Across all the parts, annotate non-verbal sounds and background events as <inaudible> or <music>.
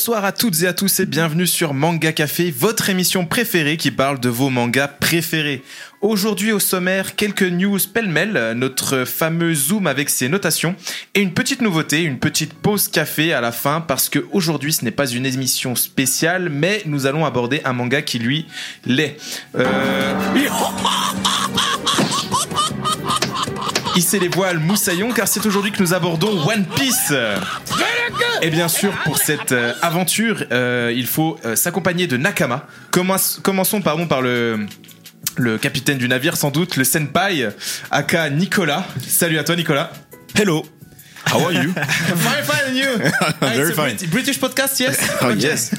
Bonsoir à toutes et à tous et bienvenue sur Manga Café, votre émission préférée qui parle de vos mangas préférés. Aujourd'hui au sommaire, quelques news pêle-mêle, notre fameux zoom avec ses notations et une petite nouveauté, une petite pause café à la fin parce que aujourd'hui ce n'est pas une émission spéciale mais nous allons aborder un manga qui lui l'est. Euh... Hissez les voiles, moussaillons, car c'est aujourd'hui que nous abordons One Piece. Et bien sûr, pour cette euh, aventure, euh, il faut euh, s'accompagner de Nakama. Commençons pardon, par le, le capitaine du navire, sans doute, le senpai, aka Nicolas. Salut à toi, Nicolas. Hello. How are you? <laughs> fine, fine, and you? <laughs> Very fine. Brit- British podcast, yes? <laughs> Oh yes.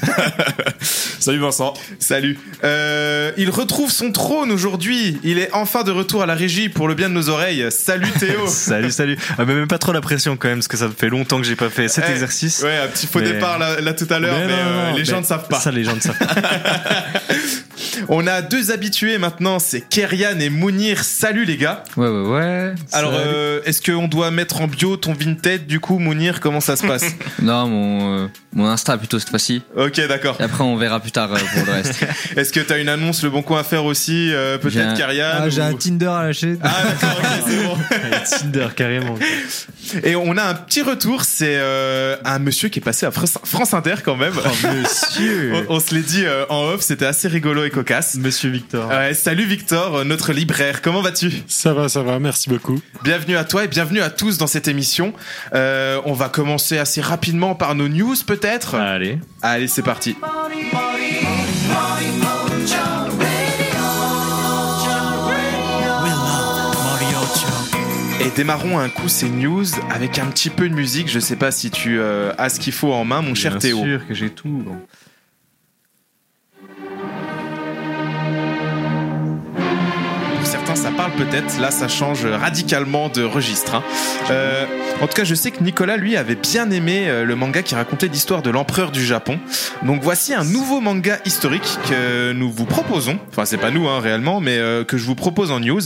Salut Vincent. Salut. Euh, il retrouve son trône aujourd'hui. Il est enfin de retour à la régie pour le bien de nos oreilles. Salut Théo. Salut, salut. Ah, mais même pas trop la pression quand même, parce que ça fait longtemps que j'ai pas fait cet Eh, exercice. Ouais, un petit faux Mais- départ là, là tout à l'heure, mais, non, euh, non, les gens ne savent pas. Ça, les gens ne savent pas. On a deux habitués maintenant, c'est Kerian et Mounir. Salut les gars. Ouais, ouais, ouais. Alors, euh, est-ce qu'on doit mettre en bio ton Vinted du coup, Mounir Comment ça se passe? Non, mon, euh, mon Insta plutôt cette fois-ci. Ok, d'accord. Et après, on verra plus tard euh, pour le reste. <laughs> Est-ce que t'as une annonce, le bon coin à faire aussi euh, Peut-être un- Kerian Ah, j'ai un Tinder à lâcher. Ah, d'accord, ok, c'est bon. <laughs> Tinder, carrément. Et on a un petit retour, c'est euh, un monsieur qui est passé à France Inter quand même. Oh, monsieur. <laughs> On, on se l'est dit euh, en off, c'était assez rigolo et cocasse. Monsieur Victor. Ouais, salut Victor, notre libraire, comment vas-tu? Ça va, ça va, merci beaucoup. Bienvenue à toi et bienvenue à tous dans cette émission. Euh, on va commencer assez rapidement par nos news peut-être. Allez. Allez, c'est parti. Et démarrons un coup ces news avec un petit peu de musique. Je sais pas si tu euh, as ce qu'il faut en main, mon cher Bien Théo. sûr que j'ai tout. Ça parle peut-être. Là, ça change radicalement de registre. hein. Euh, en tout cas, je sais que Nicolas, lui, avait bien aimé euh, le manga qui racontait l'histoire de l'empereur du Japon. Donc voici un nouveau manga historique que nous vous proposons. Enfin, c'est pas nous hein, réellement, mais euh, que je vous propose en news.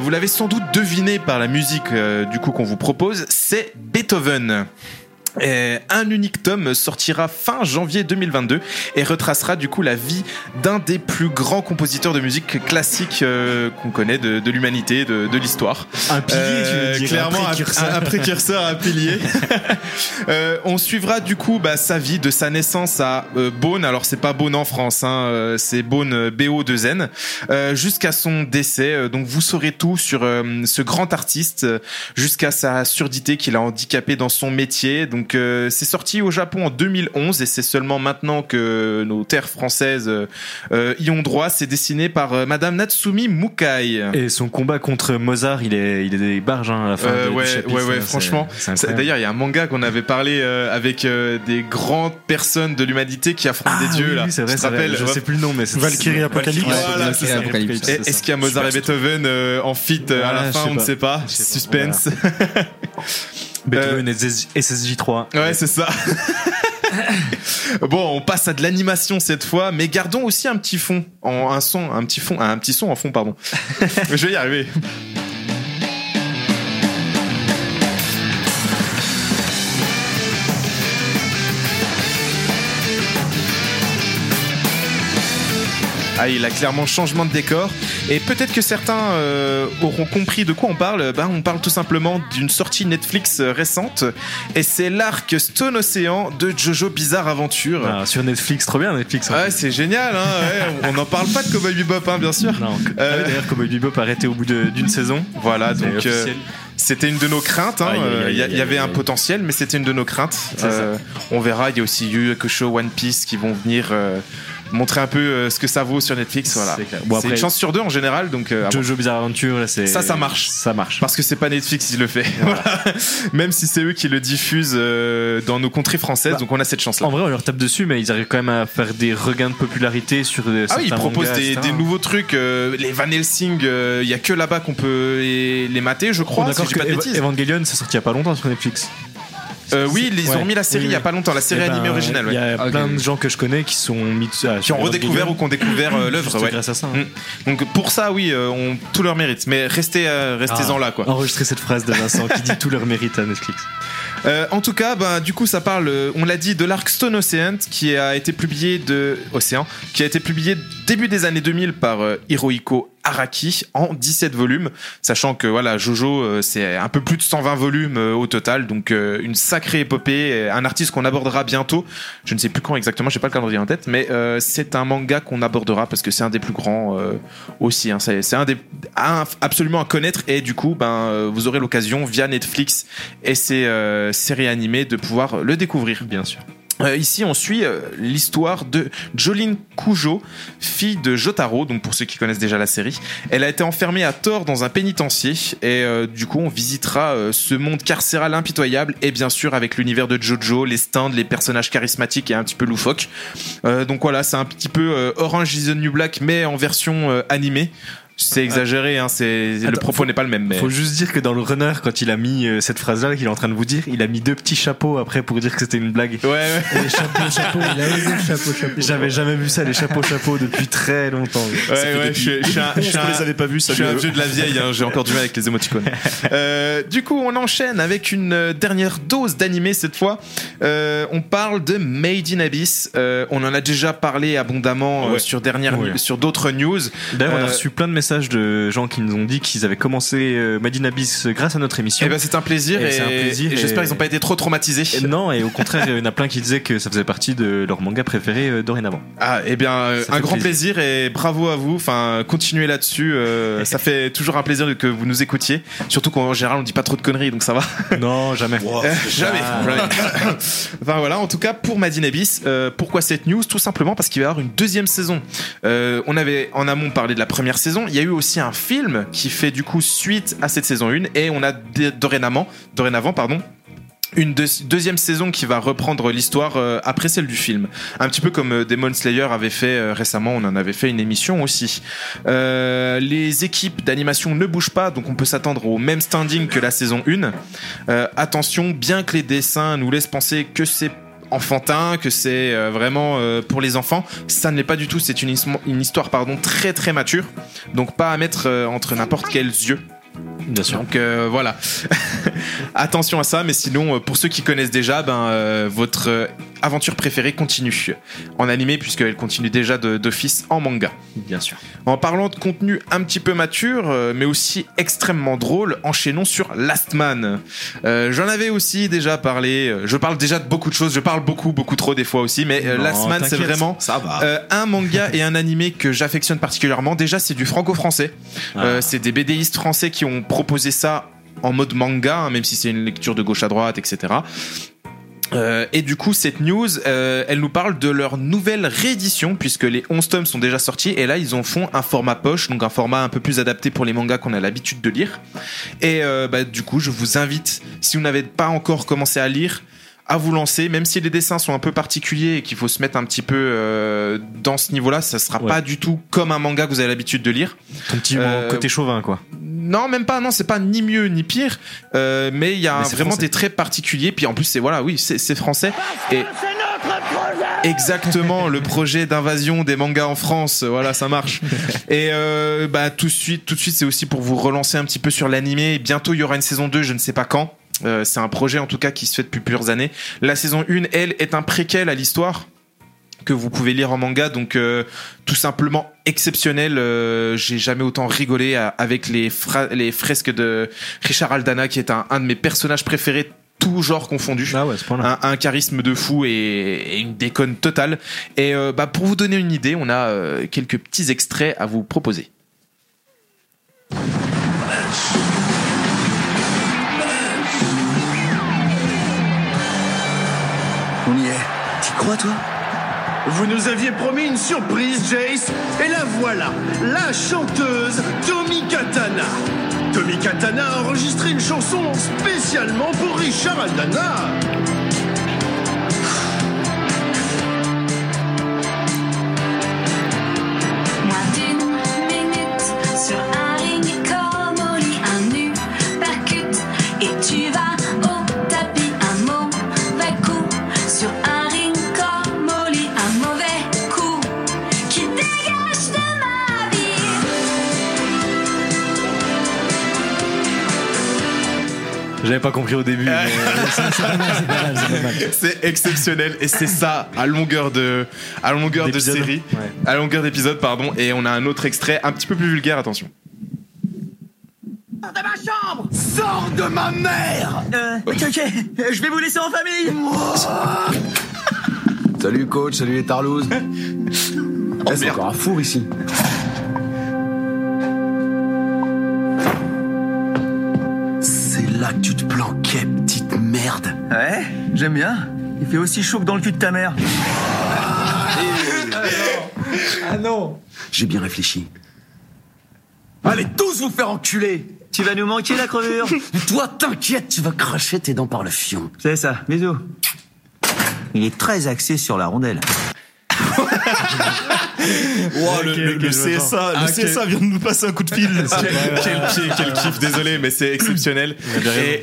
Vous l'avez sans doute deviné par la musique du coup qu'on vous propose. C'est Beethoven. Et un unique tome sortira fin janvier 2022 et retracera du coup la vie d'un des plus grands compositeurs de musique classique euh, qu'on connaît de, de l'humanité, de, de l'histoire. Un pilier, Euh, tu veux dire. clairement un précurseur. un- un précurseur, un pilier. <laughs> Euh, on suivra du coup bah, sa vie de sa naissance à euh, Beaune. Alors c'est pas Beaune en France, hein, euh, c'est Beaune euh, BO de Zen, euh, jusqu'à son décès. Euh, donc vous saurez tout sur euh, ce grand artiste, euh, jusqu'à sa surdité qu'il a handicapé dans son métier. Donc euh, c'est sorti au Japon en 2011 et c'est seulement maintenant que nos terres françaises euh, euh, y ont droit. C'est dessiné par euh, Madame Natsumi Mukai. Et son combat contre Mozart, il est, il est des barges hein, à la fin Euh, du- du ouais, chapitre, ouais, ouais, franchement. D'ailleurs, il y a un manga qu'on avait parlé euh, avec euh, des grandes personnes de l'humanité qui affrontent Ah, des dieux oui, là. vrai, vrai. rappelles Je sais plus le nom, mais c'est Valkyrie Apocalypse. Voilà, Est-ce qu'il y a Mozart et Beethoven euh, en fit à la fin je On ne sait. Je pas. Suspense. <laughs> Beethoven et SSJ3. Euh, Ouais, c'est ça. <laughs> bon, on passe à de l'animation cette fois, mais gardons aussi un petit fond, en un son, un petit fond, un petit son en fond, pardon. <laughs> Je vais y arriver. Ah, il a clairement changement de décor. Et peut-être que certains euh, auront compris de quoi on parle. Ben, on parle tout simplement d'une sortie Netflix euh, récente. Et c'est l'arc Stone Ocean de Jojo Bizarre Aventure. Ah, sur Netflix, trop bien Netflix. Ouais, c'est génial, hein, ouais. on n'en parle pas de Cowboy Bebop, hein, bien sûr. Euh, ah d'ailleurs, Cowboy Bebop a arrêté au bout d'une saison. Voilà, donc c'était une de nos craintes. hein. Il y, il y avait un potentiel, mais c'était une de nos craintes. Euh, on verra. Il y a aussi Yu Yu Hakusho, One Piece qui vont venir euh, montrer un peu euh, ce que ça vaut sur Netflix. Voilà. C'est clair. Bon, une chance sur deux en général, donc euh, Jojo Bizarre Aventure, là, c'est Ça, ça marche. Ça marche. Parce que c'est pas Netflix qui le fait. <laughs> Voilà. Même si c'est eux qui le diffusent euh, dans nos contrées françaises, Bah, donc on a cette chance-là. En vrai, on leur tape dessus, mais ils arrivent quand même à faire des regains de popularité sur des Ah oui, ils proposent mangas, des, nouveaux trucs. euh, les Van Helsing, il y a que là-bas qu'on peut les, les mater, je crois. si d'accord je dis pas de que bêtises. Eva- Evangelion, c'est sorti il y a pas longtemps sur Netflix. Euh, oui, ils Ouais. ont remis la série Oui, il y a pas longtemps, la série Eh ben, animée originale. Il y a Ok. plein de gens que je connais qui sont mis ah, Qui ont redécouvert ou qui ont découvert euh, l'œuvre. ouais. grâce à ça. hein. Mm. Donc pour ça, oui, euh, on tout leur mérite. Mais restez, euh, restez-en Ah. là, quoi. Enregistrez cette phrase de Vincent qui dit tout leur mérite à Netflix. Euh, en tout cas, bah, du coup, ça parle, on l'a dit, de l'arc Stone Ocean qui a été publié de Océan, qui a été publié début des années 2000 par euh, Hirohiko Araki en 17 volumes, sachant que voilà, Jojo, euh, c'est un peu plus de 120 volumes euh, au total, donc une sacrée épopée, un artiste qu'on abordera bientôt. Je ne sais plus quand exactement, j'ai pas le calendrier en tête, mais c'est un manga qu'on abordera parce que c'est un des plus grands aussi. hein. c'est un des absolument à connaître et du coup, ben vous aurez l'occasion via Netflix et ses séries animées de pouvoir le découvrir. Bien sûr. Euh, ici, on suit euh, l'histoire de Jolene Kujo, fille de Jotaro. Donc, pour ceux qui connaissent déjà la série, elle a été enfermée à tort dans un pénitencier. Et euh, du coup, on visitera euh, ce monde carcéral impitoyable. Et bien sûr, avec l'univers de Jojo, les stands, les personnages charismatiques et un petit peu loufoques. Euh, donc voilà, c'est un petit peu euh, Orange is the New Black, mais en version animée. C'est exagéré, hein, c'est le Attends, propos faut- n'est pas le même. Mais... Faut juste dire que dans le runner, quand il a mis euh, cette phrase-là qu'il est en train de vous dire, il a mis deux petits chapeaux après pour dire que c'était une blague. Ouais, ouais. Les chapeaux, chapeaux, il a osé le chapeau, chapeau. J'avais jamais vu ça, les chapeaux chapeaux, depuis très longtemps. Ouais, ouais, je suis- je suis un- je suis On un- les avait pas vus, Je ça suis un vieux de la vieille, hein, j'ai encore du mal avec les émoticônes. <laughs> Euh, du coup, on enchaîne avec une euh, dernière dose d'animé cette fois. Euh, on parle de Made in Abyss. Euh, on en a déjà parlé abondamment euh, Ouais. sur dernière, Ouais. sur d'autres news. D'ailleurs, on Euh, a reçu plein de messages de gens qui nous ont dit qu'ils avaient commencé euh, Made in Abyss grâce à notre émission. Et ben, c'est un plaisir Et et, c'est un plaisir et j'espère et- qu'ils n'ont pas été trop traumatisés. Et non, et au contraire, il y en a plein qui disaient que ça faisait partie de leur manga préféré euh, dorénavant. Ah, et bien, euh, Ça un grand plaisir. et bravo à vous. Enfin, continuez là-dessus. euh, <laughs> ça fait toujours un plaisir que vous nous écoutiez. Surtout qu'en général, on dit pas trop de conneries, donc ça va. <laughs> Non, jamais. Wow, <laughs> jamais. enfin voilà, en tout cas pour Madine Abyss, euh, pourquoi cette news? Tout simplement parce qu'il va y avoir une deuxième saison. Euh, on avait en amont parlé de la première saison. Il y a eu aussi un film qui fait du coup suite à cette saison 1 et on a dorénavant. Une deux- deuxième saison qui va reprendre l'histoire euh, après celle du film. Un petit peu comme euh, Demon Slayer avait fait euh, récemment, on en avait fait une émission aussi. Les équipes d'animation ne bougent pas, donc on peut s'attendre au même standing que la saison 1. Euh, attention, bien que les dessins nous laissent penser que c'est enfantin, que c'est euh, vraiment euh, pour les enfants, ça ne l'est pas du tout. C'est une, his- une histoire pardon très très mature, donc pas à mettre euh, entre n'importe quels yeux. Bien sûr. Donc euh, voilà, <laughs> attention à ça. Mais sinon, euh, pour ceux qui connaissent déjà, ben euh, votre aventure préférée continue en animé puisqu'elle continue déjà d'office en manga. Bien sûr. En parlant de contenu un petit peu mature, mais aussi extrêmement drôle, enchaînons sur Last Man. Euh, J'en avais aussi déjà parlé. Je parle déjà de beaucoup de choses. Je parle beaucoup, beaucoup trop des fois aussi. Mais Non, Last Man, c'est vraiment Ça va. euh, un manga <laughs> et un animé que j'affectionne particulièrement. Déjà, c'est du franco-français. Ah. Euh, c'est des BDistes français qui ont proposé ça en mode manga, hein, même si c'est une lecture de gauche à droite, etc. Euh, et du coup, cette news, euh, elle nous parle de leur nouvelle réédition, puisque les 11 tomes sont déjà sortis, et là, ils en font un format poche, donc un format un peu plus adapté pour les mangas qu'on a l'habitude de lire. Et euh, bah, du coup, je vous invite, si vous n'avez pas encore commencé à lire, à vous lancer, même si les dessins sont un peu particuliers et qu'il faut se mettre un petit peu euh, dans ce niveau-là, ça sera Ouais. pas du tout comme un manga que vous avez l'habitude de lire. Ton petit Euh, côté chauvin, quoi. Non, même pas. Non, c'est pas ni mieux ni pire. Euh, mais il y a un- vraiment français. des traits particuliers. Puis en plus, c'est voilà, oui, c'est c'est français. Et exactement le projet d'invasion des mangas en France. Voilà, ça marche. <laughs> Et euh, bah tout de suite, tout de suite, c'est aussi pour vous relancer un petit peu sur l'animé. Bientôt, il y aura une saison 2, Je ne sais pas quand. Euh, c'est un projet en tout cas qui se fait depuis plusieurs années. La saison 1, elle, est un préquel à l'histoire que vous pouvez lire en manga, donc euh, tout simplement exceptionnel. Euh, J'ai jamais autant rigolé à- avec les, fresques de Richard Aldana, qui est un, un de mes personnages préférés, tout genre confondu. Ah ouais. Un, un charisme de fou et, et une déconne totale. Et euh, bah, pour vous donner une idée, on a euh, quelques petits extraits à vous proposer. Crois, toi Vous nous aviez promis une surprise, Jace, et la voilà, la chanteuse Tommy Katana. Tommy Katana a enregistré une chanson spécialement pour Richard Aldana. J'avais pas compris au début. mais- <laughs> C'est exceptionnel et c'est ça à longueur de à longueur de D'épisode. série, Ouais. à longueur d'épisode pardon et on a un autre extrait un petit peu plus vulgaire attention. Sors de ma mère Euh, ok, ok, je vais vous laisser en famille <laughs> Salut coach, salut les Tarlouse. Eh, <laughs> c'est encore un four ici. Ouais, j'aime bien. Il fait aussi chaud que dans le cul de ta mère. J'ai bien réfléchi. Allez tous vous faire enculer Tu vas nous manquer la crevure Toi t'inquiète, tu vas cracher tes dents par le fion. C'est ça, bisous. Il est très axé sur la rondelle. Wow, le, Ok, le- CSA, le Ah. CSA vient de nous passer un coup de fil. quel, <laughs> quel pied, quel kiff, désolé, mais c'est exceptionnel.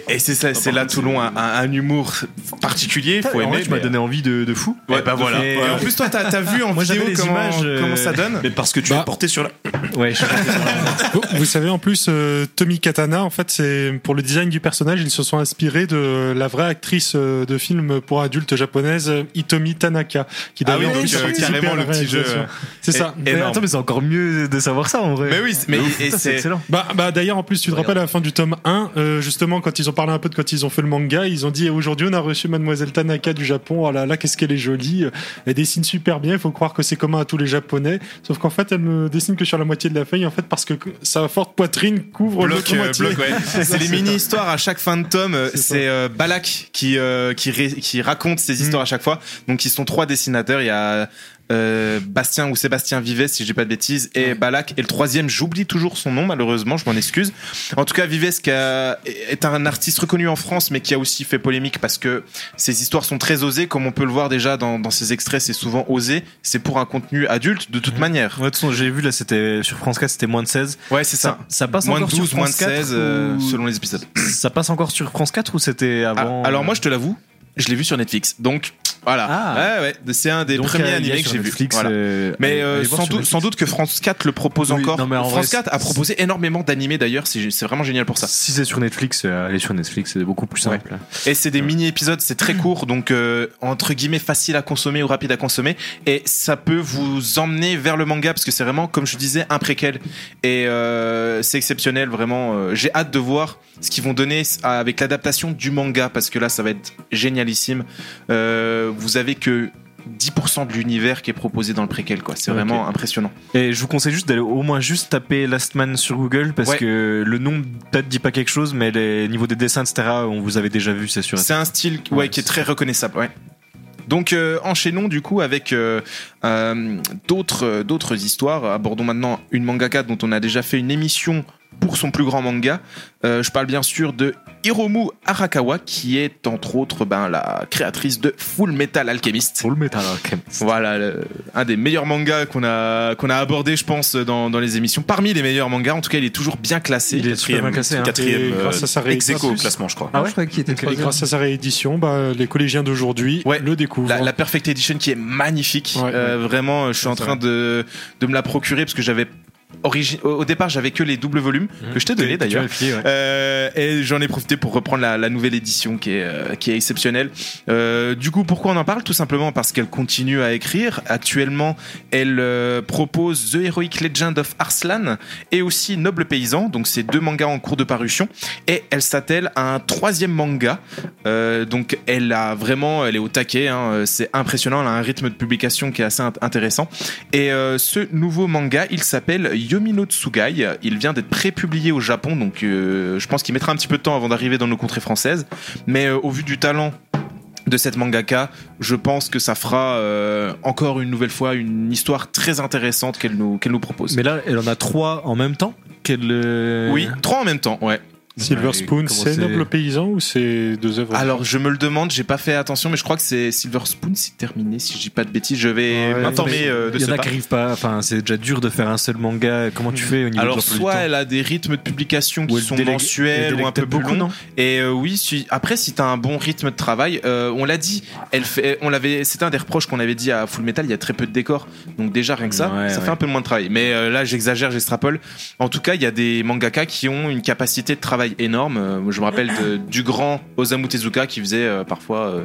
Et, et c'est ça, c'est là Toulon un, un, un humour particulier, faut En vrai, aimer. tu m'as donné envie de, de fou. Ouais, bah voilà. Et- Et en plus, toi, t'as as vu en <laughs> Moi, vidéo j'avais les comment, images, euh, comment ça donne Mais parce que tu Bah. es porté sur la. Ouais, je sais pas. <laughs> Vous, vous savez, en plus, euh, Tommy Katana, en fait, c'est pour le design du personnage, ils se sont inspirés de la vraie actrice euh, de film pour adultes japonaise, euh, Hitomi Tanaka, qui Ah oui, donc, euh, carrément le petit jeu, euh, C'est ça. énorme. Attends, mais c'est encore mieux de savoir ça en vrai. Mais oui, mais c'est excellent. Bah, bah d'ailleurs en plus tu te rappelles à la fin du tome 1 euh, justement quand ils ont parlé un peu de quand ils ont fait le manga ils ont dit aujourd'hui on a reçu mademoiselle Tanaka du Japon oh là là qu'est-ce qu'elle est jolie elle dessine super bien il faut croire que c'est commun à tous les japonais sauf qu'en fait elle ne dessine que sur la moitié de la feuille en fait parce que sa forte poitrine couvre l'autre euh, moitié bloc, ouais. <laughs> C'est les mini-histoires à chaque fin de tome. C'est euh, Balak qui, euh, qui, ré- qui raconte ces histoires à chaque fois. Donc, ils sont trois dessinateurs. Il y a euh, Bastien ou Sébastien Vives, si je dis pas de bêtises, et Balak. Et le troisième, j'oublie toujours son nom, malheureusement, je m'en excuse. En tout cas, Vives qui a- est un artiste reconnu en France, mais qui a aussi fait polémique parce que ses histoires sont très osées, comme on peut le voir déjà dans, dans ses extraits. C'est souvent osé. C'est pour un contenu adulte, de toute manière. Ouais, de toute façon, j'ai vu là, c'était sur France 4, c'était moins de 16. Ouais, c'est ça. Ça passe Moins de encore 12, sur moins de France 4 16, euh, ou- selon les épisodes. Ça passe encore sur France 4 ou c'était Ah, avant alors moi je te l'avoue, je l'ai vu sur Netflix. Donc voilà. Ah. Ouais ouais, c'est un des Donc, premiers euh, animés que j'ai vu. Voilà. euh, Mais euh, sans, doute, Netflix. sans doute que France 4 le propose Oui, encore. non, mais en France vrai, 4 a proposé énormément d'animés d'ailleurs, c'est vraiment génial pour ça. Si c'est sur Netflix, allez sur Netflix, c'est beaucoup plus simple. Et c'est des mini-épisodes, c'est très court, donc entre guillemets facile à consommer ou rapide à consommer. Et ça peut vous emmener vers le manga, parce que c'est vraiment, comme je disais, un préquel. Et c'est exceptionnel, vraiment. J'ai hâte de voir ce qu'ils vont donner avec l'adaptation du manga, parce que là, ça va être génialissime. Euh, vous avez que 10% de l'univers qui est proposé dans le préquel, quoi. C'est vraiment impressionnant. Et je vous conseille juste d'aller au moins juste taper Last Man sur Google parce Ouais. que le nom peut-être dit pas quelque chose, mais les niveau des dessins, etc., on vous avait déjà vu, c'est sûr. C'est un style ouais, Ouais, qui est très reconnaissable. Ouais. Donc euh, enchaînons du coup avec euh, euh, d'autres d'autres histoires. Abordons maintenant une mangaka dont on a déjà fait une émission pour son plus grand manga. Euh, je parle bien sûr de Hiromu Arakawa qui est entre autres ben, la créatrice de Full Metal Alchemist. Full Metal Alchemist. Voilà, le- un des meilleurs mangas qu'on a qu'on a abordé, je pense, dans, dans les émissions. Parmi les meilleurs mangas, en tout cas, il est toujours bien classé. Il est super bien classé. hein. Quatrième, Et euh, grâce à sa ex aequo au réédition. classement, je crois. Ah ouais je crois qu'il était Et grâce à sa réédition bah, les collégiens d'aujourd'hui Ouais. le découvrent La, la Perfect Edition qui est magnifique. Ouais, Euh, Vraiment, je suis en train de, de me la procurer parce que j'avais au départ j'avais que les doubles volumes que je t'ai donné d'ailleurs. ouais. Euh, et j'en ai profité pour reprendre la, la nouvelle édition qui est, euh, qui est exceptionnelle. Euh, du coup, pourquoi on en parle? Tout simplement parce qu'elle continue à écrire. Actuellement, elle propose The Heroic Legend of Arslan et aussi Noble Paysan. Donc, c'est deux mangas en cours de parution. Et elle s'attelle à un troisième manga. Donc, elle a vraiment, elle est au taquet. hein. C'est impressionnant. Elle a un rythme de publication qui est assez int- intéressant. Et ce nouveau manga, il s'appelle Yomino Tsugai. Il vient d'être prépublié au Japon, donc euh, je pense qu'il mettra un petit peu de temps avant d'arriver dans nos contrées françaises. Mais euh, au vu du talent de cette mangaka, je pense que ça fera euh, encore une nouvelle fois une histoire très intéressante qu'elle nous, qu'elle nous propose. Mais là, elle en a trois en même temps qu'elle. Oui, trois en même temps, ouais. Silver Ouais, Spoon c'est Noble Paysan ou c'est deux œuvres Alors je me le demande, j'ai pas fait attention, mais je crois que c'est Silver Spoon, c'est terminé. Si je dis pas de bêtises, je vais Ouais, m'informer mais euh, de Il y en a pas. qui arrivent pas. Enfin, c'est déjà dur de faire un seul manga. Comment tu fais au niveau de Alors soit elle a des rythmes de publication qui sont délègue- mensuels ou un peu peut-être plus beaucoup, longs. Et euh, oui, si, après, si t'as un bon rythme de travail, euh, on l'a dit, elle fait, on l'avait, c'était un des reproches qu'on avait dit à Full Metal. Il y a très peu de décors, donc déjà rien que ça, Ouais, ça ouais. fait un peu moins de travail. Mais euh, là, j'exagère, j'extrapole. En tout cas, il y a des mangaka qui ont une capacité de travailler travail énorme. Euh, je me rappelle de- du grand Osamu Tezuka qui faisait euh, parfois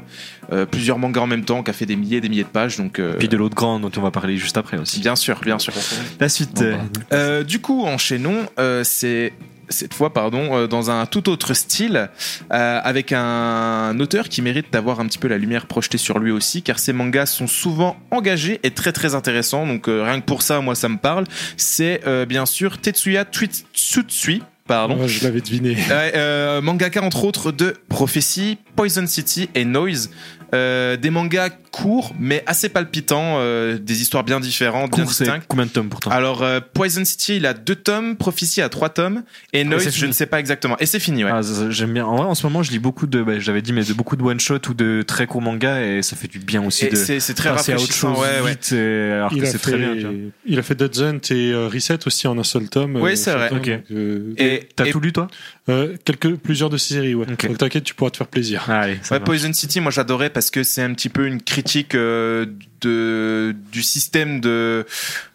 euh, plusieurs mangas en même temps, qui a fait des milliers et des milliers de pages. Donc, euh, Puis de l'autre grand dont on va parler juste après aussi. bien sûr, bien sûr. La suite. Bon, du coup, enchaînons. Euh, c'est cette fois, pardon, euh, dans un tout autre style, euh, avec un auteur qui mérite d'avoir un petit peu la lumière projetée sur lui aussi, car ses mangas sont souvent engagés et très très intéressants. Donc euh, rien que pour ça, moi, ça me parle. C'est euh, bien sûr Tetsuya Tui- Tsutsui. Pardon. Je l'avais deviné. Ouais, euh, mangaka entre autres de Prophecy, Poison City et Noise. Euh, des mangas courts mais assez palpitants, euh, des histoires bien différentes, bien distinctes. combien de tomes pourtant Alors euh, Poison City il a deux tomes, Prophecy a trois tomes et Noise c'est je ne sais pas exactement. Et c'est fini ouais. Ah, J'aime bien. En vrai, en ce moment, je lis beaucoup de, bah, j'avais dit, mais de beaucoup de one shot ou de très courts mangas et ça fait du bien aussi et de c'est très passer à autre rafraîchissant. chose Ouais, ouais. vite, et- alors Il que a, c'est fait, très bien. tu vois. il a fait Dead Hunt et euh, Reset aussi en un seul tome. Oui, euh, c'est vrai. tome, Ok. donc, euh, Et, T'as tout lu toi? Euh, quelques, plusieurs de ces séries, ouais. Donc t'inquiète, tu pourras te faire plaisir. Allez, ça Ouais, va. Poison City, moi j'adorais parce que c'est un petit peu une critique euh, de, du système de,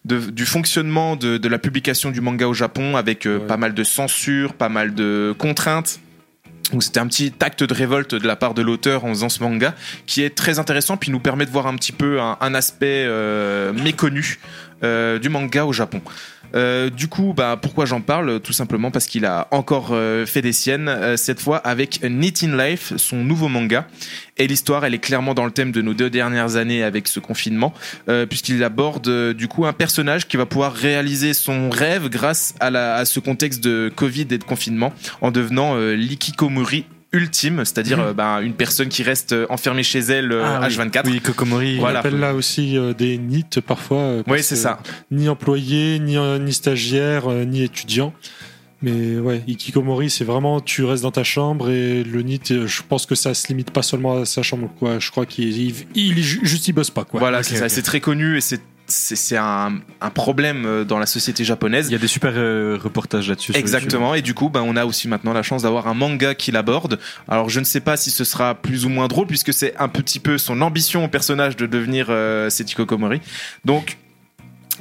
de- du fonctionnement de, de la publication du manga au Japon avec euh, Ouais. pas mal de censure, pas mal de contraintes. Donc c'était un petit acte de révolte de la part de l'auteur en faisant ce manga qui est très intéressant puis nous permet de voir un petit peu un, un aspect euh, méconnu euh, du manga au Japon. Euh, du coup, bah, pourquoi j'en parle? Tout simplement parce qu'il a encore euh, fait des siennes, euh, cette fois avec Knit in Life, son nouveau manga. Et l'histoire, elle est clairement dans le thème de nos deux dernières années avec ce confinement, puisqu'il aborde du coup un personnage qui va pouvoir réaliser son rêve grâce à, ce contexte de Covid et de confinement, en devenant l'ikikomori ultime, c'est-à-dire euh, bah, une personne qui reste euh, enfermée chez elle euh, Ah, oui. H24. Oui, Kokomori. On Voilà. appelle là aussi euh, des NIT parfois. Oui, c'est ça. Ni employé, ni, ni stagiaire, ni étudiant. Mais ouais, Ikikomori, c'est vraiment tu restes dans ta chambre et le NIT, euh, je pense que ça se limite pas seulement à sa chambre. Quoi. Je crois qu'il il, il- juste il bosse pas. Quoi. Voilà. C'est très connu et c'est c'est un, un problème euh, dans la société japonaise. Il y a des super euh, reportages là-dessus. Exactement, et du coup, ben, on a aussi maintenant la chance d'avoir un manga qui l'aborde. Alors, je ne sais pas si ce sera plus ou moins drôle, puisque c'est un petit peu son ambition au personnage de devenir euh, Setiko Komori. Donc,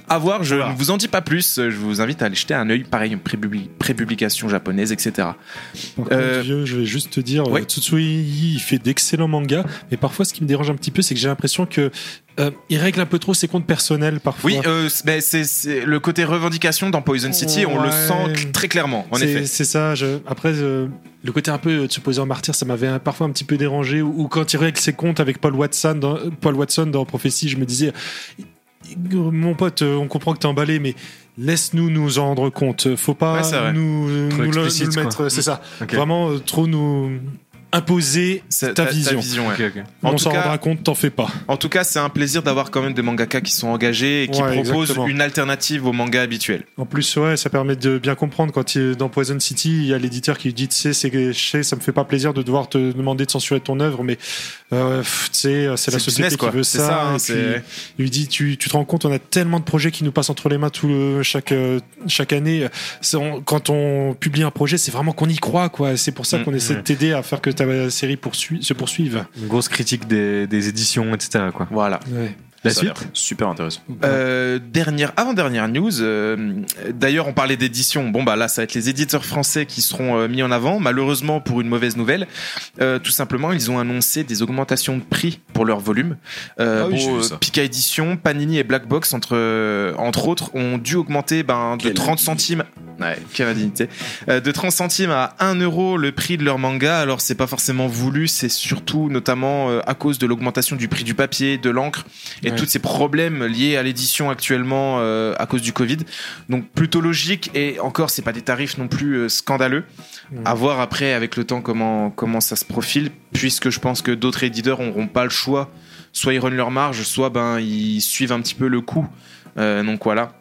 à voir, je ne vous en dis pas plus. Je vous invite à aller jeter un œil, pareil, prépubli- prépublication japonaise, etc. Par Euh, contre, vieux, je vais juste te dire, ouais. euh, Tsutsui, il fait d'excellents mangas, mais parfois, ce qui me dérange un petit peu, c'est que j'ai l'impression que euh, il règle un peu trop ses comptes personnels parfois. Oui, euh, c'est- le côté revendication dans Poison City, on le sent très clairement, en effet. C'est ça. je- Après, euh, le côté un peu de se poser en martyr, ça m'avait parfois un petit peu dérangé. Ou, ou quand il règle ses comptes avec Paul Watson dans, euh, Paul Watson dans Prophétie, je me disais, mon pote, euh, on comprend que t'es emballé, mais laisse-nous nous en rendre compte. Faut pas Ouais, nous, nous, le- nous le mettre. C'est ça. Ok. Vraiment euh, trop nous imposer ta, vision. Ok, ok. En on tout s'en cas- rendra compte, t'en fais pas. En tout cas, c'est un plaisir d'avoir quand même des mangaka qui sont engagés et qui Ouais, proposent exactement. une alternative au manga habituel. En plus, ouais, ça permet de bien comprendre quand il, dans Poison City, il y a l'éditeur qui lui dit, tu sais, c'est, ça me fait pas plaisir de devoir te demander de censurer ton œuvre, mais euh, c'est la société business, qui veut ça. ça, hein, et c'est- puis, il lui dit, tu, tu te rends compte, on a tellement de projets qui nous passent entre les mains tout le, chaque euh, chaque année. On- quand on publie un projet, c'est vraiment qu'on y croit, quoi. C'est pour ça Mm, qu'on essaie de t'aider à faire que ta série poursuit, se poursuive. Une grosse critique des, des éditions, etc. Quoi. Voilà. Ouais. La Ça suite Super intéressant. Euh, dernière, avant-dernière news. euh, D'ailleurs, on parlait d'édition. Bon, bah là, ça va être les éditeurs français qui seront euh, mis en avant. Malheureusement, pour une mauvaise nouvelle, euh, tout simplement, ils ont annoncé des augmentations de prix pour leur volume. Euh, Ah oui, bon, euh. Pika Édition, Panini et Black Box, entre entre autres, ont dû augmenter ben, de Quelle 30 centimes. Ouais. Euh, de 30 centimes à 1 euro le prix de leur manga. Alors, c'est pas forcément voulu. C'est surtout, notamment, euh, à cause de l'augmentation du prix du papier, de l'encre et Ouais. tous ces problèmes liés à l'édition actuellement euh, à cause du Covid. Donc plutôt logique et encore c'est pas des tarifs non plus scandaleux. Ouais. À voir après avec le temps comment comment ça se profile puisque je pense que d'autres éditeurs n'auront pas le choix. Soit ils runnent leur marge, soit ben ils suivent un petit peu le coup. Euh, donc voilà.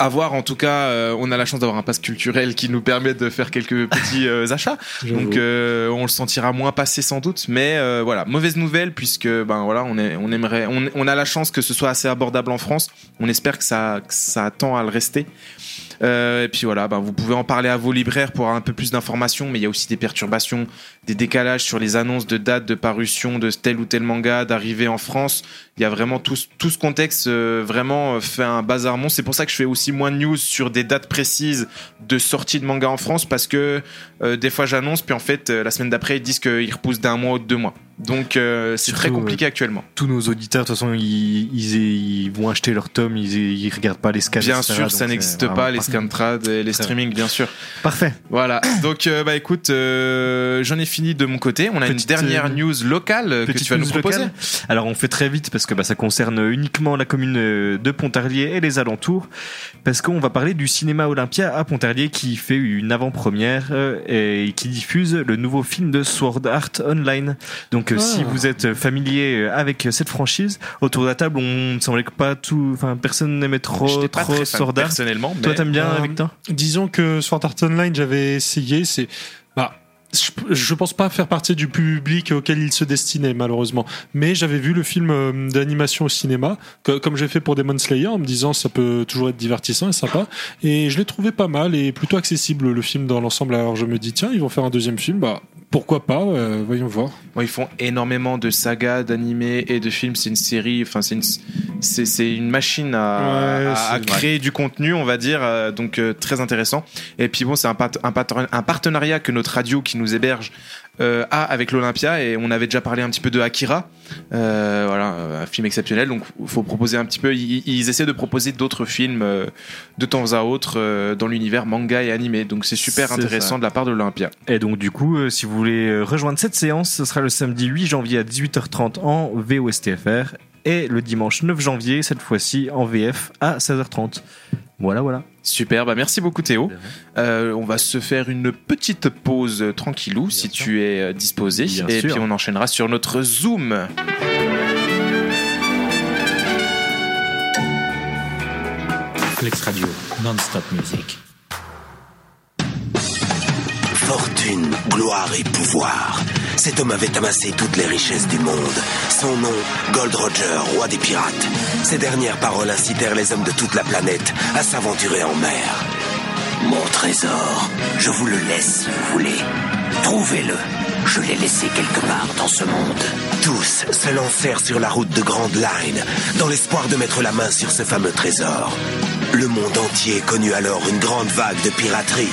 À voir, en tout cas, euh, on a la chance d'avoir un pass culturel qui nous permet de faire quelques petits euh, <laughs> achats. Donc euh, on le sentira moins passer sans doute, mais euh, voilà, mauvaise nouvelle puisque ben voilà, on est, on aimerait, on, on a la chance que ce soit assez abordable en France. On espère que ça, que ça tend à le rester. Euh, et puis voilà, ben, vous pouvez en parler à vos libraires pour avoir un peu plus d'informations, mais il y a aussi des perturbations, des décalages sur les annonces de dates de parution de tel ou tel manga, d'arrivée en France. Il y a vraiment tout, tout ce contexte euh, vraiment euh, fait un bazar. C'est pour ça que je fais aussi moins de news sur des dates précises de sortie de manga en France parce que euh, des fois j'annonce, puis en fait euh, la semaine d'après ils disent qu'ils repoussent d'un mois ou de deux mois. Donc euh, c'est très compliqué actuellement. Tous nos auditeurs, de toute façon, ils, ils, ils vont acheter leur tome, ils, ils regardent pas les scans. Bien etc., sûr, ça n'existe pas, les scantrad et les streamings, bien sûr. Parfait. Voilà. Donc, euh, bah écoute, euh, j'en ai fini de mon côté. On a Petite, une dernière news locale que tu vas nous proposer. locale. Alors on fait très vite parce que bah, ça concerne uniquement la commune de Pontarlier et les alentours. Parce qu'on va parler du cinéma Olympia à Pontarlier qui fait une avant-première et qui diffuse le nouveau film de Sword Art Online. Donc Ah. si vous êtes familier avec cette franchise, autour de la table on ne semblait que pas tout, enfin personne n'aimait trop, pas trop Sword Art. personnellement. Toi t'aimes bien Euh, Victor? Disons que Sword Art Online, j'avais essayé, c'est. Je, pense pas faire partie du public auquel il se destinait, malheureusement. Mais j'avais vu le film euh, d'animation au cinéma, que- comme j'ai fait pour Demon Slayer, en me disant ça peut toujours être divertissant et sympa. Et je l'ai trouvé pas mal et plutôt accessible, le film dans l'ensemble. Alors je me dis, tiens, ils vont faire un deuxième film, bah. Pourquoi pas euh, Voyons voir. Bon, ils font énormément de sagas, d'animés et de films. C'est une série, enfin, c'est une, c'est, une machine à, Ouais, à- à c'est- créer du contenu, on va dire. euh, donc, euh, très intéressant. Et puis, bon, c'est un, un partenariat que notre radio qui nous héberge euh, a avec l'Olympia. Et on avait déjà parlé un petit peu de Akira. Euh, voilà, un film exceptionnel. Donc, il faut proposer un petit peu. Ils, ils essaient de proposer d'autres films euh, de temps à autre euh, dans l'univers manga et animé. Donc, c'est super intéressant ça. de la part de l'Olympia. Et donc du coup, euh, si vous voulez euh, rejoindre cette séance, ce sera le samedi 8 janvier à 18h30 en VOSTFR et le dimanche 9 janvier, cette fois-ci en VF à 16h30. Voilà, voilà. Super, bah merci beaucoup Théo. Euh, on va se faire une petite pause euh, tranquillou si tu es euh, disposé. Bien et sûr. puis on enchaînera sur notre Zoom. Flex Radio, non-stop music. Fortune, gloire et pouvoir. Cet homme avait amassé toutes les richesses du monde. Son nom, Gold Roger, roi des pirates. Ces dernières paroles incitèrent les hommes de toute la planète à s'aventurer en mer. Mon trésor, je vous le laisse si vous voulez. Trouvez-le. Je l'ai laissé quelque part dans ce monde. Tous se lancèrent sur la route de Grand Line, dans l'espoir de mettre la main sur ce fameux trésor. Le monde entier connut alors une grande vague de piraterie.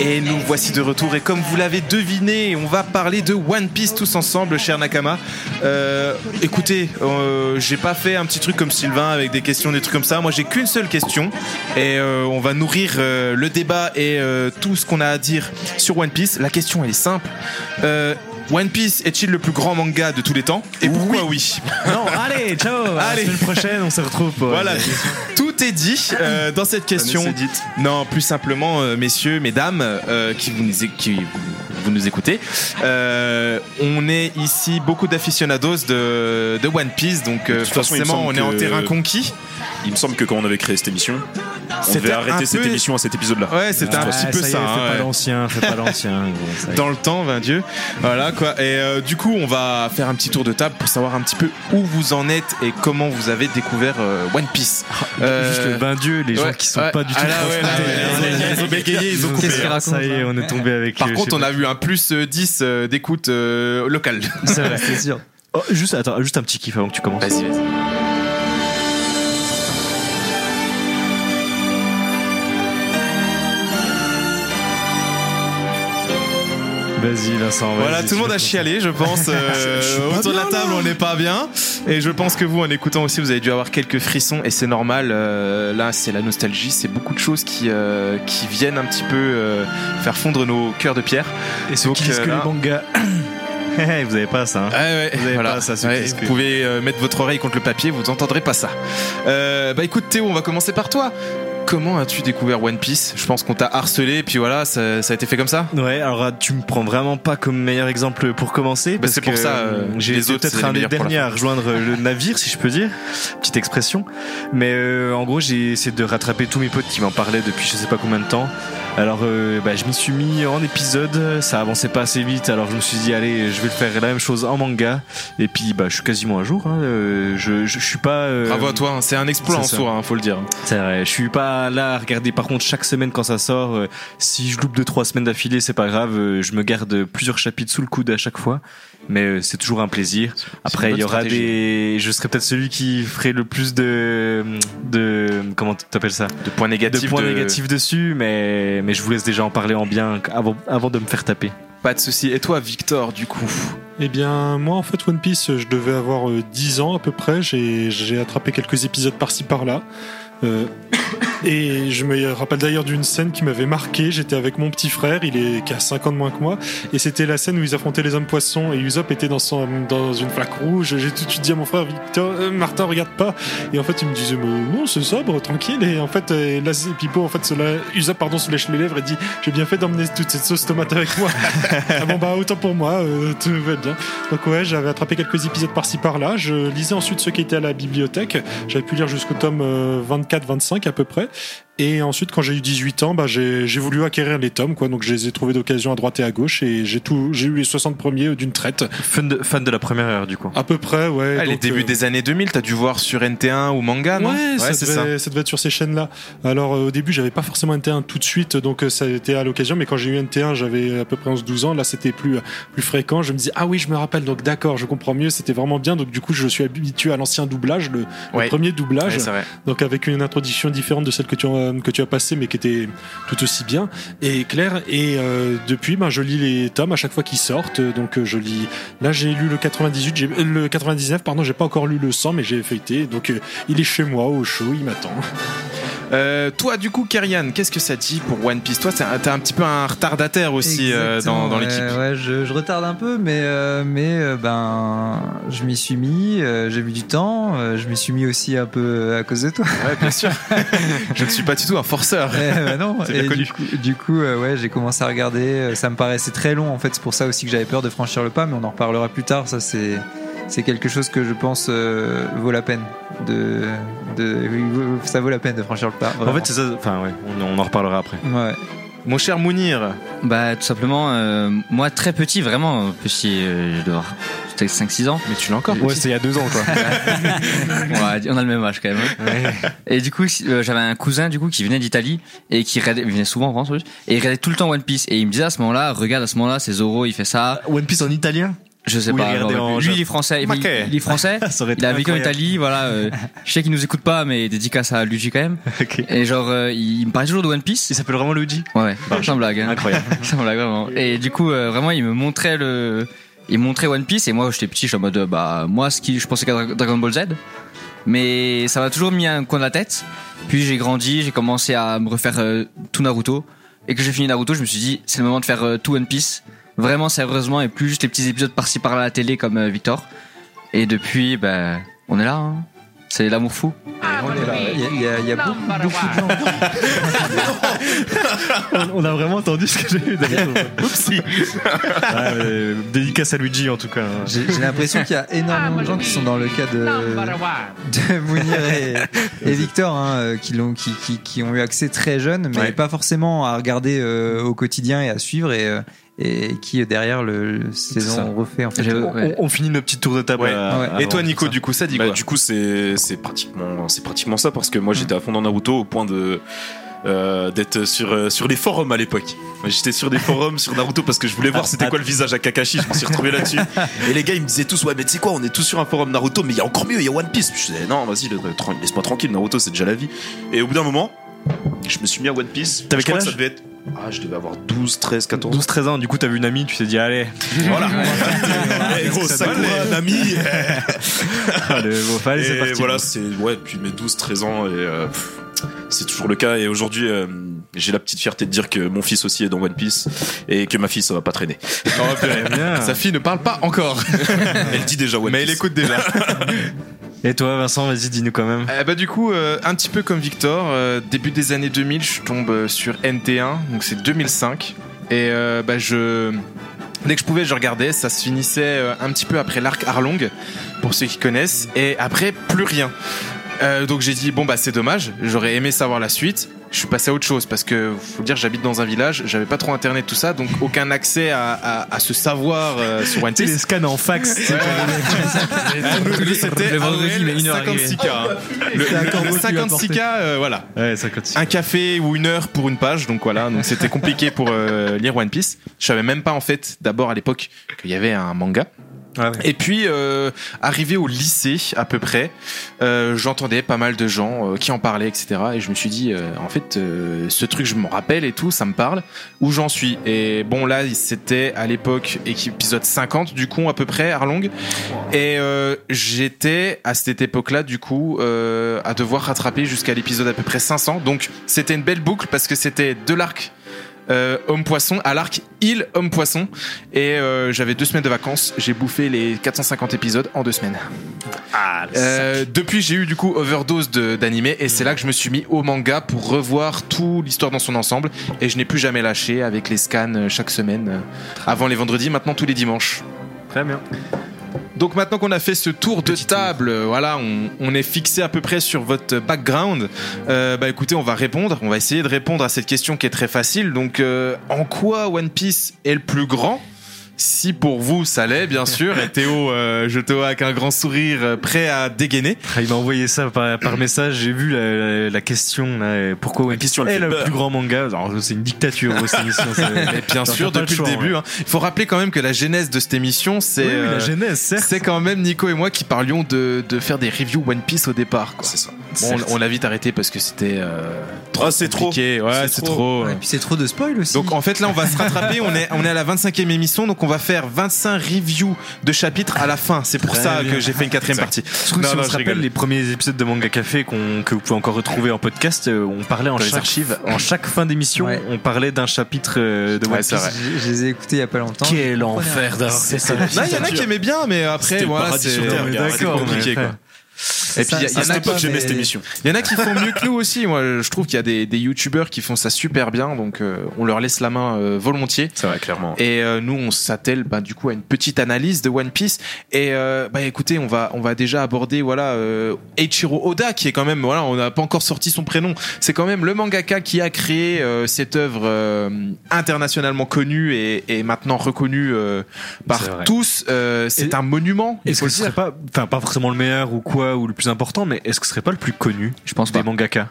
Et nous voici de retour. Et comme vous l'avez deviné, on va parler de One Piece tous ensemble, cher Nakama. Euh, écoutez, euh, j'ai pas fait un petit truc comme Sylvain avec des questions, des trucs comme ça. Moi, j'ai qu'une seule question. Et euh, on va nourrir le débat et tout ce qu'on a à dire sur One Piece. La question, est simple. One Piece est-il le plus grand manga de tous les temps Et pourquoi oui, Non, allez, ciao. À Allez. La semaine prochaine, on se retrouve pour. Voilà, tout est dit euh, dans cette question. Non, plus simplement, euh, messieurs, mesdames, euh, qui, vous nous, é- qui vous nous écoutez, euh, on est ici beaucoup d'aficionados de, de One Piece, donc euh, De façon, forcément, on est en terrain conquis. Il me semble que quand on avait créé cette émission, on C'était devait un arrêter cette peu- émission à cet épisode-là. Ouais, c'était un Ah, petit peu ça. hein, pas l'ancien, fais pas l'ancien. <laughs> Dans le temps, ben Dieu. Voilà quoi. Et euh, du coup, on va faire un petit tour de table pour savoir un petit peu où vous en êtes et comment vous avez découvert euh, One Piece. Euh, Juste le bain Dieu, les gens ouais, qui sont ouais. pas du tout. Ah là, ouais, là, ils ont bégayé, ils ont coupé. Qu'est-ce qu'il raconte Ça y est, on est tombé avec. Par euh, contre, on a vu un plus euh, 10 euh, d'écoute euh, locale. C'est vrai, <laughs> c'est sûr. Oh, juste, attends, juste un petit kiff avant que tu commences. Vas-y, vas-y. Vas-y, Vincent. Voilà, vas-y, tout le monde a chialé, je pense. Euh, <laughs> Je autour de la table, là. on n'est pas bien. Et je pense que vous, en écoutant aussi, vous avez dû avoir quelques frissons. Et c'est normal. euh, là, c'est la nostalgie. C'est beaucoup de choses qui, euh, qui viennent un petit peu faire fondre nos cœurs de pierre. Et ceux Donc, qui disent que là- les mangas. Hé, <coughs> hé, vous avez pas ça. Hein. Ouais, ouais, Vous avez voilà. pas ça, Ouais, vous pouvez euh, mettre votre oreille contre le papier, vous n'entendrez pas ça. Euh, bah écoute Théo, on va commencer par toi. Comment as-tu découvert One Piece? Je pense qu'on t'a harcelé, et puis voilà, ça, ça a été fait comme ça? Ouais, alors euh, tu me prends vraiment pas comme meilleur exemple pour commencer. Bah, parce c'est pour ça, euh, j'ai autres, c'est peut-être un des derniers à rejoindre le navire, si je peux dire. Petite expression. Mais euh, en gros, j'ai essayé de rattraper tous mes potes qui m'en parlaient depuis je sais pas combien de temps. Alors, euh, bah, je m'y suis mis en épisode. Ça avançait pas assez vite, alors je me suis dit allez, je vais le faire la même chose en manga. Et puis, bah, je suis quasiment à jour. hein. Euh, je, je, je suis pas. euh, Bravo à toi, hein, c'est un exploit en ça. soi, hein, faut le dire. c'est vrai, je suis pas là à regarder par contre chaque semaine quand ça sort. euh, si je loupe deux trois semaines d'affilée, c'est pas grave. euh, je me garde plusieurs chapitres sous le coude à chaque fois, mais euh, c'est toujours un plaisir. Après, il y aura stratégie. des. Je serai peut-être celui qui ferait le plus de de comment t'appelles ça? De points négatifs. De points de- négatifs dessus, mais mais je vous laisse déjà en parler en bien avant avant de me faire taper. Pas de souci. Et toi, Victor, du coup? Eh bien, moi, en fait, One Piece, je devais avoir euh, 10 ans à peu près. J'ai j'ai attrapé quelques épisodes par-ci par-là. Euh, <coughs> et je me rappelle d'ailleurs d'une scène qui m'avait marqué. J'étais avec mon petit frère, il est qui a 5 ans de moins que moi, et c'était la scène où ils affrontaient les hommes poissons et Usopp était dans son dans une flaque rouge. J'ai tout de suite dit à mon frère Victor, euh, Martin, regarde pas. Et en fait, il me disait mais non, c'est sobre, tranquille. Et en fait, euh, là, c'est- Pipo, en fait, se la- Usopp pardon se lèche les lèvres et dit j'ai bien fait d'emmener toute cette sauce tomate avec moi. <laughs> ah bon bah autant pour moi, euh, tout va bien. Donc ouais, j'avais attrapé quelques épisodes par-ci par-là. Je lisais ensuite ceux qui étaient à la bibliothèque. J'avais pu lire jusqu'au tome 24-25 à peu près. Et ensuite, quand j'ai eu 18 ans, bah, j'ai j'ai voulu acquérir les tomes, quoi. Donc je les ai trouvés d'occasion à droite et à gauche, et j'ai tout, j'ai eu les 60 premiers d'une traite. Fan de, fan de la première heure du coup. À peu près, ouais. Ah, Les débuts euh, des années 2000, t'as dû voir sur NT1 ou manga, non Ouais, ça, c'est devait, ça. devait être sur ces chaînes-là. Alors euh, au début, j'avais pas forcément NT1 tout de suite, donc euh, ça a été à l'occasion. Mais quand j'ai eu NT1, j'avais à peu près 11-12 ans. Là, c'était plus plus fréquent. Je me dis ah oui, je me rappelle. Donc d'accord, je comprends mieux. C'était vraiment bien. Donc du coup, je suis habitué à l'ancien doublage, le, premier doublage. Ouais, c'est vrai. donc avec une introduction différente de celle que tu as, que tu as passée, mais qui était tout aussi bien et claire. Et euh, depuis, ben je lis les tomes à chaque fois qu'ils sortent. Donc euh, je lis. Là, j'ai lu le 98, j'ai- euh, le 99, pardon. J'ai pas encore lu le 100, mais j'ai feuilleté. Donc euh, il est chez moi au chaud, il m'attend. Euh, toi, du coup, Kerian, qu'est-ce que ça dit pour One Piece? Toi, t'es un- petit peu un retardataire aussi euh, dans, dans l'équipe. Ouais, je, je retarde un peu, mais, euh, mais ben, je m'y suis mis, j'ai mis du temps, je m'y suis mis aussi un peu à cause de toi. Ouais, bien sûr. <laughs> je ne suis pas du tout un forceur. Ben non, <laughs> bien et connu. du coup, du coup, ouais, j'ai commencé à regarder. Ça me paraissait très long en fait. C'est pour ça aussi que j'avais peur de franchir le pas, mais on en reparlera plus tard. Ça, c'est c'est quelque chose que je pense euh, vaut la peine de, de ça vaut la peine de franchir le pas. En fait, c'est ça. Enfin, ouais, on, on en reparlera après. ouais. Mon cher Mounir, Bah, tout simplement, euh, moi, très petit, vraiment petit, euh, je dois avoir peut-être 5-6 ans. mais tu l'as encore Ouais, c'est il y a deux ans quoi. <laughs> Ouais, on a le même âge quand même. hein. Et du coup, euh, j'avais un cousin du coup qui venait d'Italie et qui regardait, il venait souvent en France en plus, et il regardait tout le temps One Piece. Et il me disait à ce moment-là, regarde à ce moment-là, c'est Zoro, il fait ça. One Piece en italien? Je sais il pas. en lui, il est français. Il, il est français. <laughs> Il a vécu en. Italie, voilà. euh, je sais qu'il nous écoute pas, mais dédicace à Luigi quand même. <laughs> Et genre, euh, il me parlait toujours de One Piece. Il s'appelle vraiment Luigi Ouais, ouais, sans blague. Hein. Incroyable. <laughs> sans blague, vraiment. Et du coup, euh, vraiment, il me montrait le, il montrait One Piece et moi, j'étais petit, je suis en mode, bah, moi, ce qui, je pensais qu'à Dra- Dragon Ball Z. Mais ça m'a toujours mis un coin de la tête. Puis j'ai grandi, j'ai commencé à me refaire tout Naruto. Et que j'ai fini Naruto, je me suis dit, c'est le moment de faire tout One Piece. Vraiment sérieusement et plus juste les petits épisodes par-ci par-là à la télé comme euh, Victor. Et depuis, ben, on est là. Hein. C'est l'amour fou. On est là. Il y a, il y a- il y a beaucoup, beaucoup de gens. on, <laughs> on a vraiment entendu ce que j'ai eu derrière. Oupsie. Ouais, mais dédicace à Luigi en tout cas. hein. J'ai j'ai l'impression qu'il y a énormément de gens qui sont dans le cas de, de Mounir et, et Victor, hein, euh, qui, l'ont, qui, qui, qui ont eu accès très jeunes, mais Ouais. pas forcément à regarder euh, au quotidien et à suivre, et, euh, et qui derrière le, saison refait en fait. Ouais. On, on finit notre petit tour de table. Ouais. euh, Ouais. Et toi, Nico, du coup, ça dit Bah, quoi du coup, c'est c'est pratiquement c'est pratiquement ça parce que moi j'étais à fond dans Naruto au point de euh, d'être sur euh, sur les forums à l'époque. J'étais sur des forums sur Naruto parce que je voulais voir c'était quoi le visage à Kakashi. Je me suis retrouvé là-dessus. Et les gars ils me disaient tous ouais mais tu sais quoi on est tous sur un forum Naruto mais il y a encore mieux il y a One Piece. Je disais non vas-y laisse-moi tranquille Naruto c'est déjà la vie. Et au bout d'un moment je me suis mis à One Piece. T'avais quel que ça devait être ah je devais avoir 12 13 14 12-13 ans, du coup t'as vu une amie, tu t'es dit allez, <laughs> Voilà. Eh, gros Ça Sakura, donne. un ami. <laughs> allez, bon, allez, c'est Et parti. voilà, c'est ouais, depuis mes 12-13 ans et euh, pff, c'est toujours le cas. Et aujourd'hui, euh, j'ai la petite fierté de dire que mon fils aussi est dans One Piece et que ma fille ça va pas traîner. Oh. Sa fille ne parle pas encore, <laughs> Elle dit déjà One mais elle Piece. écoute déjà. Et toi, Vincent, vas-y, dis-nous quand même. Euh, bah du coup, euh, un petit peu comme Victor, euh, début des années 2000, je tombe euh, sur NT1, donc c'est 2005, et bah je dès que je pouvais, je regardais. Ça se finissait un petit peu après l'arc Arlong, pour ceux qui connaissent, et après plus rien. Donc j'ai dit bon bah c'est dommage, j'aurais aimé savoir la suite. Je suis passé à autre chose parce que faut dire j'habite dans un village, j'avais pas trop internet tout ça, donc aucun accès à, à, à ce savoir euh, sur One sais, les Piece. scans en fax. <laughs> Nous, C'était Le vendredi, AOL, mais une heure 56K. hein. Le, le beau, tu lui as 56K, euh, voilà. Ouais, ça continue. Un café ou une heure pour une page, donc voilà. Donc c'était compliqué pour euh, lire One Piece. Je savais même pas en fait, d'abord à l'époque, qu'il y avait un manga. Ah. Et puis, euh, arrivé au lycée à peu près, euh, j'entendais pas mal de gens euh, qui en parlaient, etc. Et je me suis dit, euh, en fait, euh, ce truc, je m'en rappelle et tout, ça me parle. Où j'en suis? Et bon, là, c'était à l'époque épisode 50 du coup à peu près, Arlong. Et euh, j'étais à cette époque-là, du coup, à devoir rattraper jusqu'à l'épisode à peu près 500. Donc, c'était une belle boucle parce que c'était de l'arc euh, homme poisson à l'arc île homme poisson. Et euh, j'avais deux semaines de vacances. J'ai bouffé les 450 épisodes en deux semaines. Euh, depuis j'ai eu du coup overdose d'animé. Et c'est là que je me suis mis au manga pour revoir tout l'histoire dans son ensemble. Et je n'ai plus jamais lâché avec les scans chaque semaine avant les vendredis maintenant tous les dimanches. Très bien. Donc maintenant qu'on a fait ce tour de table, euh, voilà, on, on est fixé à peu près sur votre background. Euh, bah écoutez, on va répondre. On va essayer de répondre à cette question qui est très facile. Donc, euh, en quoi One Piece est le plus grand? Si pour vous ça l'est, bien <laughs> sûr, et Théo, euh, je te vois avec un grand sourire euh, prêt à dégainer. Ah, Il m'a envoyé ça par, par message. J'ai vu la, la- la question. Là, pourquoi One Piece est le peur. plus grand manga? C'est une dictature cette <laughs> émission. bien sûr, depuis le, choix, début. ouais. hein. Il faut rappeler quand même que la genèse de cette émission, c'est Oui, oui, la euh, c'est quand même Nico et moi qui parlions de, de faire des reviews One Piece au départ. quoi. C'est ça. Bon, on, on l'a vite arrêté parce que c'était euh, Ah, c'est trop. Ouais, C'est trop. trop. Et puis c'est trop de spoil aussi. Donc en fait là on va se rattraper, on est, on est à la 25e émission donc on va faire 25 reviews de chapitres à la fin. C'est pour ça bien. que j'ai fait une quatrième partie. Non, si non, on se rappelle les premiers épisodes de Manga Café qu'on- que vous pouvez encore retrouver en podcast, euh, on parlait en Dans chaque, archives. en chaque fin d'émission, Ouais. on parlait d'un chapitre euh, de One Piece. je, les ai écoutés il y a pas longtemps. Quel enfer d'avoir fait ça. Là il y en a qui aimaient bien mais après voilà c'est compliqué quoi. Et puis il y, en a qui- j'aimais mais- cette émission. il y en a qui font mieux que nous aussi. Moi je trouve qu'il y a des, des youtubeurs qui font ça super bien donc euh, on leur laisse la main euh, volontiers. C'est vrai, clairement. Et euh, nous, on s'attelle bah, du coup à une petite analyse de One Piece. Et euh, bah écoutez, on va on va déjà aborder voilà euh, Eiichiro Oda qui est quand même voilà, on n'a pas encore sorti son prénom. C'est quand même le mangaka qui a créé euh, cette œuvre euh, internationalement connue et, et maintenant reconnue euh, par tous. Euh, c'est un monument. Est-ce que ce serait pas, enfin pas forcément le meilleur ou quoi ou le plus important, mais est-ce que ce serait pas le plus connu Je pense des pas. mangaka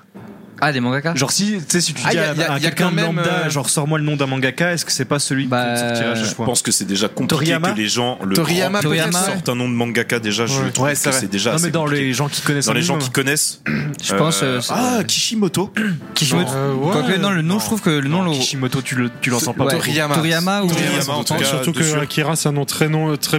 Ah, des mangaka? Genre si, tu sais, si tu Ah, dis à, quelqu'un de même, lambda, euh, genre sors-moi le nom d'un mangaka, est-ce que c'est pas celui Bah, qui sortira à chaque Je pense que c'est déjà compliqué Toriyama? que les gens le Toriyama, peut-être, sortent un nom de mangaka déjà. Je Ouais. trouve Ouais, que c'est déjà Non mais dans compliqué. les gens qui connaissent dans les gens qui connaissent. <clears throat> Je pense. euh, euh, c'est- ah Kishimoto. <clears throat> Kishimoto. Euh. Quoique, non, le nom, je trouve que le nom. Kishimoto, tu le- tu l'entends pas. Toriyama. Toriyama ou. Toriyama, en tout Ouais, cas, surtout que Akira c'est un nom très,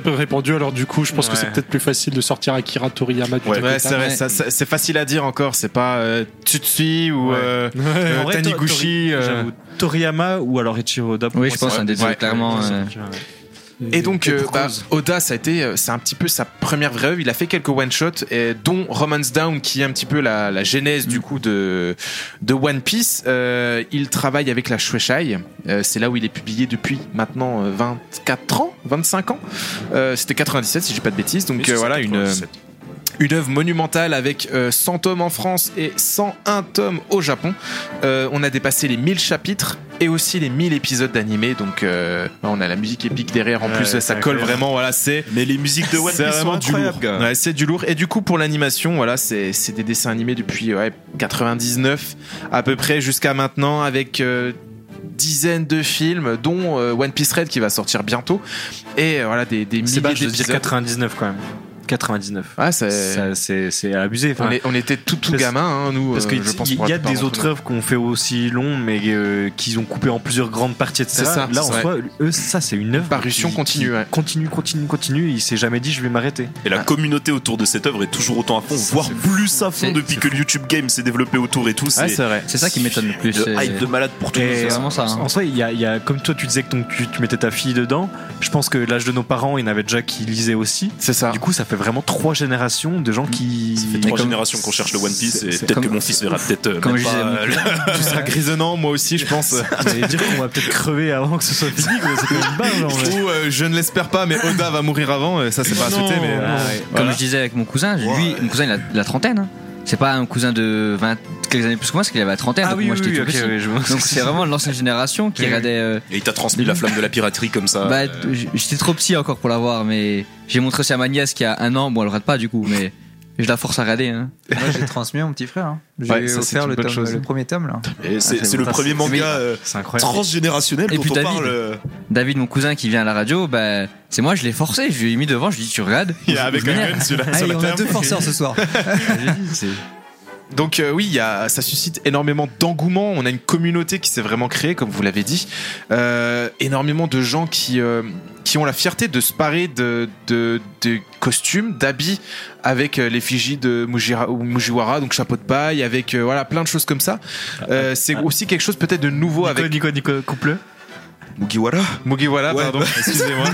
peu répandu alors du coup je pense que c'est peut-être plus facile de sortir Akira Toriyama du Ouais. c'est vrai, c'est facile à dire encore. C'est pas euh, Tsutsuki ou Ouais. euh, <laughs> euh, vrai, Taniguchi. Tori- euh, Toriyama ou alors Ichiro Oda. Oui, moi, je pense un des deux, Ouais. clairement. Euh, Et donc, euh, bah. Oda, ça a été, c'est un petit peu sa première vraie œuvre. Il a fait quelques one shots, et dont Romance Down, qui est un petit peu la, la genèse du coup de de One Piece. Euh, il travaille avec la Shueisha. Euh, c'est là où il est publié depuis maintenant euh, 24 ans, 25 ans. Euh, C'était 97 si j'ai pas de bêtises. Donc euh, voilà une 97. Une œuvre monumentale avec euh, 100 tomes en France et 101 tomes au Japon. Euh, on a dépassé les 1000 chapitres et aussi les 1000 épisodes d'animé. Donc euh, on a la musique épique derrière. En Ouais, plus, ça colle incroyable. vraiment. Voilà, c'est Mais les musiques de One Piece sont vraiment du lourd. Ouais, c'est du lourd. Et du coup, pour l'animation, voilà, c'est c'est des dessins animés depuis ouais, 99 à peu près jusqu'à maintenant avec euh, dizaines de films, dont euh, One Piece Red qui va sortir bientôt. Et euh, voilà, des, des C'est milliers d'épisodes. 99 quand même. 99. Ah, c'est- Ça, c'est c'est abusé. Enfin, on, est- on était tout tout parce- gamin, hein, nous. Parce euh, qu'il y, a des autres œuvres qu'on fait aussi longs, mais euh, qu'ils ont coupé en plusieurs grandes parties, etc. C'est ça, Là, en vrai. soi, eux, ça, c'est une œuvre. Parution qui- continue, qui ouais. Continue, continue, continue. Il s'est jamais dit, je vais m'arrêter. Et la communauté autour de cette œuvre est toujours autant à fond, voire plus à fond depuis que le YouTube Game s'est développé autour et tout. Ouais, C'est vrai. C'est ça qui m'étonne le plus. c'est- hype de malade pour tout le monde. C'est vraiment ça. hein. En soi, il y a, comme toi, tu disais que donc, tu, tu mettais ta fille dedans. Je pense que l'âge de nos parents, il y en avait déjà qui lisaient aussi. C'est ça. Du coup, ça fait fait vraiment trois générations de gens qui. Ça fait trois générations qu'on cherche le One Piece et peut-être comme- que mon fils verra peut-être euh, comme je disais, euh, Tu seras grisonnant, moi aussi, je pense. <laughs> J'allais dire qu'on va peut-être crever avant que ce soit fini, c'est quand même barge en vrai. Ou euh, je ne l'espère pas, mais Oda va mourir avant. Ça, c'est pas à Non, souhaiter, mais. euh, Ah ouais. Comme voilà. je disais avec mon cousin, lui, mon cousin il a la trentaine. hein. C'est pas un cousin de 20, quelques années plus que moi, c'est qu'il avait la trentaine. Ah donc oui, moi oui, j'étais oui, tout ok, petit. oui, je vois. Donc c'est vraiment l'ancienne génération qui regardait. euh, Et il t'a transmis la flamme de la piraterie comme ça. bah, euh, j'étais trop petit encore pour l'avoir, mais j'ai montré aussi à ma nièce qui a un an. Bon, elle regarde pas du coup, mais je la force à regarder. Hein. Moi, j'ai transmis à mon petit frère. hein. J'ai Ouais, offert le, tome- le premier tome là. C'est Ah, c'est le premier manga euh, transgénérationnel Et dont puis on David. parle. euh, David, mon cousin qui vient à la radio, bah, c'est moi, je l'ai forcé. Je lui ai mis devant, je lui ai dit, tu regardes. Il est avec Je un gun sur la, sur Allez, la on a deux forceurs ce soir. <laughs> Donc euh, oui, il y a, ça suscite énormément d'engouement. On a une communauté qui s'est vraiment créée, comme vous l'avez dit. Euh, énormément de gens qui euh, qui ont la fierté de se parer de de, de costumes, d'habits avec euh, l'effigie de Mujira, ou Mujiwara, donc chapeau de paille, avec euh, voilà plein de choses comme ça. Euh, c'est aussi quelque chose peut-être de nouveau Nico, avec Nico, Nico, couple. Mugiwara Mugiwara, Ouais, pardon. bah. <laughs> Excusez-moi.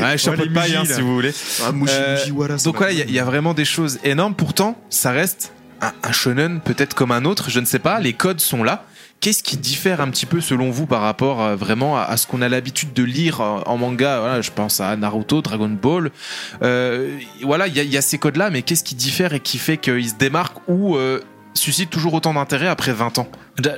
Ouais, chapeau Ouais, de paille, hein, si vous voulez. Ah, Euh, Donc voilà, il y, a- il y a vraiment des choses énormes. Pourtant, ça reste un, shonen peut-être comme un autre. Je ne sais pas. Les codes sont là. Qu'est-ce qui diffère un petit peu selon vous par rapport euh, vraiment à, ce qu'on a l'habitude de lire euh, en manga? Je pense à Naruto, Dragon Ball. Euh, voilà, il y, a- ces codes-là, mais qu'est-ce qui diffère et qui fait qu'ils se démarquent ou suscitent toujours autant d'intérêt après 20 ans?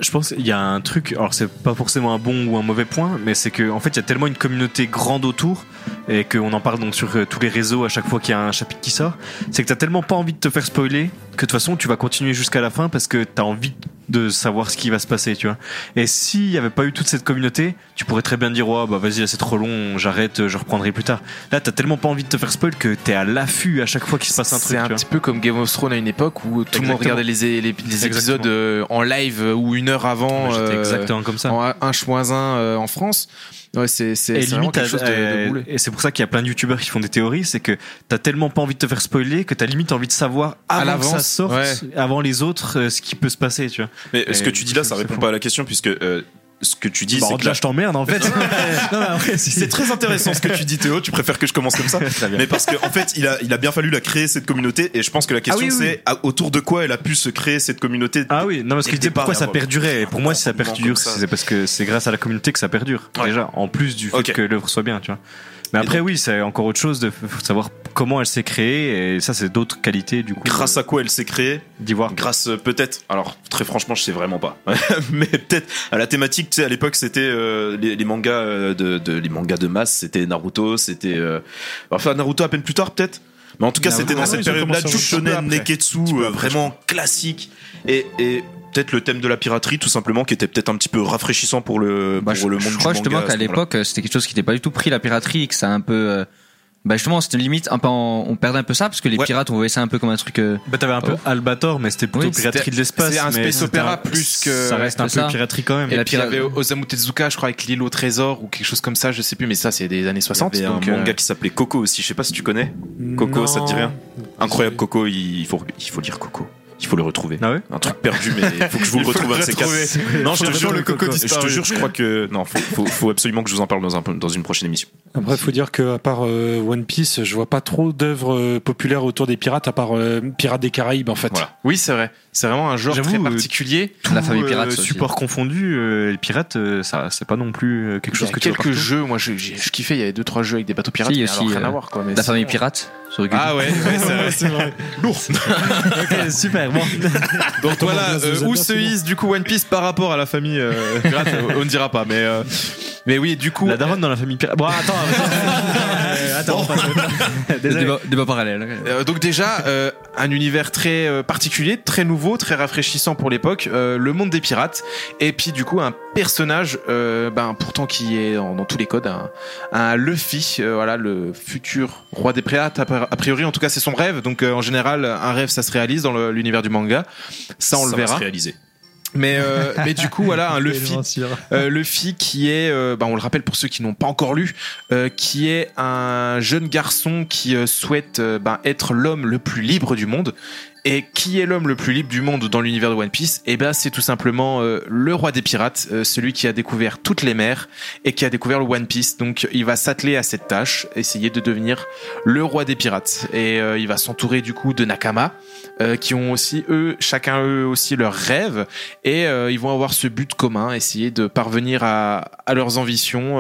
Je pense qu'il y a un truc, alors c'est pas forcément un bon ou un mauvais point, mais c'est que en fait il y a tellement une communauté grande autour et qu'on en parle donc sur euh, tous les réseaux à chaque fois qu'il y a un chapitre qui sort, c'est que t'as tellement pas envie de te faire spoiler que de toute façon tu vas continuer jusqu'à la fin parce que t'as envie de savoir ce qui va se passer, tu vois. Et s'il y avait pas eu toute cette communauté, tu pourrais très bien dire ouais bah vas-y là c'est trop long, j'arrête, je reprendrai plus tard. Là t'as tellement pas envie de te faire spoil que t'es à l'affût à chaque fois qu'il se passe un truc. C'est un tu vois. petit peu comme Game of Thrones à une époque où tout le monde regardait les, les, les Exactement. épisodes euh, en live euh, ou une heure avant. J'étais euh, exactement comme ça. En 1 1 en France. Ouais, c'est c'est limite, quelque chose de, de euh, et c'est pour ça qu'il y a plein de youtubeurs qui font des théories, c'est que t'as tellement pas envie de te faire spoiler que t'as limite envie de savoir avant que ça sorte, ouais. avant les autres, euh, ce qui peut se passer, tu vois. Mais ce que tu dis là, ça répond pas à la question puisque euh, ce que tu dis, Bah, c'est que là- je t'emmerde en <laughs> fait. C'est très intéressant ce que tu dis Théo, tu préfères que je commence comme ça <laughs> Très bien. Mais parce qu'en en fait, il a, il a bien fallu la créer cette communauté et je pense que la question Ah oui, oui. c'est autour de quoi elle a pu se créer cette communauté. Ah oui, non, parce que pourquoi ça perdurait. Et pour moi, si ça perdure, c'est parce que c'est grâce à la communauté que ça perdure. Déjà, en plus du fait que l'œuvre soit bien, tu vois. Mais après, donc- oui, c'est encore autre chose de savoir comment elle s'est créée. Et ça, c'est d'autres qualités, du coup. Grâce à quoi elle s'est créée d'y voir. Grâce euh, peut-être, alors très franchement je sais vraiment pas, <laughs> mais peut-être à la thématique, tu sais à l'époque c'était euh, les, les mangas euh, de, de- les mangas de masse, c'était Naruto, c'était euh, enfin Naruto à peine plus tard peut-être. Mais en tout cas, c'était dans ouais, cette période-là du shonen neketsu euh, vraiment classique et, et peut-être le thème de la piraterie tout simplement qui était peut-être un petit peu rafraîchissant pour le Bah, pour je, le monde je du crois manga justement qu'à l'époque, c'était quelque chose qui n'était pas du tout pris la piraterie et que ça a un peu. euh, bah justement, c'était une limite un peu. en- on perdait un peu ça parce que les Ouais. pirates, on voyait ça un peu comme un truc. euh, Bah, t'avais un peu Oh. Albator, mais c'était plutôt Oui, piraterie c'était- de l'espace. c'est un mais space opéra un- plus que- Ça reste un peu ça. piraterie quand même. Et, Et la puis il y avait Osamu Tezuka, je crois, avec l'île au trésor ou quelque chose comme ça, je sais plus, mais ça c'est des années 60. Il y avait donc, un euh, manga qui s'appelait Coco aussi, je sais pas si tu connais. Coco, ça te dit rien Incroyable Coco, il faut il faut lire Coco. Il faut le retrouver. Ah ouais Un truc perdu, mais il faut que je vous <laughs> le Il retrouve un de ces quatre. Non, je te jure, le coco Je te jure, je crois que non, faut, faut, faut absolument que je vous en parle dans, un, dans une prochaine émission. Après, faut dire que à part euh, One Piece, je vois pas trop d'œuvres euh, populaires autour des pirates, à part euh, Pirates des Caraïbes, en fait. Voilà. Oui, c'est vrai. C'est vraiment un genre très euh, particulier. Tout, La famille euh, pirate, support confondu, euh, les pirates, euh, ça, c'est pas non plus quelque Il chose que tu quelques jeux, moi je, j'ai- je kiffais, il y avait deux trois jeux avec des bateaux pirates, Si, mais aussi, alors rien euh, à voir quoi. Mais la famille pirate sur Google. Ah ouais, ouais, c'est vrai. c'est vrai. <laughs> Lourd. <laughs> Ok, super. Bon. <laughs> Donc voilà, euh, où se hisse du coup One Piece par rapport à la famille euh, pirate, <laughs> on ne dira pas, mais euh, mais oui, du coup. La daronne dans la famille pirate. <laughs> Bon, attends. attends. Débat, débat parallèle. Euh, donc déjà euh, un univers très euh, particulier, très nouveau, très rafraîchissant pour l'époque, euh, le monde des pirates, et puis du coup un personnage, euh, ben pourtant qui est dans, dans tous les codes, un, un Luffy, euh, voilà le futur roi des pirates a priori, en tout cas c'est son rêve, donc euh, en général un rêve ça se réalise dans le- l'univers du manga, ça on le va verra. se réaliser. Mais euh, <laughs> mais du coup voilà un Luffy euh, Luffy qui est, euh, bah, on le rappelle pour ceux qui n'ont pas encore lu, euh, qui est un jeune garçon qui euh, souhaite euh, bah, être l'homme le plus libre du monde Et qui est l'homme le plus libre du monde dans l'univers de One Piece Eh ben, c'est tout simplement euh, le roi des pirates, euh, celui qui a découvert toutes les mers et qui a découvert le One Piece. Donc, il va s'atteler à cette tâche, essayer de devenir le roi des pirates. Et euh, il va s'entourer du coup de Nakama, qui ont aussi eux, chacun eux aussi leurs rêves, et ils vont avoir ce but commun, essayer de parvenir à, à leurs ambitions.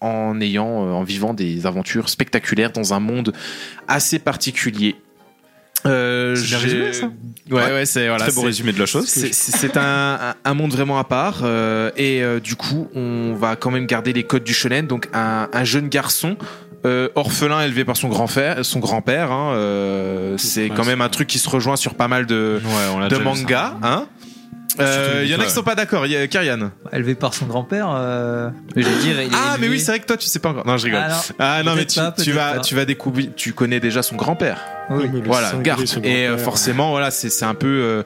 en ayant, en vivant des aventures spectaculaires dans un monde assez particulier. Euh, C'est bien j'ai- résumé, ça. Ouais, ouais, c'est voilà. Très beau c'est- résumé de la chose. c'est- C'est c'est un, monde vraiment à part euh, et euh, du coup on va quand même garder les codes du shonen. Donc un, un jeune garçon orphelin élevé par son grand-père, son grand-père. hein, euh, c'est quand même un truc qui se rejoint sur pas mal de, de mangas. Hein Euh, Il y en a qui sont pas d'accord. Il y a Karian. Élevé par son grand-père. euh, Mais je veux dire, il est Ah mais oui c'est vrai que toi tu sais pas encore. Non je rigole. Ah non. Ah non mais tu, pas, tu peut-être vas pas. tu vas découvrir. Tu connais déjà son grand-père. Oui. mais le Voilà Garp. Et euh, forcément voilà c'est c'est un peu euh,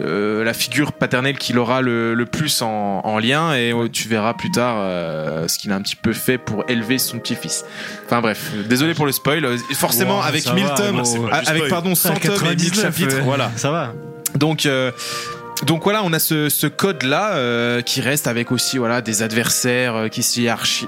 euh, la figure paternelle qu'il aura le, le plus en, en lien et euh, tu verras plus tard euh, ce qu'il a un petit peu fait pour élever son petit-fils. Enfin bref, désolé pour le spoil. Forcément Wow, avec ça 1000 va, tomes, avec pardon 100 tomes et 1000 chapitres, voilà. Ça va. Donc euh, donc voilà, on a ce, ce code là qui reste avec aussi voilà des adversaires euh, qui se hiérarchi-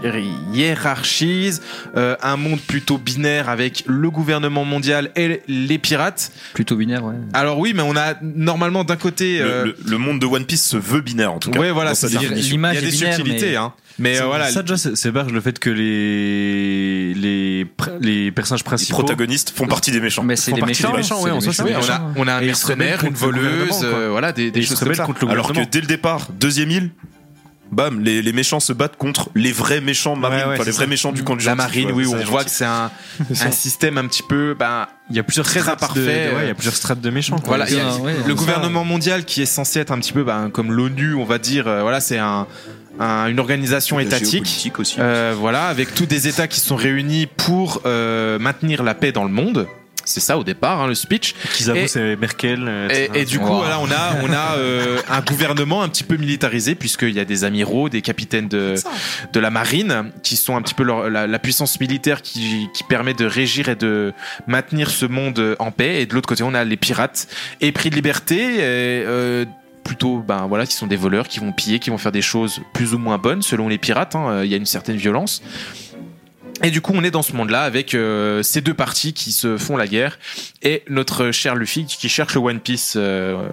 hiérarchisent, euh, un monde plutôt binaire avec le gouvernement mondial et les pirates. Plutôt binaire, ouais. Alors oui, mais on a normalement d'un côté Le, euh, le- le monde de One Piece se veut binaire en tout cas. Ouais, voilà, c'est. L'image il y a des binaire, subtilités, mais- hein. Mais euh, voilà, Ça déjà, c'est barge le fait que les les les personnages Les principaux protagonistes font partie des méchants. Mais c'est font des partie des méchants. ouais, ça, Oui, on a, on a un mercenaire, une voleuse, euh, voilà, des, des choses comme ça. contre le Alors que dès le départ, deuxième île, bam, les, les méchants se battent contre les vrais méchants marines, Ouais, ouais, enfin les vrais méchants du camp du La gentil, marine, oui, on voit que c'est un, un système un petit peu, ben, Il y a plusieurs Très strates imparfait, de- de- euh, ouais, il y a plusieurs strates de méchants. quoi. Voilà, il y a ouais, le ça. gouvernement mondial qui est censé être un petit peu ben, comme l'ONU, on va dire. euh, voilà, c'est un, un- une organisation La étatique. aussi. Euh, voilà, avec tous des États qui sont réunis pour euh, maintenir la paix dans le monde. C'est ça au départ, hein, le speech. Qu'ils avouent, Et- c'est Merkel. euh, Et, du coup, Wow. voilà, on a, on a euh, <laughs> un gouvernement un petit peu militarisé, puisqu'il y a des amiraux, des capitaines de, de la marine, qui sont un petit peu leur- la, la puissance militaire qui, qui permet de régir et de maintenir ce monde en paix. Et de l'autre côté, on a les pirates épris de liberté. Et, euh, plutôt ben voilà qui sont des voleurs qui vont piller qui vont faire des choses plus ou moins bonnes selon les pirates hein. Euh, il y a une certaine violence et du coup, on est dans ce monde-là avec euh, ces deux parties qui se font la guerre et notre cher Luffy qui cherche le One Piece. euh,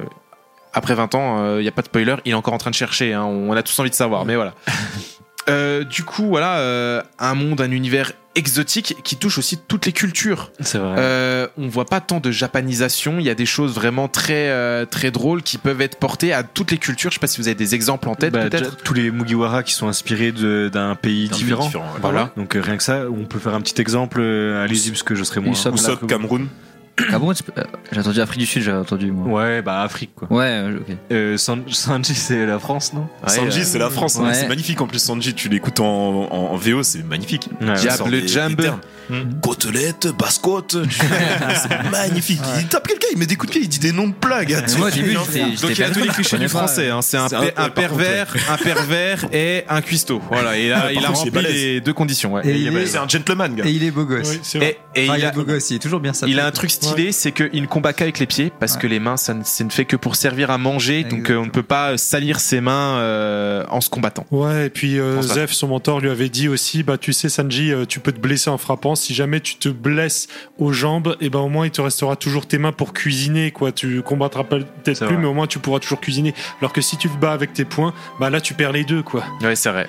après 20 ans, il n'y a pas de spoiler, il est encore en train de chercher. hein, on a tous envie de savoir, mais voilà. <laughs> Euh, du coup, voilà, euh, un monde, un univers exotique qui touche aussi toutes les cultures. C'est vrai. Euh, on voit pas tant de japanisation. Il y a des choses vraiment très euh, très drôles qui peuvent être portées à toutes les cultures. Je sais pas si vous avez des exemples en tête, Bah, peut-être. tous les Mugiwara qui sont inspirés d'un pays différent. Voilà. Donc euh, rien que ça, on peut faire un petit exemple. euh, Allez-y parce que je serai moins. Usopp, Usopp, Cameroun. Ah bon, tu peux- euh, j'ai entendu Afrique du Sud, j'ai entendu moi. Ouais, bah Afrique quoi. Ouais, euh, ok. Euh, San- Sanji c'est la France non? Ouais, Sanji, euh, c'est la France. hein. ouais. C'est magnifique en plus. Sanji, tu l'écoutes en, en, en VO, c'est magnifique. Ouais, Il Diable Jump. Hmm. Côtelette, basse-côte. <laughs> c'est magnifique. Il tape quelqu'un, il met des coups de pied, il dit des noms de plagues. Moi, au début, Donc il y a tous les clichés du français. hein. C'est un, un- pervers, un pervers et un cuistot. Voilà, et là, Par il a est rempli les deux conditions. ouais. Et Et, il est- C'est un gentleman, gars. Et il est beau gosse. Et Enfin, il il a, est beau gosse, il est toujours bien ça. il a un truc stylé, c'est qu'il ne combat qu'avec les pieds parce que les mains, ça ne, ça ne fait que pour servir à manger. Donc euh, on ne peut pas salir ses mains euh, en se combattant. Ouais, et puis euh. Zef, son mentor, lui avait dit aussi, bah tu sais Sanji, euh, tu peux te blesser en frappant. Si jamais tu te blesses aux jambes, et ben au moins il te restera toujours tes mains pour cuisiner, quoi. Tu combattras peut-être plus, vrai. mais au moins tu pourras toujours cuisiner. Alors que si tu te bats avec tes poings, bah là tu perds les deux, quoi. Ouais, c'est vrai.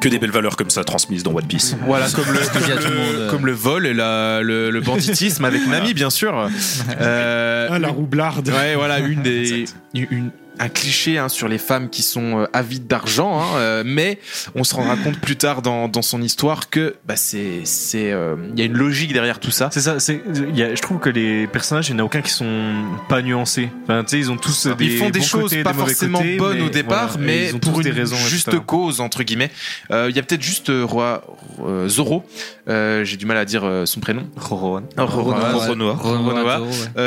Que des belles valeurs comme ça transmises dans One Piece. Voilà, comme le, <laughs> comme le comme vol et la- le, le banditisme avec Nami, bien sûr. <laughs> Euh, Ah la roublarde. Ouais, voilà, une des, <laughs> une, un cliché hein, sur les femmes qui sont euh, avides d'argent, hein, euh, mais on se rendra compte plus tard dans, dans son histoire que bah, c'est, c'est, euh, il y a une logique derrière tout ça. C'est ça. C'est. il y a- Je trouve que les personnages, il n'y en a aucun qui sont pas nuancés. Enfin, tu sais, ils ont tous des Ils font des bons choses côtés, pas des forcément côtés, bonnes mais au départ, voilà, mais ils ont pour une des raisons, juste etc. cause entre guillemets. Euh, Il y a peut-être juste euh, roi euh, Zoro. Euh, J'ai du mal à dire euh, son prénom. Rorohan. Rorohan. Renoir. Renoir.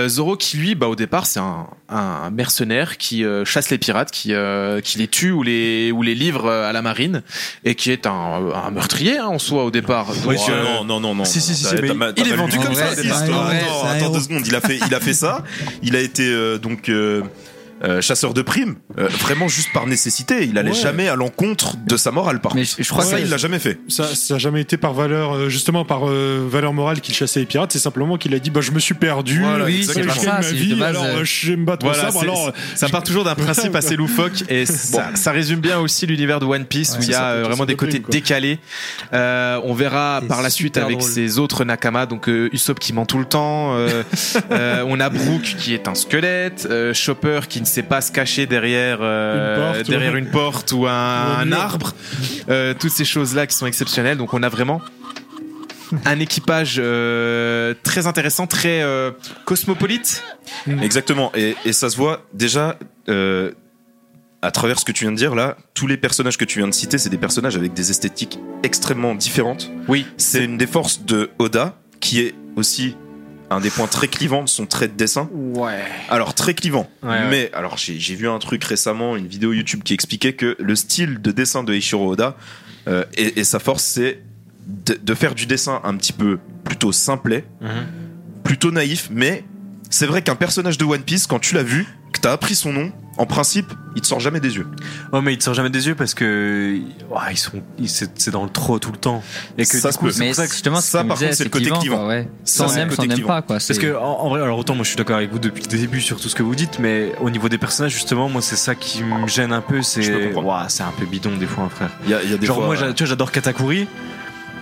Zoro. Euh, qui lui, bah au départ c'est un, un mercenaire qui euh, chasse les pirates, qui, euh, qui les tue ou les, ou les livre euh, à la marine, et qui est un, un meurtrier hein, en soi au départ. Oui, Donc, euh, non, non, non, non. Si, si, si, mais mal- il est vendu comme ça. Attends, attends deux secondes. Il a fait, il a fait ça. Il a été euh, donc. Euh, chasseur de primes, euh, vraiment juste par nécessité. Il allait Ouais. jamais à l'encontre de sa morale. Par Mais contre. je, je crois ça, que il l'a jamais fait. Ça, ça a jamais été par valeur, euh, justement par euh, valeur morale qu'il chassait les pirates. C'est simplement qu'il a dit, bah, je me suis perdu. Voilà, oui, ça, ma vie, base, alors je vais me battre Voilà, au sabre. c'est- Alors, ça part toujours d'un <laughs> principe assez loufoque et ça, ça résume bien aussi l'univers de One Piece où il y a vraiment des côtés décalés. Euh, on verra par la suite avec drôle. ses autres Nakama, donc Usopp qui ment tout le temps. <laughs> on a Brook qui est un squelette, Chopper qui ne sait pas se cacher derrière euh, Une porte, derrière ouais. une porte ou un, arbre. Euh, toutes ces choses là qui sont exceptionnelles. Donc on a vraiment un équipage euh, très intéressant, très euh, cosmopolite. Exactement. Et, et ça se voit déjà. euh, à travers ce que tu viens de dire là, tous les personnages que tu viens de citer, c'est des personnages avec des esthétiques extrêmement différentes. Oui, C'est une des forces de Oda, qui est aussi un des points très clivants de son trait de dessin. Ouais. Alors très clivant, Ouais, ouais. mais alors j'ai j'ai vu un truc récemment, une vidéo YouTube qui expliquait que le style de dessin de Eiichiro Oda euh, et, et sa force c'est de, de faire du dessin un petit peu plutôt simplet, plutôt naïf, mais c'est vrai qu'un personnage de One Piece quand tu l'as vu, que t'as appris son nom, en principe, il te sort jamais des yeux. Oh mais il te sort jamais des yeux parce que ouais, ils sont ils- c'est dans le trop tout le temps et que Ça coup peut. c'est Mais pour ça que justement, ça, par contre, c'est le côté clivant, quoi, ouais. Ça, le aime, côté clivant. pas, quoi. Parce que en, en vrai, alors autant moi je suis d'accord avec vous depuis le début sur tout ce que vous dites, mais au niveau des personnages justement, moi c'est ça qui me gêne un peu, c'est c'est un peu bidon des fois, hein, frère. Il y a, y a des Genre fois, moi, tu vois, j'adore Katakuri.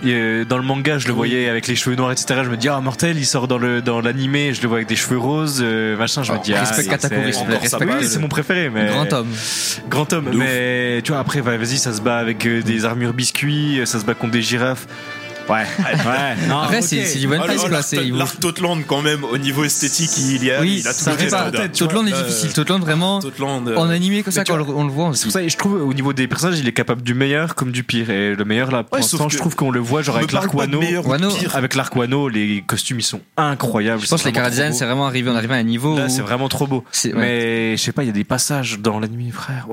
Euh, dans le manga, je le voyais avec les cheveux noirs, etc. Je me dis ah mortel, il sort dans le dans l'animé, je le vois avec des cheveux roses, euh, machin. Je me Oh, dis ah, respect c'est- Katakuri, c'est- mon préféré, mais Grand homme. grand homme. De ouf. mais tu vois après, va- vas-y, ça se bat avec euh, des armures biscuits, ça se bat contre des girafes. Ouais, ouais. Non, Après, ok. c'est c'est du One Ah, Piece, le- quoi. c'est- L'Art Totland quand même au niveau esthétique il y a Oui, il a tout ça Oda. en tête. Totland est Euh, difficile. Totland, vraiment, Totland, euh, en animé comme ça, quand on le- on le voit, C'est pour ça, et je trouve au niveau des personnages, il est capable du meilleur comme du pire. Et le meilleur là, pour Ouais, l'instant, je trouve qu'on le voit genre avec l'arc pas Wano. Avec l'arc Wano, les costumes ils sont incroyables. Je pense que les chara design, c'est vraiment arrivé, on arrive à un niveau Là, c'est vraiment trop beau. Mais je sais pas, il y a des passages dans l'anime, frère.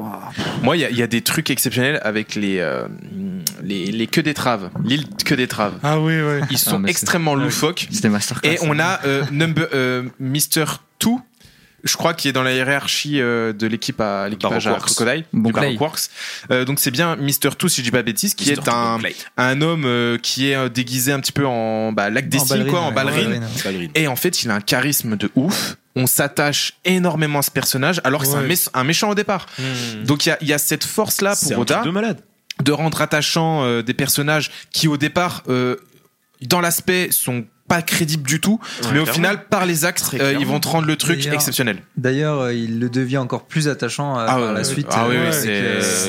Moi, il y, a- des trucs exceptionnels avec les, euh, les, les queues d'étrave, l'île queue d'étrave. Ah oui, ouais. Ils sont c'est- extrêmement loufoques. c'était masterclass. Et on a euh, number, euh, Mr. Two, je crois, qui est dans la hiérarchie euh, de l'équipe à l'équipage à. Crocodile, Bon Works. Euh, donc c'est bien Mr. Two, si je dis pas de bêtises, qui est un, un homme euh, qui est déguisé un petit peu en bah, lac des quoi, en ballerine, ouais. Et en fait, il a un charisme de ouf. On s'attache énormément à ce personnage, alors que c'est un, mé- un méchant au départ. Donc il y a, il y a cette force-là C'est pour un Oda truc de malade. De rendre attachant euh, des personnages qui au départ euh, dans l'aspect sont pas crédibles du tout mais au clairement. final par les actes euh, ils vont te rendre le truc exceptionnel D'ailleurs, euh, il le devient encore plus attachant euh, ah, la suite. ah oui, euh, oui, avec, c'est-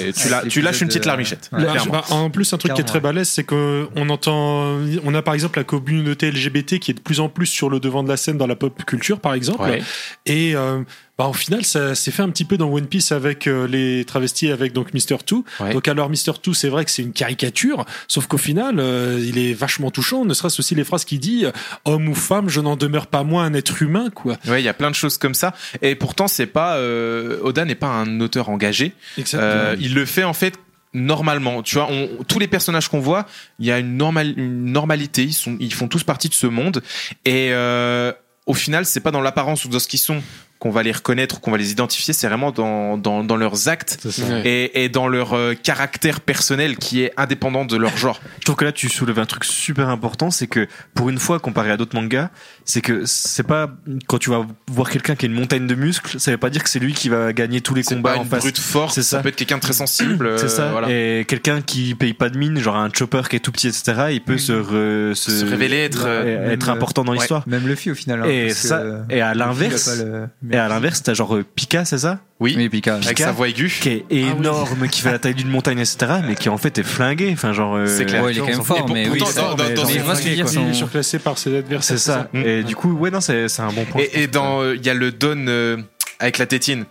euh, tu, la- avec tu lâches une petite l'épisode, larmichette. Bah, en plus, un truc qui est très balèze, c'est qu'on entend, on a par exemple la communauté LGBT qui est de plus en plus sur le devant de la scène dans la pop culture, par exemple. Ouais. Et euh, bah, au final, ça s'est fait un petit peu dans One Piece avec euh, les travestis, avec donc Mister Two. Ouais. Donc alors Mister Two, c'est vrai que c'est une caricature, sauf qu'au final, euh, il est vachement touchant. Ne serait-ce aussi les phrases qu'il dit, homme ou femme, je n'en demeure pas moins un être humain, quoi. ouais il y a plein de choses comme ça et pourtant c'est pas euh, Oda n'est pas un auteur engagé Euh, il le fait en fait normalement tu vois on, tous les personnages qu'on voit il y a une, normal, une normalité ils sont ils font tous partie de ce monde et euh, au final c'est pas dans l'apparence ou dans ce qu'ils sont qu'on va les reconnaître ou qu'on va les identifier c'est vraiment dans, dans, dans leurs actes et, et dans leur euh, caractère personnel qui est indépendant de leur genre Je trouve que là, tu soulèves un truc super important, c'est que pour une fois, comparé à d'autres mangas, c'est que c'est pas quand tu vas voir quelqu'un qui a une montagne de muscles, ça veut pas dire que c'est lui qui va gagner tous les combats pas en une face. brute force C'est ça. ça. peut être quelqu'un de très sensible C'est euh, ça. voilà. Et quelqu'un qui paye pas de mine, genre un chopper qui est tout petit, etc., il peut se, re- se, Se révéler être, euh, être important dans ouais. l'histoire. Même Luffy au final. hein, Et parce que, ça, euh, et à l'inverse, le- et à l'inverse, t'as genre euh, Pika, c'est ça? Oui, Oui, Pika. avec Pika, sa voix aiguë Qui est énorme, qui fait la taille d'une montagne, etc., mais qui en fait est flingué. Enfin, genre. euh, C'est clair. Ouais, il est quand même Et fort, mais oui. Il est surclassé par ses adversaires. C'est ça. Et du coup, ouais, non, c'est un bon point. et, dans euh, il y a le Don avec la tétine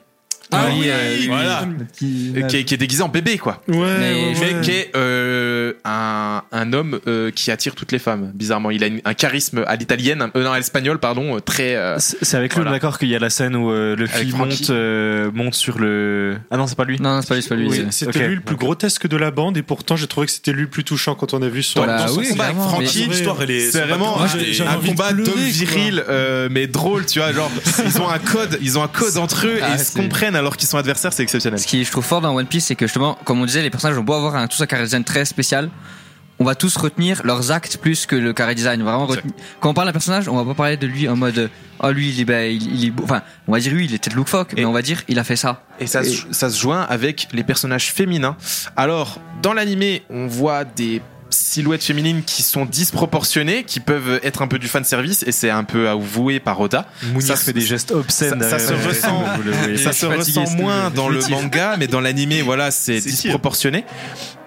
Ah Oui, oui, oui, voilà. qui, est, déguisé en bébé quoi Ouais, Mais- qui est euh, un, un homme euh, qui attire toutes les femmes. Bizarrement, il a une- un charisme à l'italienne, euh, non à l'espagnol pardon, euh, très. euh, C'est avec lui, Voilà. d'accord, qu'il y a la scène où euh, le Avec fil Frankie. monte, euh, monte sur le. Ah non, c'est pas lui. Non, non, c'est pas lui, c'est pas lui. Oui, c'était lui le plus grotesque de la bande et pourtant j'ai trouvé que c'était lui le plus touchant quand on a vu son, oui, combat avec l'histoire, elle est- C'est vraiment un, combat d'hommes euh, mais drôle, tu vois. Genre, ils ont un code, ils ont un code entre eux et Ah, ils se comprennent alors qu'ils sont adversaires, c'est exceptionnel. Ce qui je trouve fort dans One Piece, c'est que justement, comme on disait, les personnages ont beau avoir un, tous un design très spécial. On va tous retenir leurs actes plus que le carré design. Vraiment retenir- Quand on parle d'un personnage, on va pas parler de lui en mode oh lui il est il, il est beau. Enfin, on va dire lui il était de loufoque, mais on va dire il a fait ça. Et ça, se- ça se joint avec les personnages féminins. Alors, dans l'animé, on voit des silhouettes féminines qui sont disproportionnées, qui peuvent être un peu du fan service, et c'est un peu avoué par Oda. Mounir Ça fait des gestes obscènes. Ça, ça se ressent, ça se c'est moins dans le manga, mais dans l'animé, <laughs> voilà, c'est disproportionné.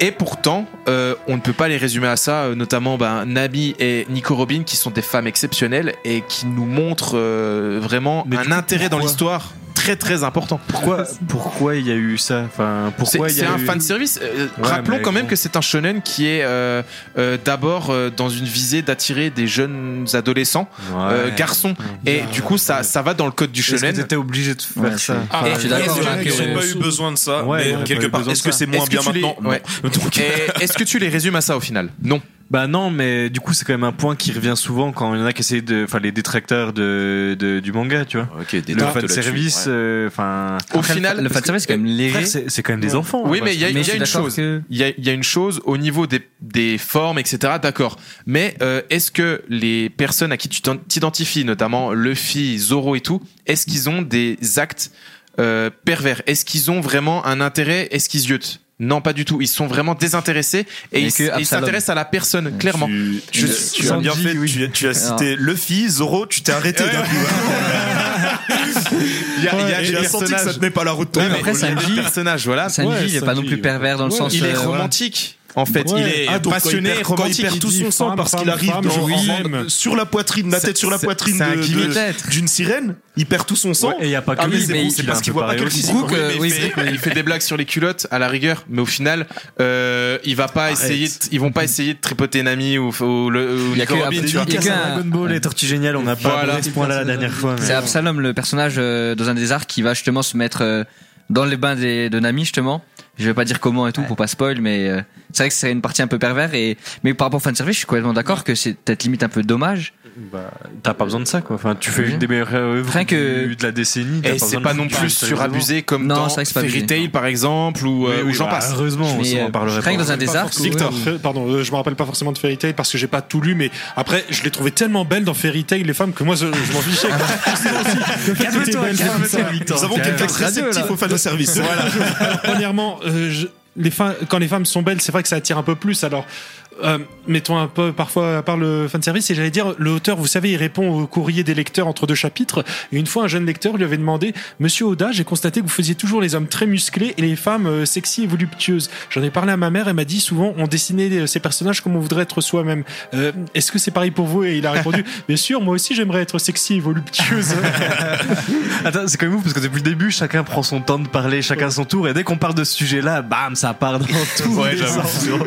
Et pourtant, euh, on ne peut pas les résumer à ça, euh, notamment ben, Nabi et Nico Robin, qui sont des femmes exceptionnelles et qui nous montrent euh, vraiment Mais un intérêt dans l'histoire très très important. Pourquoi, pourquoi il y a eu ça? Enfin, C'est pourquoi il y c'est un eu... fan service. Euh, Ouais, rappelons quand même bon. que c'est un shonen qui est euh, euh, d'abord euh, dans une visée d'attirer des jeunes adolescents, euh, Ouais. garçons. Et du coup, ça, ça va dans le code du shonen. t'étais obligé de faire Ouais, ça? Enfin, Ah, je n'ont pas eu besoin de ça Ouais, mais ils quelque part est-ce que c'est moins bien maintenant? Est-ce que tu les résumes à ça au final? Non. Bah non, mais du coup c'est quand même un point qui revient souvent quand il y en a qui essayent de, enfin les détracteurs de, de- du manga, tu vois. ok des Le fan service, ouais. euh, enfin. Au final, le fan service c'est quand même léger. Frère, c'est c'est quand même des enfants. Oui, hein, mais il y a, y une d'accord chose. que- Il y a, il y a une chose au niveau des, des formes, etc. D'accord. Mais euh, est-ce que les personnes à qui tu t'identifies, notamment Luffy, Zoro et tout, est-ce qu'ils ont des actes euh, pervers? Est-ce qu'ils ont vraiment un intérêt? Est-ce qu'ils ziotent? Non, pas du tout. Ils sont vraiment désintéressés et ils s'intéressent à la personne, clairement. Tu, tu, Je- tu as bien Sanji, fait, oui. tu, tu as cité Luffy, Zoro, tu t'es arrêté d'un coup. <laughs> Il y a, il y a des J'ai senti que ça personnages. tenait pas la route. ton Ouais, mais après, Sanji- personnages, voilà. Sanji Ouais, il est pas non Sanji, plus pervers dans le ouais. sens. Il est euh, romantique. En fait, Ouais. il est Ah, passionné, quand il perd, quand il romantique. perd tout son sang femme, parce qu'il arrive femme, dans- en- sur la poitrine, la tête sur la poitrine d'une sirène. Il perd tout son sang. Ouais, et il y a pas que Ah oui, lui, mais c'est parce qu'il voit pas oui, il, fait, il fait des blagues sur les culottes à la rigueur, mais au final, euh, il va pas essayer. ils vont pas essayer de tripoter Nami ou, ou, le- ou Il y a Nico que Dragon Ball et Tortue Géniale, on n'a pas ce point-là la dernière fois. C'est Absalom, le personnage euh, dans un des arcs qui va justement se mettre euh, dans les bains des, de Nami justement. Je vais pas dire comment et tout pour pas spoil, mais euh, c'est vrai que c'est une partie un peu pervers. Et mais par rapport au fanservice, je suis complètement d'accord que c'est peut-être limite un peu dommage. Bah, t'as pas besoin de ça, quoi. Enfin, tu fais Mhm. une des meilleures œuvres Rien que- de la décennie. Et c'est pas non plus surabusé comme Non, dans c'est vrai que c'est pas Fairy. Tail par exemple ou, euh, Oui, ou oui, j'en bah, passe. Heureusement, on Mais, s'en euh, parlerait rien que pas. dans un des arcs. où- Fa- Pardon, euh, je me rappelle pas forcément de Fairy Tail parce que j'ai pas tout lu, mais après, je l'ai trouvé tellement belle dans Fairy Tail, les femmes, que moi, je, je m'en fichais. <laughs> Comme ça. Nous avons quelqu'un de réceptif au fan de service. Premièrement, euh, je- les femmes, quand les femmes sont belles, c'est vrai que ça attire un peu plus. Alors, euh, mettons un peu parfois à part le fan service, et j'allais dire, le auteur, vous savez, il répond au courrier des lecteurs entre deux chapitres. Et une fois, un jeune lecteur lui avait demandé, Monsieur Oda, j'ai constaté que vous faisiez toujours les hommes très musclés et les femmes euh, sexy et voluptueuses. J'en ai parlé à ma mère, elle m'a dit souvent, on dessinait euh, ces personnages comme on voudrait être soi-même. Euh, Est-ce que c'est pareil pour vous? Et il a répondu, Bien sûr, moi aussi, j'aimerais être sexy et voluptueuse. <laughs> <laughs> Attends, c'est quand même ouf parce que depuis le début, chacun prend son temps de parler, chacun son tour, et dès qu'on parle de ce sujet-là, bam, ça part dans <laughs> tout. Ouais, j'avoue.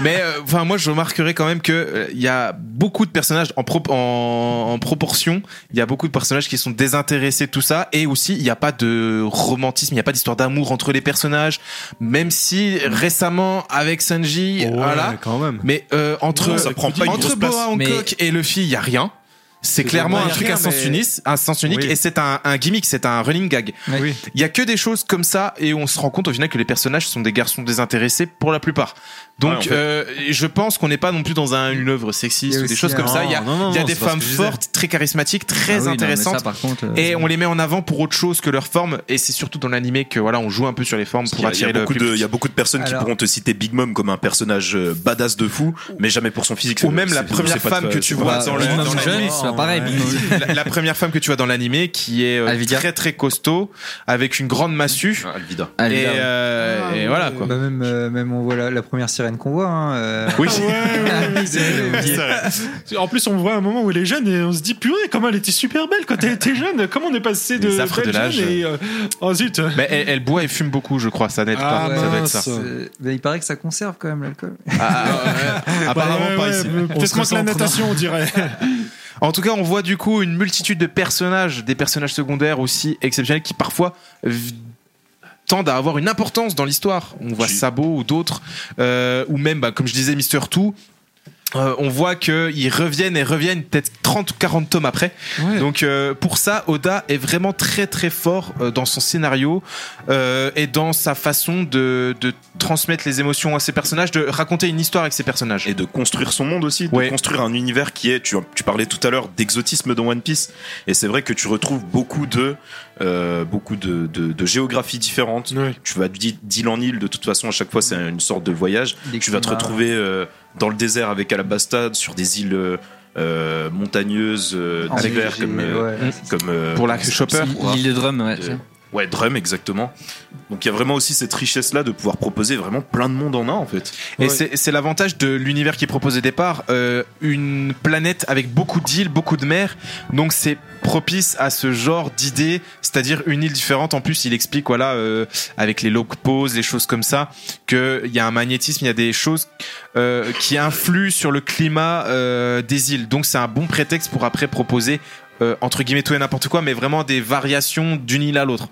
Mais euh, enfin, moi, je remarquerai quand même que euh, il y a beaucoup de personnages en, pro- en, en proportion. Il y a beaucoup de personnages qui sont désintéressés de tout ça, et aussi il n'y a pas de romantisme, il n'y a pas d'histoire d'amour entre les personnages. Même si récemment avec Sanji, Ouais, voilà. quand même. Mais euh, entre Non, ça prend pas une entre. Boa Mais- Hancock et Luffy, il y a rien. C'est clairement un truc rien, à sens mais- unique, un sens unique, Oui. et c'est un, un gimmick, c'est un running gag. Oui. Il y a que des choses comme ça et on se rend compte au final que les personnages sont des garçons désintéressés pour la plupart. Donc Ouais, en fait. euh, je pense qu'on n'est pas non plus dans un, une œuvre sexiste a ou des choses comme ça. Il y a, Non, non, il y a non, des femmes fortes, très charismatiques, Ah très oui, intéressantes. ça, par contre, euh, et on les met en avant pour autre chose que leur forme et c'est surtout dans l'animé que voilà on joue un peu sur les formes pour attirer le public. il y a beaucoup de personnes qui pourront te citer Big Mom comme un personnage euh, badass de fou, mais jamais pour son physique. ou même la première femme que tu vois dans le Pareil. <laughs> la, la première femme que tu vois dans l'animé qui est euh, très très costaud avec une grande massue. Alvida. Et, Alvida, ouais. euh, et voilà quoi. Bah, même, euh, même on voit la, la première sirène qu'on voit. hein, euh, Oui. En plus, on voit un moment où elle est jeune et on se dit purée, comment elle était super belle quand elle était jeune. Comment on est passé de Les affres belle de l'âge. jeune et euh, oh zut. Mais elle, elle boit et fume beaucoup, je crois. Ça n'aide Ah, pas. ça va être mince. ça. c'est- bah, il paraît que ça conserve quand même l'alcool. Ah, ouais. Apparemment Ouais, pas ouais, ici. Peut-être que la natation, on dirait. <laughs> En tout cas, on voit du coup une multitude de personnages, des personnages secondaires aussi exceptionnels qui parfois tendent à avoir une importance dans l'histoire. On voit Si. Sabo ou d'autres, euh, ou même, bah, comme je disais, Mister Two. Euh, on voit qu'ils reviennent et reviennent peut-être 30 ou 40 tomes après. Donc euh, pour ça, Oda est vraiment très très fort euh, dans son scénario euh, et dans sa façon de, de transmettre les émotions à ses personnages, de raconter une histoire avec ses personnages. Et de construire son monde aussi, de Ouais. construire un univers qui est, tu, tu parlais tout à l'heure d'exotisme dans One Piece, et c'est vrai que tu retrouves beaucoup de, euh, beaucoup de, de, de géographies différentes. Ouais. Tu vas d'île d'île en île, de toute façon, à chaque fois, c'est une sorte de voyage. Des tu vas te retrouver euh, dans le désert avec Alabasta, sur des îles euh, montagneuses euh, En d'hiver, comme, euh, ouais. comme euh, Pour la Chopper. L'île de Drum, ouais. Ouais, Drum, exactement. Donc il y a vraiment aussi cette richesse-là de pouvoir proposer vraiment plein de monde en un, en fait. Et Ouais. c'est c'est l'avantage de l'univers qui propose au départ, euh, une planète avec beaucoup d'îles, beaucoup de mers, donc c'est propice à ce genre d'idée, c'est-à-dire une île différente. En plus, il explique, voilà, euh, avec les log poses, les choses comme ça, qu'il y a un magnétisme, il y a des choses euh, qui influent sur le climat euh, des îles. Donc c'est un bon prétexte pour après proposer euh, entre guillemets tout et n'importe quoi, mais vraiment des variations d'une île à l'autre.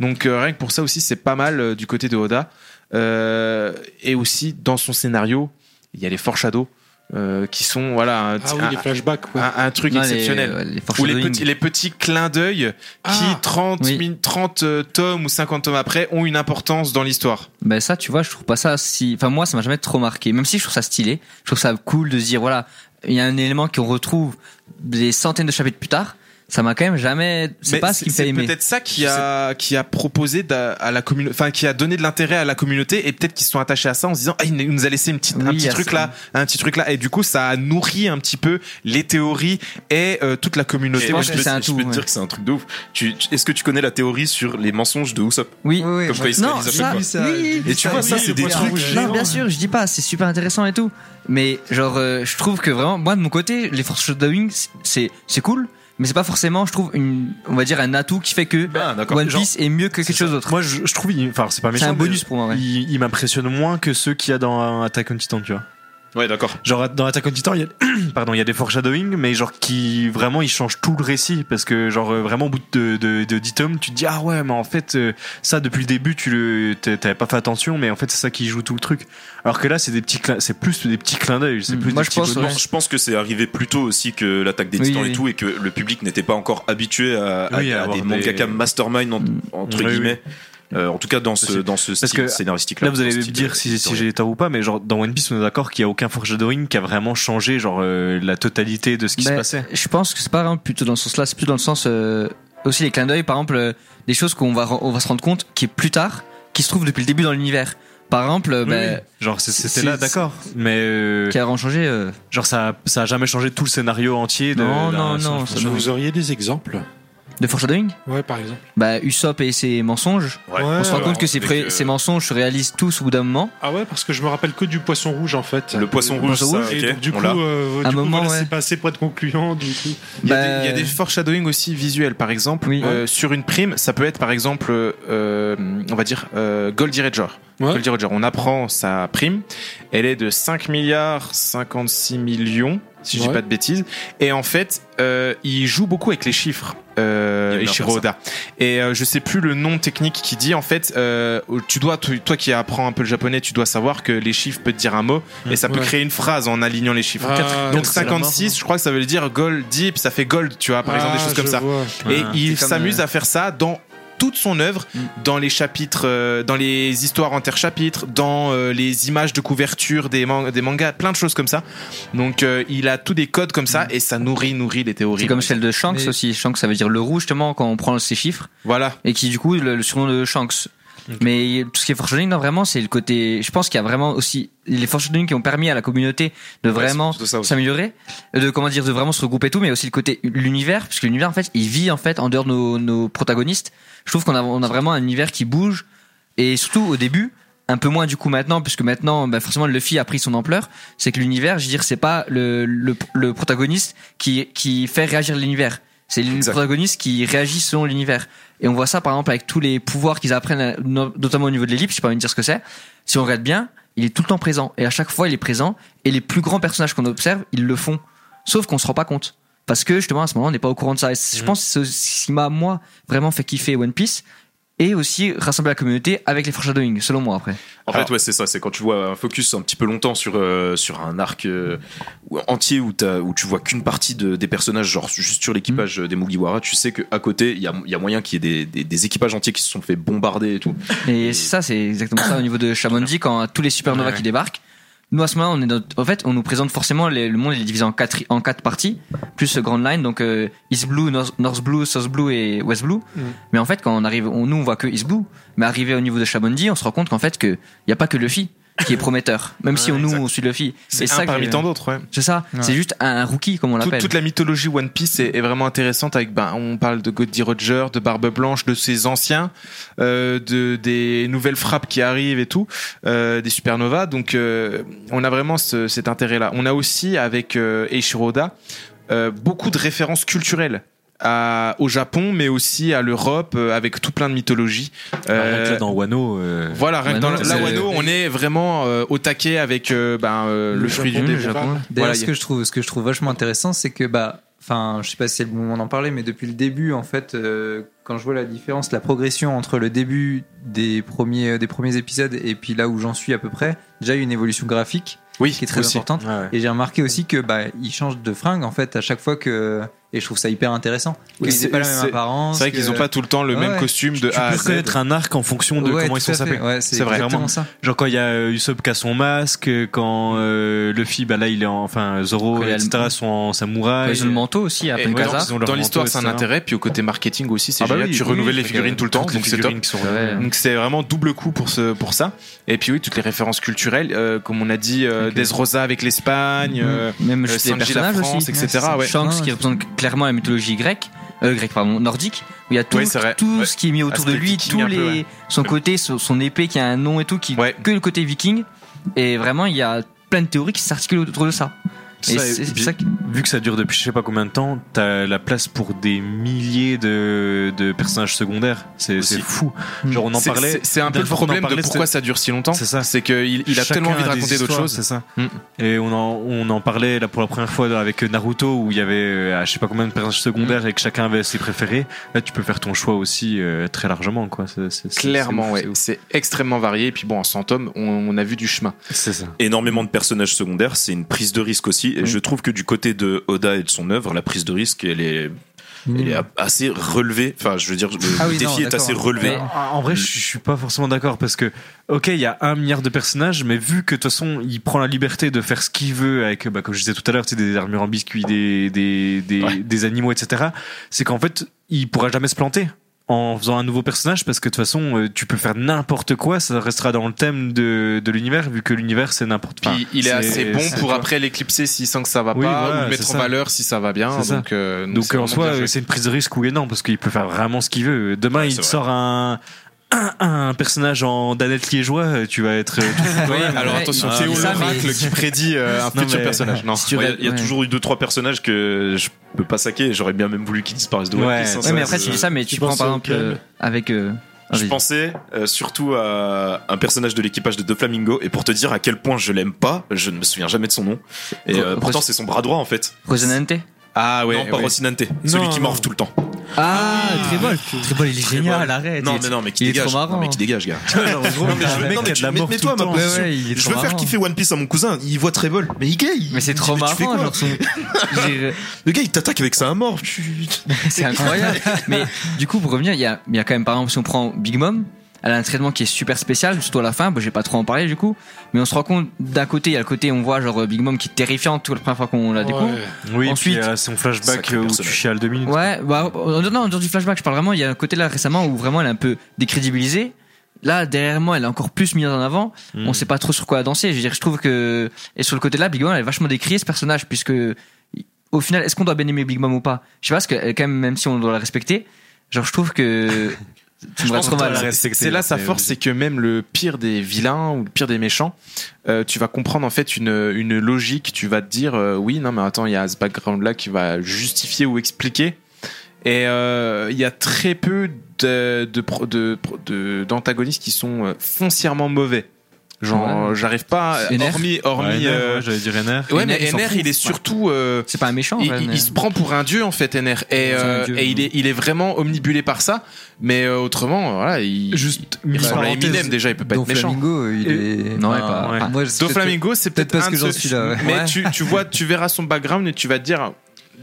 Donc euh, rien que pour ça aussi, c'est pas mal euh, du côté de Oda. Euh, et aussi dans son scénario, il y a les foreshadows euh, qui sont voilà un, Ah oui, un- les flashbacks. ouais. un- un truc Non, exceptionnel. les Ou les petits, les petits clins d'œil qui Ah, 30, oui. min- 30 euh, tomes ou 50 tomes après ont une importance dans l'histoire. Ben ça, tu vois, je trouve pas ça si. Enfin, moi, ça m'a jamais trop marqué. Même si je trouve ça stylé, je trouve ça cool de se dire, voilà, il y a un élément qu'on retrouve des centaines de chapitres plus tard. Ça m'a quand même jamais. C'est pas ce qui me fait aimer. peut-être ça qui a, qui a proposé à la communauté, enfin qui a donné de l'intérêt à la communauté et peut-être qu'ils se sont attachés à ça en se disant ah il nous a laissé une petite, un Oui, petit truc ça. là, un petit truc là et du coup ça a nourri un petit peu les théories et euh, toute la communauté. Et pense je peux, c'est un je tout, peux te dire que c'est un truc de ouf. Tu, tu- Est-ce que tu connais la théorie sur les mensonges de Usopp? Oui. Oui, oui, Comme quoi Non, ça, ça, oui, vu Et tu vois, ça, c'est des trucs. Non, bien sûr, je dis pas, c'est super intéressant et tout. Mais genre, euh, je trouve que vraiment, moi de mon côté, les foreshadowing, c'est c'est cool, mais c'est pas forcément, je trouve, une, on va dire un atout qui fait que Ah. One Piece est mieux que quelque chose d'autre. Moi, je, je trouve, il- enfin, c'est pas méchant. C'est un bonus pour moi, ouais. Il, il m'impressionne moins que ceux qu'il y a dans Attack on Titan, tu vois. Ouais, d'accord. Genre dans Attack on Titan, il y a, <clears throat> pardon, il y a des foreshadowing, mais genre qui vraiment ils changent tout le récit parce que genre euh, vraiment au bout de, de, de 10 tomes, tu te dis ah ouais, mais en fait euh, ça depuis le début tu le t'a- t'avais pas fait attention, mais en fait c'est ça qui joue tout le truc. Alors que là c'est des petits, clins- c'est plus des petits clins d'œil, c'est Mm. plus Moi, des je petits pense, ouais. Je pense que c'est arrivé plus tôt aussi que l'attaque des Oui, titans oui. et tout, et que le public n'était pas encore habitué à, Oui, à à avoir des des- mangaka mastermind en- entre Oui, oui. guillemets. Euh, en tout cas dans ce dans ce parce style que scénaristique Là, vous allez me dire si, si j'ai tort ou pas, mais genre dans One Piece, on est d'accord qu'il y a aucun foreshadowing qui a vraiment changé genre euh, la totalité de ce qui se Ben, passait. Je pense que c'est pas vraiment plutôt dans ce sens-là, c'est plus dans le sens euh, aussi les clins d'œil, par exemple, euh, des choses qu'on va on va se rendre compte qui est plus tard, qui se trouvent depuis le début dans l'univers. Par exemple, Oui, ben, oui. genre c'était là, d'accord, mais euh, qui a vraiment changé. euh, genre ça, ça a jamais changé tout le scénario entier. De, Non, non, non, ça- Je vous auriez des exemples? De foreshadowing Ouais, par exemple. Bah, Usopp et ses mensonges. Ouais. On se rend compte que ces, avec, pré- ces mensonges se réalisent tous au bout d'un moment. Ah ouais, parce que je me rappelle que du poisson rouge en fait. Le poisson rouge, ça, Et donc, du on coup, l'a. euh, Un du coup, moment, voilà, ouais. c'est pas assez pour être concluant du coup. Il y, a Bah, des, il y a des foreshadowing aussi visuels, par exemple. Oui. euh, sur une prime, ça peut être par exemple, euh, on va dire, euh, Goldie Roger. Ouais. Goldie Roger, on apprend sa prime. Elle est de 5 milliards 56 millions, si je dis Ouais. pas de bêtises. Et en fait, euh, il joue beaucoup avec les chiffres, euh, Oda. Et euh, je sais plus le nom technique qui dit, en fait, euh, tu dois, toi, toi qui apprends un peu le japonais, tu dois savoir que les chiffres peuvent te dire un mot et ça peut Ouais. créer une phrase en alignant les chiffres. Ah, Donc c'est la mort, 56, je crois que ça veut dire Goldie, puis ça fait gold, tu vois, par exemple, des Ah, choses comme ça. vois. Et Ouais. il s'amuse euh, à faire ça dans toute son œuvre, Mm. dans les chapitres, euh, dans les histoires interchapitres, dans euh, les images de couverture des, man- des mangas, plein de choses comme ça. Donc euh, il a tous des codes comme ça et ça nourrit, nourrit les théories. C'est comme celle de Shanks Mais- aussi. Shanks, ça veut dire le rouge, justement, quand on prend ces chiffres. Voilà. Et qui, du coup, le, le surnom de Shanks. Mais tout ce qui est foreshadowing, non, vraiment, c'est le côté. Je pense qu'il y a vraiment aussi les foreshadowing qui ont permis à la communauté de Ouais, vraiment s'améliorer, euh, de comment dire, de vraiment se regrouper et tout, mais aussi le côté l'univers, parce que l'univers en fait, il vit en fait en dehors de nos, nos protagonistes. Je trouve qu'on a, on a vraiment un univers qui bouge et surtout au début. Un peu moins du coup maintenant, puisque maintenant, bah, forcément, Luffy a pris son ampleur. C'est que l'univers, je veux dire, c'est pas le, le, le protagoniste qui, qui fait réagir l'univers. C'est le protagoniste qui réagit selon l'univers. Et on voit ça par exemple avec tous les pouvoirs qu'ils apprennent, no- notamment au niveau de l'ellipse, je sais pas de dire ce que c'est. Si on regarde bien, il est tout le temps présent. Et à chaque fois, il est présent. Et les plus grands personnages qu'on observe, ils le font. Sauf qu'on se rend pas compte. Parce que justement, à ce moment, on n'est pas au courant de ça. Et je pense que c'est ce qui m'a, moi, vraiment fait kiffer One Piece. Et aussi rassembler la communauté avec les foreshadowing, selon moi, après. En fait, ouais, c'est ça. C'est quand tu vois un focus un petit peu longtemps sur euh, sur un arc euh, entier où, tu vois qu'une partie de, des personnages, genre juste sur l'équipage des Mugiwara, tu sais qu'à côté, il y a, il y a moyen qu'il y ait des, des, des équipages entiers qui se sont fait bombarder et tout. Et c'est ça, c'est exactement ça au niveau de Shamondi quand tous les supernovas qui débarquent. Nous à ce moment, on est dans- en fait, on nous présente forcément les- le monde il est divisé en quatre en quatre parties, plus Grand Line, donc euh, East Blue, North, North Blue, South Blue et West Blue. Mais en fait, quand on arrive, on, nous on voit que East Blue, mais arrivé au niveau de Shamondi, on se rend compte qu'en fait que il y a pas que Luffy qui est prometteur, même si on nous on suit Luffy. C'est ça que- parmi tant d'autres, ouais. C'est ça, c'est juste un rookie comme on Toute, l'appelle. toute la mythologie One Piece est, est vraiment intéressante avec ben on parle de Goldie Roger, de Barbe Blanche, de ses anciens, euh, de des nouvelles frappes qui arrivent et tout, euh, des supernovas. Donc euh, on a vraiment ce- cet intérêt là. On a aussi avec euh, Eiichiro Oda euh, beaucoup de références culturelles. À, au Japon, mais aussi à l'Europe, euh, avec tout plein de mythologie. Rien que là, dans Wano. euh, Voilà, rien que dans Wano, la Wano, on est vraiment euh, au taquet avec euh, ben, euh, le, fruit du démon. D'ailleurs, Voilà, ce que je trouve, ce que je trouve vachement intéressant, c'est que bah, enfin, je sais pas si c'est le moment d'en parler, mais depuis le début, en fait, euh, quand je vois la différence, la progression entre le début des premiers, euh, des premiers épisodes et puis là où j'en suis à peu près, déjà il y a une évolution graphique. Oui, qui est très aussi. importante. Ouais, ouais. Et j'ai remarqué aussi que bah, ils changent de fringue en fait à chaque fois que et je trouve ça hyper intéressant. Oui, Qu'ils aient pas la même c'est- apparence. c'est vrai qu'ils que- ont pas tout le temps le même Ouais. costume de tu peux reconnaître un arc en fonction de Ouais, comment ils sont sapés. Ouais, c'est vrai. Vraiment. ça. Genre quand il y a euh, Usopp qui a son masque, quand euh, Luffy, bah là il est en, enfin Zoro, le- etc. sont en samouraï. Ils ont le manteau aussi, Et Kazar. dans- dans l'histoire, c'est un intérêt, puis au côté marketing aussi, c'est Ah bah génial. oui, tu oui, renouvelles oui, les figurines tout le temps, donc c'est top. Donc c'est vraiment double coup pour ce pour ça. Et puis oui, toutes les références culturelles, euh, comme on a dit, euh, Desrosa avec l'Espagne, euh, Même euh, juste Sanji la personnages France, aussi. etc. Ouais. Shanks qui représente clairement la mythologie grecque, euh, grecque pardon, nordique, où il y a tout, Ouais, Ouais. ce qui est mis autour de Aspect lui, viking tous peu, ouais. son côté, son, son épée qui a un nom et tout, qui que le côté viking. Et vraiment, il y a plein de théories qui s'articulent autour de ça. Et Ça, puis, qui- Vu que ça dure depuis je sais pas combien de temps, t'as la place pour des milliers de, de personnages secondaires. C'est fou. Genre on en C'est- parlait. c'est- un peu le problème de pourquoi ça dure si longtemps. C'est ça. C'est qu'il il a Chacun tellement envie de raconter d'autres choses. C'est ça. Et on en, on en parlait là pour la première fois avec Naruto où il y avait euh, je sais pas combien de personnages secondaires et que chacun avait ses préférés. Là tu peux faire ton choix aussi euh, très largement quoi. Clairement, ouais. c'est extrêmement varié. Et puis bon, en 100 tomes, on, on a vu du chemin. C'est ça. Énormément de personnages secondaires, c'est une prise de risque aussi. Et je trouve que du côté de Oda et de son œuvre, la prise de risque, elle est, est assez relevée. Enfin, je veux dire, le Ah oui, défi non, est assez relevé. Mais en vrai, je suis- je suis pas forcément d'accord parce que, ok, il y a un milliard de personnages, mais vu que de toute façon, il prend la liberté de faire ce qu'il veut avec, bah, comme je disais tout à l'heure, tu sais, des armures en biscuit, des, des, des, des animaux, etc., c'est qu'en fait, il pourra jamais se planter en faisant un nouveau personnage parce que de toute façon, euh, tu peux faire n'importe quoi, ça restera dans le thème de, de l'univers vu que l'univers c'est n'importe enfin, il est, assez bon pour après l'éclipser s'il sent que ça va Oui, pas, voilà, ou le mettre en valeur si ça va bien. Donc, euh, Donc c'est en soi, joué. c'est une prise de risque et non parce qu'il peut faire vraiment ce qu'il veut. Demain, il vrai. sort un, un, un personnage en Danette Liégeois, tu vas être. euh, tout fou, toi. Oui, alors attention, Ah, ça, l'oracle qui prédit euh, un Non, futur mais- personnage. Non. Il y a, il y a ouais. toujours eu deux trois personnages que je peux pas saquer. et J'aurais bien même voulu qu'ils disparaissent de One Ouais. Piece, hein, Ouais, mais après, c'est- tu dis ça, mais tu, prends penses par exemple euh, avec. euh, Je pensais euh, surtout à un personnage de l'équipage de Doflamingo et pour te dire à quel point je l'aime pas, je ne me souviens jamais de son nom. Et euh, pourtant c'est son bras droit en fait. Rosinante Ah ouais. non, pas ouais. Rocinante, celui Non, qui non. morve tout le temps. Ah, Trébol. Trébol, il est génial, arrête. Non mais non mais qui il est dégage. trop marrant. Non mais qui dégage gars. <laughs> Je- mets-toi ma position. Veux faire kiffer One Piece à mon cousin, il voit Treble, mais il gay. Mais c'est trop tu fais marrant, <laughs> Le gars il t'attaque avec ça à mort. C'est incroyable. Mais du coup, pour revenir, il y a, il y a quand même, par exemple, si on prend Big Mom, elle a un traitement qui est super spécial, surtout à la fin. Bon, j'ai pas trop en parler du coup, mais on se rend compte d'un côté, il y a le côté, on voit genre Big Mom qui est terrifiante toute la première fois qu'on la découvre. Oui, Ensuite- puis, euh, son flashback où tu chiales deux minutes. Ouais, bah, euh, non, dans du flashback, je parle vraiment, il y a un côté là récemment où vraiment elle est un peu décrédibilisée. Là, derrière moi, elle est encore plus mise en avant. Mm. On sait pas trop sur quoi danser. Je veux dire, je trouve que et sur le côté là, Big Mom, elle est vachement décriée ce personnage puisque au final, est-ce qu'on doit bien aimer Big Mom ou pas? Je sais pas, parce que quand même, même si on doit la respecter, genre je trouve que <laughs> tu Je pense mal. c'est- là sa force, c'est que même le pire des vilains ou le pire des méchants, euh, tu vas comprendre en fait une, une logique. Tu vas te dire euh, oui, non mais attends, il y a ce background là qui va justifier ou expliquer. Et euh, il y a très peu de de pro- de de- d'antagonistes qui sont foncièrement mauvais. Genre, Ouais. j'arrive pas, NR. hormis, hormis. Ouais, euh, ouais, j'allais dire NR. Ouais, mais NR, il NR, est surtout. euh, C'est pas un méchant. il, il- se prend pour un dieu en fait NR et, euh, dieu. et il est il est vraiment omnibulé par ça mais euh, autrement voilà il Juste il ressemble à. Eminem déjà il peut pas Don être méchant Flamingo, il Et- est. Non, ouais, pas- ouais. Moi, Flamingo c'est peut-être parce un que j'en suis là, mais tu tu vois tu verras son background et tu vas te dire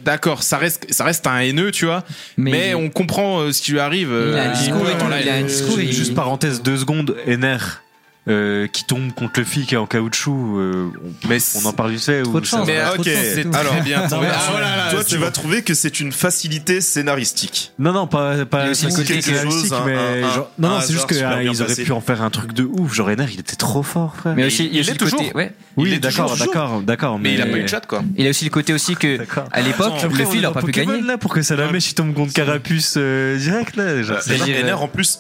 d'accord ça reste ça reste un haineux tu vois mais, on comprend euh, ce qui lui arrive Il a un euh, discours voilà, il a un euh, discours et- Juste parenthèse, deux secondes, NR. euh, qui tombe contre le est en caoutchouc, euh, on, mais on en parle vite fait. Ou chance. mais Trop ok chance, Alors, bien tombé. toi, Ah, voilà, là, toi, tu bon. vas trouver que c'est une facilité scénaristique. Non, non, pas, pas quelque chose, un- mais un- genre- non, un non, c'est juste qu'ils bien auraient pu en faire un truc de ouf. Genre, NR, il était trop fort, frère. Mais aussi, il il aussi est le côté, toujours. ouais. il oui, est d'accord, toujours d'accord, d'accord. mais il a pas eu de chat quoi Il a aussi le côté aussi que, <laughs> à l'époque, le fil n'a pas pu gagner. là pour que Salamèche il tombe contre Carapuce euh, direct là. NR en plus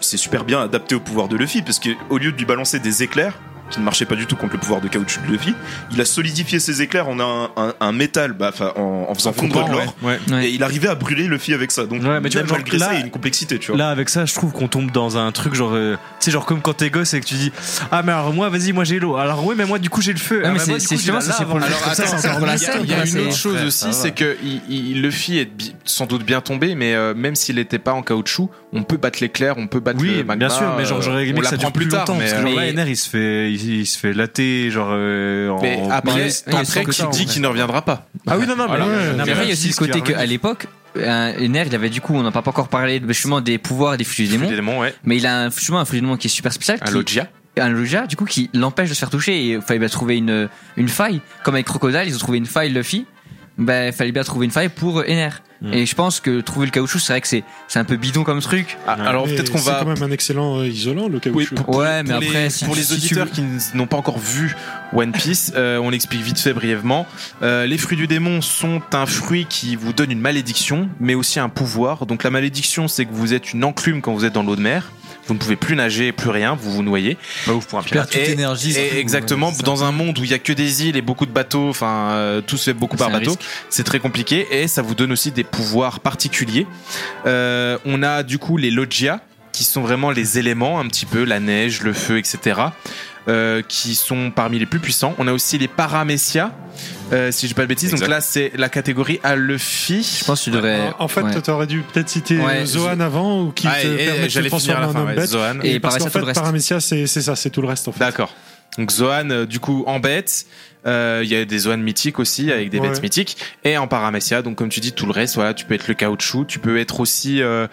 c'est super bien adapté au pouvoir de Luffy parce que au lieu de lui balancer des éclairs qui ne marchaient pas du tout contre le pouvoir de caoutchouc de Luffy, il a solidifié ses éclairs en un, un- un métal, bah, enfin, en, en faisant fondre de l'or. ouais. Ouais. Et il arrivait à brûler Luffy avec ça. Donc, Ouais, mais tu vois, malgré ça, là- il y a une complexité, tu vois. Là, avec ça, je trouve qu'on tombe dans un truc genre, euh, tu sais, genre comme quand t'es gosse et que tu dis, ah mais alors moi, vas-y, moi j'ai l'eau. Alors oui, mais moi du coup j'ai le feu. Ah, mais c'est- justement, ça, c'est pour le- ça, la il y a- scène, il y a quoi, une autre chose aussi, ça c'est que Luffy est sans doute bien tombé, mais euh, même s'il n'était pas en caoutchouc, on peut battre l'éclair, on peut battre Oui, le magma. bien sûr, mais genre j'aurais euh, aimé que ça dure plus longtemps. mais, parce que genre, mais- là, NR il se fait, il, il se fait latter, genre. euh, en- mais en- après, après que qui ça, dit qu'il ne reviendra pas. Ah oui, non, non, mais. Voilà. non, après, il y a aussi le côté qu'à l'époque, Ener, il avait du coup, on n'a pas encore parlé justement des pouvoirs des flux du démon, Les démons, ouais. mais il a un, justement un flux du démon qui est super spécial, Un qui, Logia. un Logia, du coup, qui l'empêche de se faire toucher et il fallait bien trouver une, une faille. Comme avec Crocodile, ils ont trouvé une faille Luffy, ben, il fallait bien trouver une faille pour Ener. Et je pense que trouver le caoutchouc, c'est vrai que c'est, c'est un peu bidon comme truc. Ah, alors peut-être qu'on C'est va. quand même un excellent euh, isolant, le Oui, caoutchouc. pour, Ouais, mais après, les, si pour les si auditeurs veux- qui n'ont pas encore vu One Piece, euh, on l'explique vite fait brièvement. Euh, les fruits du démon sont un fruit qui vous donne une malédiction, mais aussi un pouvoir. Donc la malédiction, c'est que vous êtes une enclume quand vous êtes dans l'eau de mer. Vous ne pouvez plus nager, plus rien, vous vous noyez. Pas ouf pour un Tu perds pirate. toute Et- énergie. Et exactement, ouais, dans un monde où il y a que des îles et beaucoup de bateaux, enfin euh, tout se fait beaucoup par bateau, c'est très compliqué et ça vous donne aussi des pouvoirs particuliers. Euh, on a du coup les logia qui sont vraiment les éléments, un petit peu la neige, le feu, etc. euh, qui sont parmi les plus puissants. On a aussi les paramécia, euh, si je dis pas de bêtises. Exact. Donc là, c'est la catégorie à Luffy. Je pense que tu devrais. En fait, ouais. t'aurais dû peut-être citer Ouais, euh, Zohan avant ou qui Ah, te et- et permet de transformer en fin. homme ouais, bête. Zohan. Et Et parce qu'en fait. Paramécia, c'est ça, c'est tout le reste en fait. D'accord. Donc Zohan, euh, du coup, en bête. Euh, Il y a des Zohan mythiques aussi, avec des Ouais. bêtes mythiques. Et en paramécia, donc comme tu dis, tout le reste, voilà, tu peux être le caoutchouc, tu peux être aussi... Euh,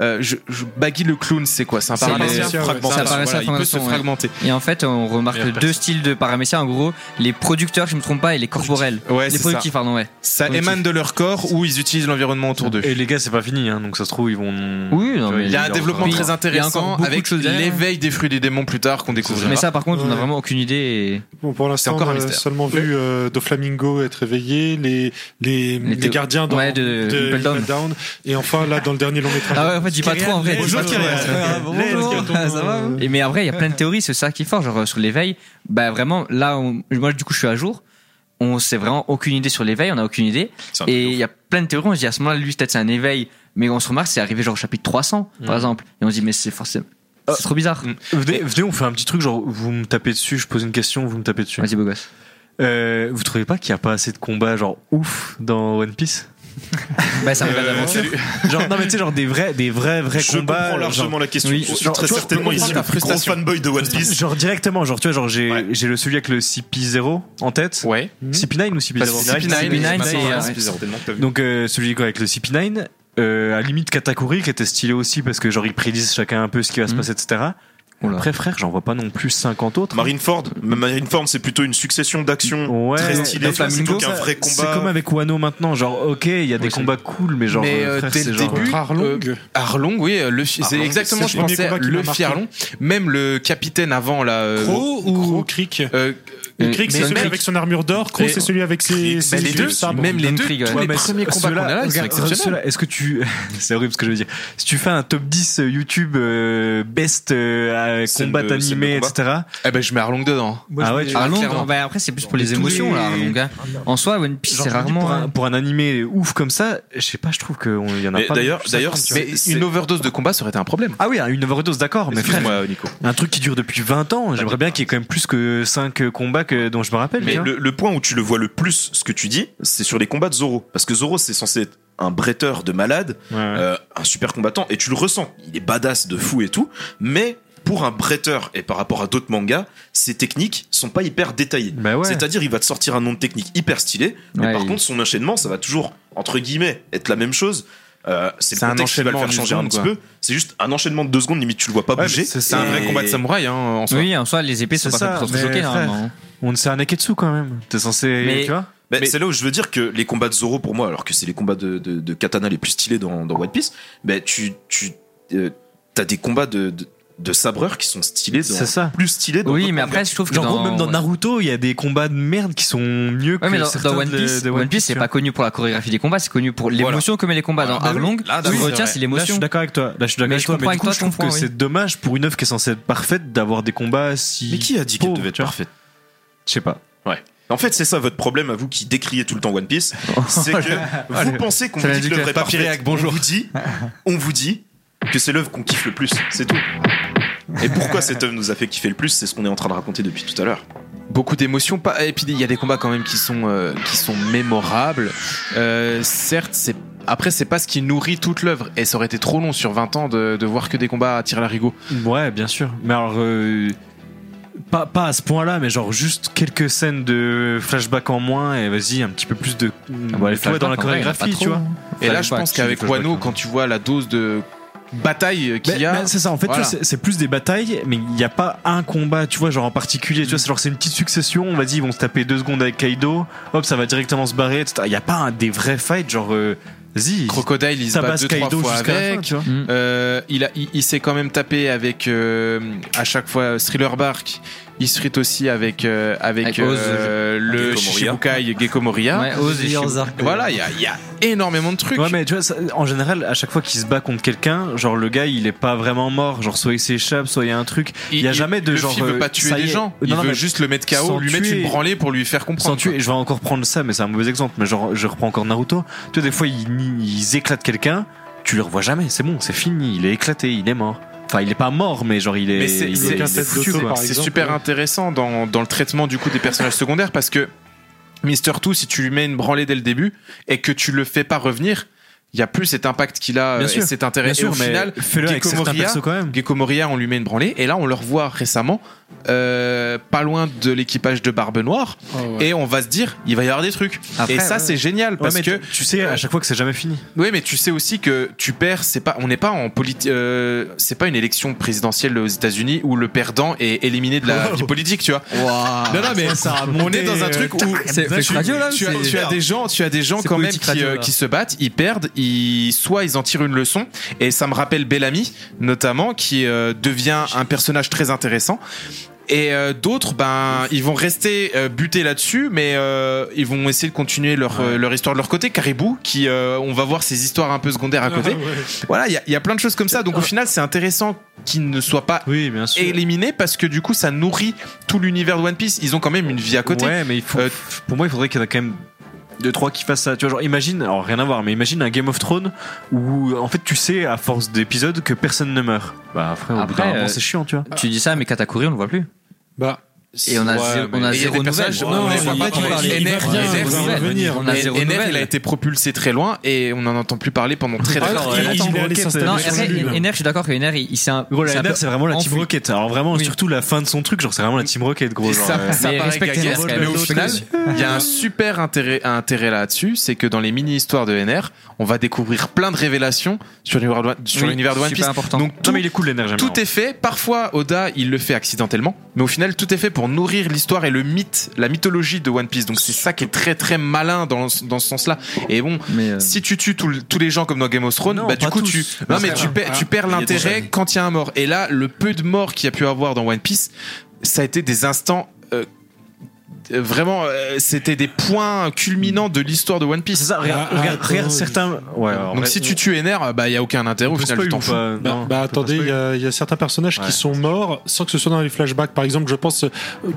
euh, je, je, Baggy le clown, c'est quoi? C'est un C'est paramécia les- c'est Voilà, il peut se ouais. fragmenter. Et en fait, on remarque deux styles de paramécia. En gros, les producteurs, je me trompe pas, et les corporels. Ouais, les c'est ça. productifs, pardon, ouais. Ça Productif. émane de leur corps ou ils utilisent l'environnement autour d'eux. Et les gars, c'est pas fini, hein, donc ça se trouve, ils vont. Oui, non, mais Il y a un développement très intéressant avec l'éveil des fruits des démons plus tard qu'on découvrira. Mais ça, par contre, on a Ouais. vraiment aucune idée. Bon, pour l'instant, encore un mystère. Vu euh, Doflamingo être réveillé, les, les, les, gardiens dans, ouais, de Impel Down. Et enfin là dans le dernier long métrage. Ah ouais, en fait, dis pas trop en vrai. Bonjour. Ah, ça va Et mais après, il y a plein de théories, c'est ça qui est fort. Genre, sur l'éveil, bah vraiment, là, on- moi, du coup, je suis à jour. On sait vraiment aucune idée sur l'éveil, on a aucune idée. Et de il y a plein de théories, on se dit à ce moment-là, lui, peut-être c'est un éveil. Mais on se remarque, c'est arrivé genre au chapitre 300, par exemple. Et on se dit, mais c'est forcément. C'est trop bizarre. Venez, venez, on fait un petit truc, genre, vous me tapez dessus, je pose une question, vous me tapez dessus. Vas-y, beau gosse. Euh, vous trouvez pas qu'il y a pas assez de combats, genre, ouf, dans One Piece? <laughs> Bah, ça arrive à Euh, l'aventure. <laughs> Genre, non, mais tu sais, genre des vrais, des vrais, vrais Je combats. comprends largement genre- la question. oui, je suis genre, très vois, certainement je ici plus gros fanboy de One Piece. Genre directement, genre tu vois, genre j'ai Ouais. j'ai le celui avec le CP0 en tête. Ouais. CP9 ou CP0 Bah, CP9, CP9, c'est- c'est, ouais. euh, c'est- Donc euh, celui quoi, avec le CP9, euh, à la limite Katakuri qui était stylé aussi parce que genre ils prédisent chacun un peu ce qui va se Mhm. passer, etc. Après, frère, j'en vois pas non plus 50 autres. Marineford, mais Marineford, c'est plutôt une succession d'actions Ouais, très stylées, Doflamingo, plutôt qu'un vrai C'est combat. comme avec Wano maintenant, genre ok, il y a des Oui, c'est- combats cool, mais genre mais euh, euh, frère, dès c'est le genre début, Arlong. euh, Arlong, oui, euh, le fi- c'est exactement, c'est je le premier pensais le. Arlong. Même le capitaine avant là, euh, Crow ou Crick euh, Et Crick, c'est mais celui avec son armure d'or. Crow, c'est celui avec ses, ses les deux, même les deux, Krieg, les premiers combats qu'on a là, ils sont regarde, exceptionnels. ceux-là, Est-ce que tu, <laughs> c'est horrible ce que je veux dire. Si tu fais un top 10 YouTube euh, best euh, Scène combat animé, etc. Eh ben, je mets Arlong dedans. ah ouais, tu clairement. bah, après c'est plus pour les émotions là, Arlong. hein. En soi, One Piece c'est rarement. pour un, hein. pour un animé ouf comme ça, je sais pas, je trouve qu'il y en a pas. d'ailleurs- non plus d'ailleurs, 50, tu vois. Mais c'est- une overdose de combat, ça aurait été un problème. ah oui, une overdose, d'accord, mais frère, un truc qui dure depuis 20 ans, j'aimerais bien qu'il y ait quand même plus que 5 combats que, dont je me rappelle. Mais vois. le, le point où tu le vois le plus, ce que tu dis, c'est sur les combats de Zoro. Parce que Zoro, c'est censé être un bretteur de malade, Ouais, ouais. euh, un super combattant, et tu le ressens. Il est badass de fou et tout, mais pour un bretteur et par rapport à d'autres mangas, ses techniques sont pas hyper détaillées. Bah ouais. C'est-à-dire, il va te sortir un nom de technique hyper stylé, mais par il- contre, son enchaînement, ça va toujours, entre guillemets, être la même chose. Euh, c'est un qui va le faire changer un petit peu. C'est juste un enchaînement de deux secondes, limite, tu le vois pas Ouais, bouger. mais c'est un vrai combat de samouraï hein, en soi. Oui, en soi, les épées sont C'est pas faites ça, pour se mais choquer normalement. On c'est un Neketsu quand même. T'es censé, Mais- tu vois. Ben, Mais- c'est là où je veux dire que les combats de Zoro pour moi, alors que c'est les combats de, de, de katana les plus stylés dans, dans One Piece, ben tu tu euh, t'as des combats de, de, de sabreurs qui sont stylés, dans- C'est ça. plus stylés. Dans Oui, mais après, je trouve que Genre dans, gros, même dans Naruto, il y a des combats de merde qui sont mieux que Ouais, mais dans, certains dans One de- Piece, de One Piece, c'est pas connu pour la chorégraphie des combats, c'est connu pour l'émotion que met les combats. Dans bah oui. Arlong, Là, ce oui, qui c'est Là, je l'émotion. suis d'accord avec toi. Là, je suis d'accord Mais avec toi. Mais du avec coup, toi je trouve que oui. c'est dommage pour une œuvre qui est censée être parfaite d'avoir des combats si. Mais qui a dit qu'elle devait être parfaite? Je sais pas. Ouais. En fait, c'est ça votre problème à vous qui décriez tout le temps One Piece, <laughs> c'est que vous pensez qu'on vous dit que l'œuvre que est parfaite. Bonjour. On vous dit, on vous dit que c'est l'œuvre qu'on kiffe le plus, c'est tout. Et pourquoi cette œuvre nous a fait kiffer le plus, c'est ce qu'on est en train de raconter depuis tout à l'heure. beaucoup d'émotions pas et puis il y a des combats quand même qui sont euh, qui sont mémorables Euh, certes c'est après c'est pas ce qui nourrit toute l'œuvre et ça aurait été trop long sur 20 ans de, de voir que des combats à tir larigot Ouais, bien sûr. Mais alors, euh, pas, pas à ce point-là, mais genre juste quelques scènes de flashback en moins et vas-y, un petit peu plus de. bah, les tu vois, dans la vrai, chorégraphie, tu vois. hein. et là je pense qu'avec Wano hein. quand tu vois la dose de bataille qu'il y a c'est ça, en fait, tu Voilà. vois, c'est- plus des batailles, mais il n'y a pas un combat, tu vois, genre en particulier. Tu vois, c'est genre c'est une petite succession. Vas-y, ils vont se taper deux secondes avec Kaido. Hop, ça va directement se barrer. etc. Il n'y a pas un, des vrais fights, genre. euh, Vas-y. Crocodile il se bat deux trois Kaido fois jusqu'à la fin, avec tu vois. Mm. Euh, il, a, il, il s'est quand même tapé avec euh, à chaque fois Thriller Bark. Il se frite aussi avec euh, avec, Avec Oz, euh, le. Shichibukai Gecko Moria. Ouais, Oz et. Voilà, il y a, il y a énormément de trucs. Ouais, mais tu vois, ça- en général, à chaque fois qu'il se bat contre quelqu'un, genre le gars, il est pas vraiment mort. Genre, soit il s'échappe, soit il y a un truc. Il y a jamais de le genre. film veut euh, pas tuer est. gens. Il Non, non, veut mais juste le mettre KO, lui mettre une branlée pour lui faire comprendre. Sans tuer, et je vais encore prendre ça, mais c'est un mauvais exemple. Mais genre, je reprends encore Naruto. Tu vois, des fois, ils, ils éclatent quelqu'un, tu le revois jamais, c'est bon, c'est fini, il est éclaté, il est mort. Enfin, il est pas mort, mais genre, il est. Mais c'est- il c'est- est- il est c'est- foutu, d'auto, quoi. par C'est exemple, super ouais. intéressant dans, dans le traitement du coup des personnages secondaires parce que Mister Two, si tu lui mets une branlée dès le début et que tu le fais pas revenir, il y a plus cet impact qu'il a Bien euh, sûr. et cet intérêt. Bien sûr, et au mais final, fais-le avec Moria, quand même. Gecko Moria, on lui met une branlée et là on le revoit récemment, euh, pas loin de l'équipage de Barbe Noire et on va se dire il va y avoir des trucs. Après, et ça ouais. c'est génial Ouais, parce que tu- tu sais à chaque fois que c'est jamais fini. oui, mais tu sais aussi que tu perds. C'est pas, on n'est pas en politique. c'est pas une élection présidentielle aux États-Unis où le perdant est éliminé de la vie politique, tu vois. Non, non, mais on est dans un truc où C'est tu, Radio, là, tu as, c'est- tu as des gens, tu as des gens quand même euh, qui se battent, ils perdent, ils soit ils en tirent une leçon. Et ça me rappelle Bellamy notamment, qui euh, devient un personnage très intéressant. Et euh, d'autres, ben, ils vont rester euh, butés là-dessus, mais euh, ils vont essayer de continuer leur, leur histoire de leur côté. Caribou, qui, on va voir ses histoires un peu secondaires à côté. <laughs> Voilà, il y a, y a plein de choses comme ça. Donc au final, c'est intéressant qu'ils ne soient pas Oui, bien sûr. éliminés parce que du coup, ça nourrit tout l'univers de One Piece. Ils ont quand même une vie à côté. Ouais, mais il faut, pour moi, il faudrait qu'il y en ait quand même deux trois qui fassent ça. Tu vois, genre imagine, alors rien à voir, mais imagine un Game of Thrones où en fait tu sais à force d'épisodes que personne ne meurt. Bah frère, au bout Après, d'un moment, euh, c'est chiant, tu vois. Tu dis ça, mais Katakuri, on le voit plus. Bah, Et on a Ouais, zéro, on a zéro des nouvelle. Non, il Ener, Ener, a Ener, été propulsé très loin et on n'en entend plus parler pendant très longtemps. Ener, je suis d'accord que Ener, il, il s'est un. Gros, c'est vraiment la Team. Rocket. Alors vraiment, surtout la fin de son truc, genre c'est vraiment la Team Rocket, gros. Euh, Mais Ener, au final, il y a un super intérêt, là-dessus, c'est que dans les mini-histoires de NR, on va découvrir plein de révélations sur l'univers de, One Piece. important. Donc tout, est fait. Parfois, Oda, il le fait accidentellement, mais au final, tout est fait pour nourrir l'histoire et le mythe, la mythologie de One Piece. Donc c'est ça qui est très très malin dans, ce- dans ce sens-là. Et bon, Mais, euh, si tu tues tout tous les gens comme dans Game of Thrones, Non, bah du coup tous. tu, Non, mais tu, vrai. perds- tu perds l'intérêt quand il y a un mort. Et là, le peu de morts qu'il y a pu avoir dans One Piece, ça a été des instants. euh, euh, Vraiment, euh, c'était des points culminants de l'histoire de One Piece. C'est ça, regarde, Ah, ah, regarde, regarde attends, certains. Ouais, en Donc si tu tues Ener, bah il y a aucun intérêt au final, fous. pas Bah, Non, bah, peut attendez, pas il y, a- il y a certains personnages Ouais. qui sont morts sans que ce soit dans les flashbacks. Par exemple, je pense euh,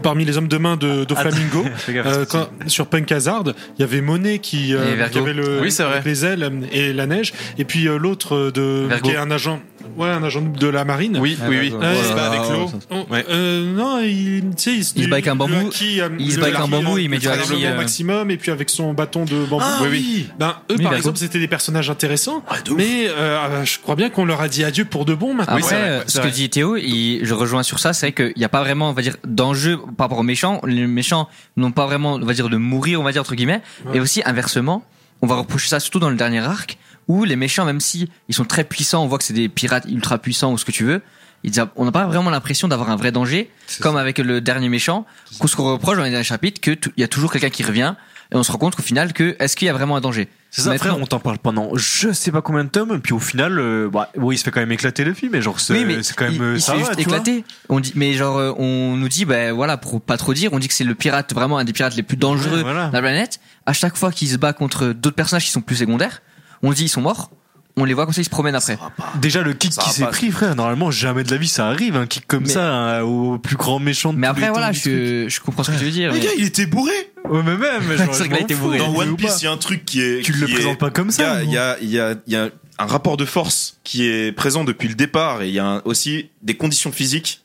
parmi les hommes de main de, de <laughs> Flamingo, euh, c'est- quand- sur Punk Hazard, il y avait Monet qui, euh, avait le, Oui, c'est vrai. avec les ailes euh, et la neige, et puis euh, l'autre euh, de Vergo. qui est un agent, ouais, un agent de la marine. Oui, oui, oui. Ouais, Il se bat avec ouais, l'eau. ouais, On- Ouais. euh, non, il, il, Il se bat avec un bambou. haki, euh, Il se avec un bambou, euh, il met du haki, tremblement euh. maximum, et puis avec son bâton de bambou. oui, oui. Ben, eux, Oui, par exemple, c'était des personnages intéressants, mais euh, je crois bien qu'on leur a dit adieu pour de bon maintenant. Après, euh, c'est ce que dit Théo, il- je rejoins sur ça, c'est vrai qu'il n'y a pas vraiment, on va dire, d'enjeu par rapport aux méchants. Les méchants n'ont pas vraiment, on va dire, de mourir, on va dire, entre guillemets. Ouais. Et aussi, inversement, on va reprocher ça surtout dans le dernier arc, où les méchants, même si ils sont très puissants, on voit que c'est des pirates ultra puissants ou ce que tu veux, ils on n'a pas vraiment l'impression d'avoir un vrai danger, comme avec le dernier méchant, qu'on se reproche dans les derniers chapitres, qu'il y a toujours quelqu'un qui revient, et on se rend compte qu'au final, que est-ce qu'il y a vraiment un danger? C'est ça, frère, on t'en parle pendant je sais pas combien de tomes, puis au final, euh, bah, bon, il se fait quand même éclater le film, mais genre, c'est Oui, quand même. il, euh, il ça se fait juste éclater. On dit, mais genre, euh, on nous dit, ben voilà, pour pas trop dire, on dit que c'est le pirate vraiment un des pirates les plus dangereux Ouais, voilà. de la planète. À chaque fois qu'il se bat contre d'autres personnages qui sont plus secondaires, on dit ils sont morts. On les voit comme ça, ils se promènent après. Déjà, le kick Ça qui s'est pris, frère, normalement, jamais de la vie ça arrive, un kick comme Mais- ça, hein, au plus grand méchant de Mais après, les voilà, je, je comprends ce que tu veux dire. Les mais- gars, il était bourré. Ouais, mais même, <laughs> genre, été fous, bourré. Dans One Piece, il y a un truc qui est. Tu qui le est- présentes pas comme Il ça. il y a, il y a, il y a un rapport de force qui est présent depuis le départ et il y a un- aussi des conditions physiques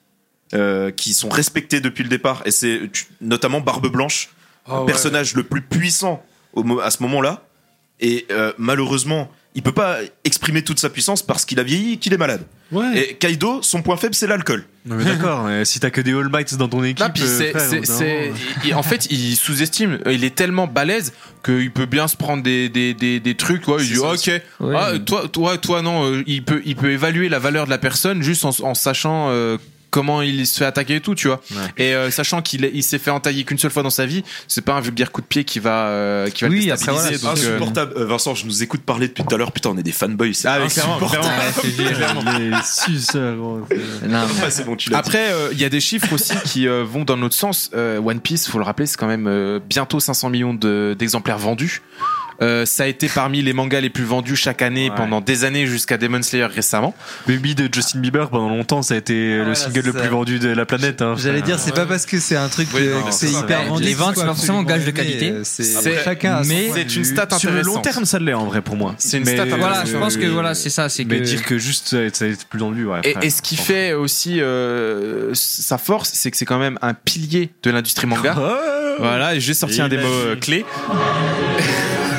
euh, qui sont respectées depuis le départ et c'est notamment Barbe Blanche, Ah le ouais. personnage le plus puissant au, à ce moment-là et euh, malheureusement il peut pas exprimer toute sa puissance parce qu'il a vieilli et qu'il est malade. Ouais. Et Kaido, son point faible c'est l'alcool. Non, mais d'accord, <laughs> si t'as que des All Mights dans ton équipe. Non, puis euh, frère, c'est- c'est- il- en fait, il sous-estime. Il est tellement balèze qu'il peut bien se prendre des, des, des, des trucs. Ouais, il dit, ça, ok. Ouais. Ah, toi, toi, toi, non. euh, Il peut, il peut évaluer la valeur de la personne juste en, en sachant euh, comment il se fait attaquer et tout, tu vois. Ouais. Et euh, sachant qu'il est- il s'est fait entailler qu'une seule fois dans sa vie, c'est pas un vulgaire coup de pied qui va, euh, qui va Oui, le après, voilà, donc, euh, Insupportable. Euh, Vincent, je nous écoute parler depuis tout à l'heure. Putain, on est des fanboys. C'est Ah, insupportable. Après, euh, il y a des chiffres aussi <laughs> qui euh, vont dans notre sens. Euh, One Piece, faut le rappeler, c'est quand même euh, bientôt 500 millions de- d'exemplaires vendus. Euh, ça a été parmi les mangas les plus vendus chaque année Ouais. pendant des années jusqu'à Demon Slayer récemment. Baby de Justin Bieber pendant longtemps ça a été le voilà, single le plus vendu de la planète. hein, J'allais dire, c'est pas parce que c'est un truc Oui, que non, que c'est hyper Ouais, vendu. les ventes, c'est pas forcément gage de qualité. euh, C'est C'est- chacun mais- C'est une stat Sur le long intéressante. terme ça l'est en vrai pour moi. C'est une Mais- stat voilà, intéressante. je pense que voilà, c'est ça, c'est que. Mais dire que juste ça a été plus vendu, ouais. Et, et ce qui fait aussi euh, sa force, c'est que c'est quand même un pilier de l'industrie manga. Voilà, et j'ai sorti un des mots euh, clés.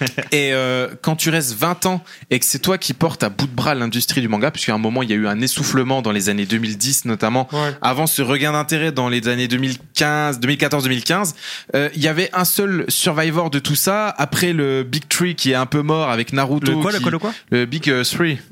<laughs> et euh, quand tu restes 20 ans et que c'est toi qui portes à bout de bras l'industrie du manga, puisqu'à un moment il y a eu un essoufflement dans les années 2010 notamment, Ouais. avant ce regain d'intérêt dans les années 2015, 2014-2015, euh, il y avait un seul survivor de tout ça. Après le Big Tree qui est un peu mort avec Naruto, Le quoi, le qui- quoi, le quoi le Big euh, Three. <laughs>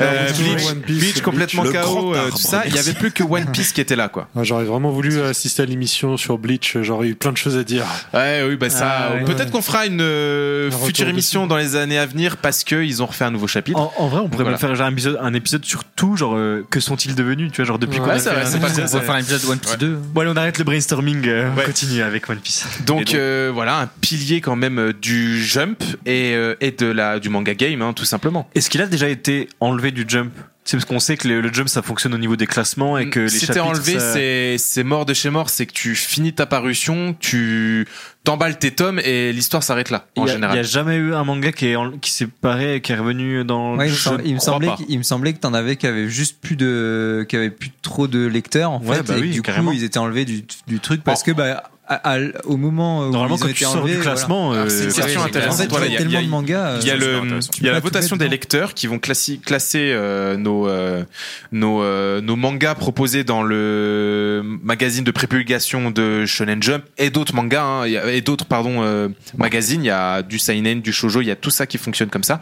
Euh, Bleach, Bleach Bleach. complètement Le KO, euh, tout ça. Il y avait plus que One Piece qui était là, quoi. Ah, J'aurais vraiment voulu assister à l'émission sur Bleach, j'aurais eu plein de choses à dire. Ouais, oui, bah ça. Ah, ouais. Peut-être qu'on fera une euh, future émission dans les années à venir parce que ils ont refait un nouveau chapitre. En, en vrai, on pourrait Voilà. même faire genre un épisode, un épisode sur tout, genre euh, que sont-ils devenus, tu vois, genre depuis Ouais, qu'on a c'est fait vrai, un c'est pas épisode, con, On va faire un épisode de One Piece 2. Bon allez, on arrête le brainstorming, euh, on Ouais. continue avec One Piece. Donc, euh, voilà, un pilier quand même euh, du jump et, euh, et de la du manga game, hein, tout simplement. Est-ce qu'il a déjà été enlevé du jump? C'est parce qu'on sait que le, le jump ça fonctionne au niveau des classements et que les si t'es chapitres, enlevé, ça- c'est mort de chez mort. C'est que tu finis ta parution, tu t'emballes tes tomes et l'histoire s'arrête là Il en y a- général. Il y a jamais eu un manga qui est en- qui s'est paré et qui est revenu dans. Ouais, il, me je il me semblait, pas. qu'il- il me semblait que t'en avais qui avaient juste plus de, qui avaient plus trop de lecteurs en Ouais, fait, bah et oui, du carrément. coup ils étaient enlevés du, du truc parce que bah à- à- au moment où Normalement, ils quand tu sors enlevés, du classement, voilà. euh, C'est une question intéressante. En fait, Voilà, il y a il y a- tellement de mangas. Il y a, euh, le, il y a la votation des lecteurs qui vont classer, classer euh, nos, euh, nos, euh, nos mangas proposés dans le magazine de prépulgation de Shonen Jump et d'autres mangas hein, et d'autres pardon euh, magazines. Il y a du seinen, du shoujo, il y a tout ça qui fonctionne comme ça.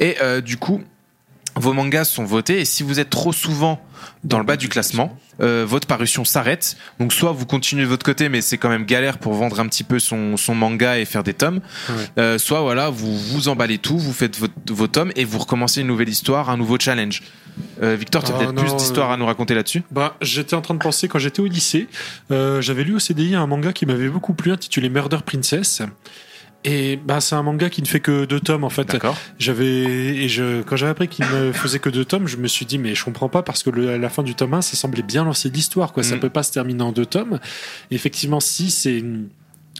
Et euh, du coup, vos mangas sont votés et si vous êtes trop souvent dans le bas du classement, euh, votre parution s'arrête. Donc soit vous continuez de votre côté, mais c'est quand même galère pour vendre un petit peu son, son manga et faire des tomes. Euh, soit voilà, vous vous emballez tout, vous faites votre- vos tomes et vous recommencez une nouvelle histoire, un nouveau challenge. Euh, Victor, tu as Ah, peut-être plus d'histoires à nous raconter là-dessus? Bah, j'étais en train de penser quand j'étais au lycée, j'avais lu au CDI un manga qui m'avait beaucoup plu intitulé Murder Princess. Et bah, c'est un manga qui ne fait que deux tomes en fait. D'accord. J'avais et je quand j'avais appris qu'il ne faisait que deux tomes, je me suis dit mais je comprends pas parce que le- à la fin du tome 1, ça semblait bien lancer l'histoire quoi. Ça Mhm. peut pas se terminer en deux tomes. Et effectivement, si c'est une-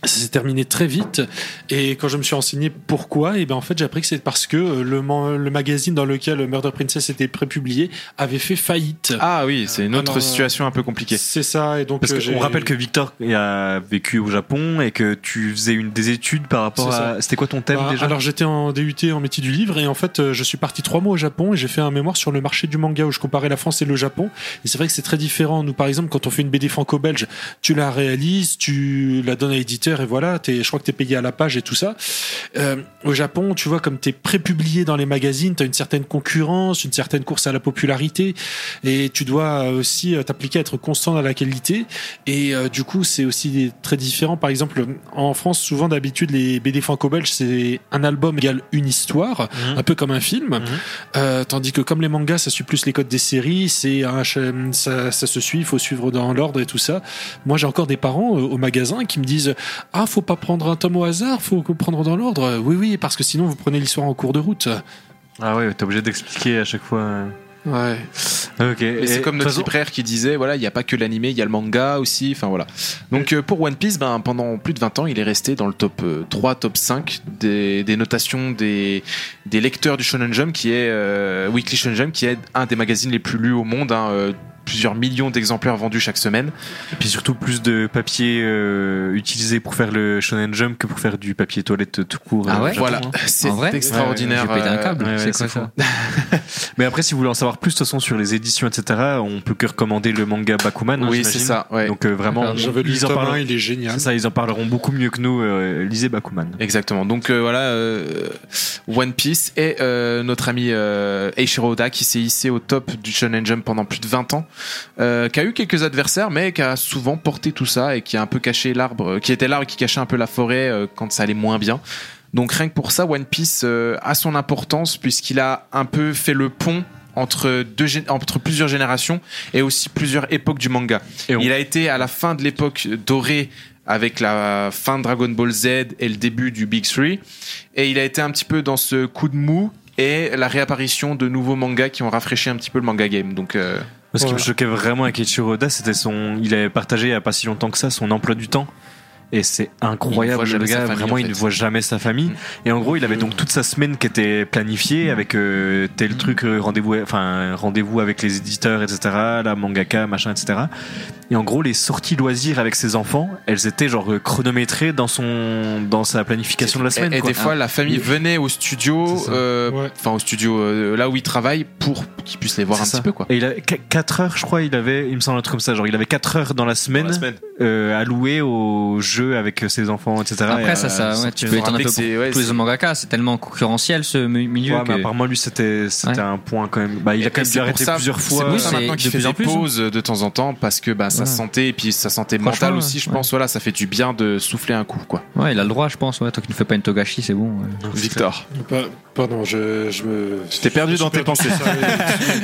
ça s'est terminé très vite et quand je me suis renseigné pourquoi et ben en fait j'ai appris que c'est parce que euh, le, magazine dans lequel Murder Princess était prépublié avait fait faillite. Ah oui, c'est une autre Alors, situation un peu compliquée. C'est ça et donc Parce euh, qu'on rappelle que Victor a vécu au Japon et que tu faisais une des études par rapport à. ça. C'était quoi ton thème Bah, déjà? Alors j'étais en DUT en métier du livre et en fait euh, je suis parti trois mois au Japon et j'ai fait un mémoire sur le marché du manga où je comparais la France et le Japon et c'est vrai que c'est très différent. Nous par exemple quand on fait une BD franco-belge, tu la réalises, tu la donnes à l'éditeur et voilà, t'es- je crois que t'es payé à la page et tout ça. Euh, au Japon, tu vois comme t'es prépublié dans les magazines, t'as une certaine concurrence, une certaine course à la popularité et tu dois aussi euh, t'appliquer à être constant dans la qualité et euh, du coup c'est aussi très différent. Par exemple en France souvent d'habitude les BD franco-belges c'est un album égale une histoire, un peu comme un film, Euh, tandis que comme les mangas ça suit plus les codes des séries, c'est un ça, ça se suit, il faut suivre dans l'ordre et tout ça. Moi j'ai encore des parents au magasin qui me disent ah faut pas prendre un tome au hasard, faut prendre dans l'ordre. Oui oui parce que sinon vous prenez l'histoire en cours de route. Ah ouais, t'es obligé d'expliquer à chaque fois. Ouais. Ok. Mais c'est comme notre petit frère qui disait voilà, il n'y a pas que l'animé, il y a le manga aussi. Enfin voilà. Donc euh, pour One Piece, ben, pendant plus de 20 ans, il est resté dans le top euh, 3, top 5 des, des notations des, des lecteurs du Shonen Jump, qui est euh, Weekly Shonen Jump, qui est un des magazines les plus lus au monde. hein, euh, plusieurs millions d'exemplaires vendus chaque semaine. Et puis surtout plus de papier euh, utilisé pour faire le Shonen Jump que pour faire du papier toilette tout court. Ah euh, ouais Voilà, hein. c'est extraordinaire. J'ai pété un câble. ouais, c'est ouais, quoi ça? <laughs> Mais après, si vous voulez en savoir plus, de toute façon, sur les éditions, etc., on peut que recommander le manga Bakuman. hein, Oui, c'est ça. Ouais. Donc euh, vraiment, ils en parleront. 1, il est génial. Ça, ils en parleront beaucoup mieux que nous. euh, lisez Bakuman. Exactement. Donc euh, voilà, euh, One Piece et euh, notre ami euh, Eiichiro Oda qui s'est hissé au top du Shonen Jump pendant plus de 20 ans, euh, qui a eu quelques adversaires, mais qui a souvent porté tout ça et qui a un peu caché l'arbre, euh, qui était l'arbre qui cachait un peu la forêt euh, quand ça allait moins bien. Donc rien que pour ça, One Piece euh, a son importance puisqu'il a un peu fait le pont entre, deux, gé- entre plusieurs générations et aussi plusieurs époques du manga. Et on- Il a été à la fin de l'époque dorée avec la fin de Dragon Ball Z et le début du Big Three. Et il a été un petit peu dans ce coup de mou et la réapparition de nouveaux mangas qui ont rafraîchi un petit peu le manga game. Donc, euh, Ce qui me choquait vraiment avec Eiichiro Oda, c'était son. Il avait partagé il n'y a pas si longtemps que ça son emploi du temps. Et c'est incroyable, le gars, famille, vraiment, en il ne voit jamais sa famille. Mm. Et en gros, il avait donc toute sa semaine qui était planifiée avec euh, tel truc, euh, rendez-vous, enfin, rendez-vous avec les éditeurs, etc., la mangaka, machin, etc. Et en gros, les sorties loisirs avec ses enfants, elles étaient genre euh, chronométrées dans son, dans sa planification de la semaine. et, et quoi. des fois, la famille venait au studio, euh, Ouais. enfin au studio euh, là où il travaille pour qu'ils puissent les voir un ça. petit peu quoi. Et il a 4 heures, je crois, il avait, il me semble un truc comme ça, genre il avait 4 heures dans la semaine, euh, allouées au jeu avec ses enfants, etc. Après, Et, ça, ça, euh, ouais, tu peux étendre un peu c'est- pour ouais, tous les c'est- mangaka. C'est tellement concurrentiel ce mi- milieu Ouais, mais que. apparemment lui c'était c'était Ouais. un point quand même. Bah, il a quand même c'est dû arrêter ça- plusieurs C'est fois. Oui, ça c'est maintenant de qu'il fait des pauses de temps en temps parce que bah, sa santé et puis sa santé mentale aussi, je pense. Voilà, ça fait du bien de souffler un coup quoi. Ouais, il a le droit, je pense. Ouais, tant qu'il ne fait pas une togashi, c'est bon. Victor, Pa- Pardon, je, je me. tu t'es perdu je dans tes pensées. ça,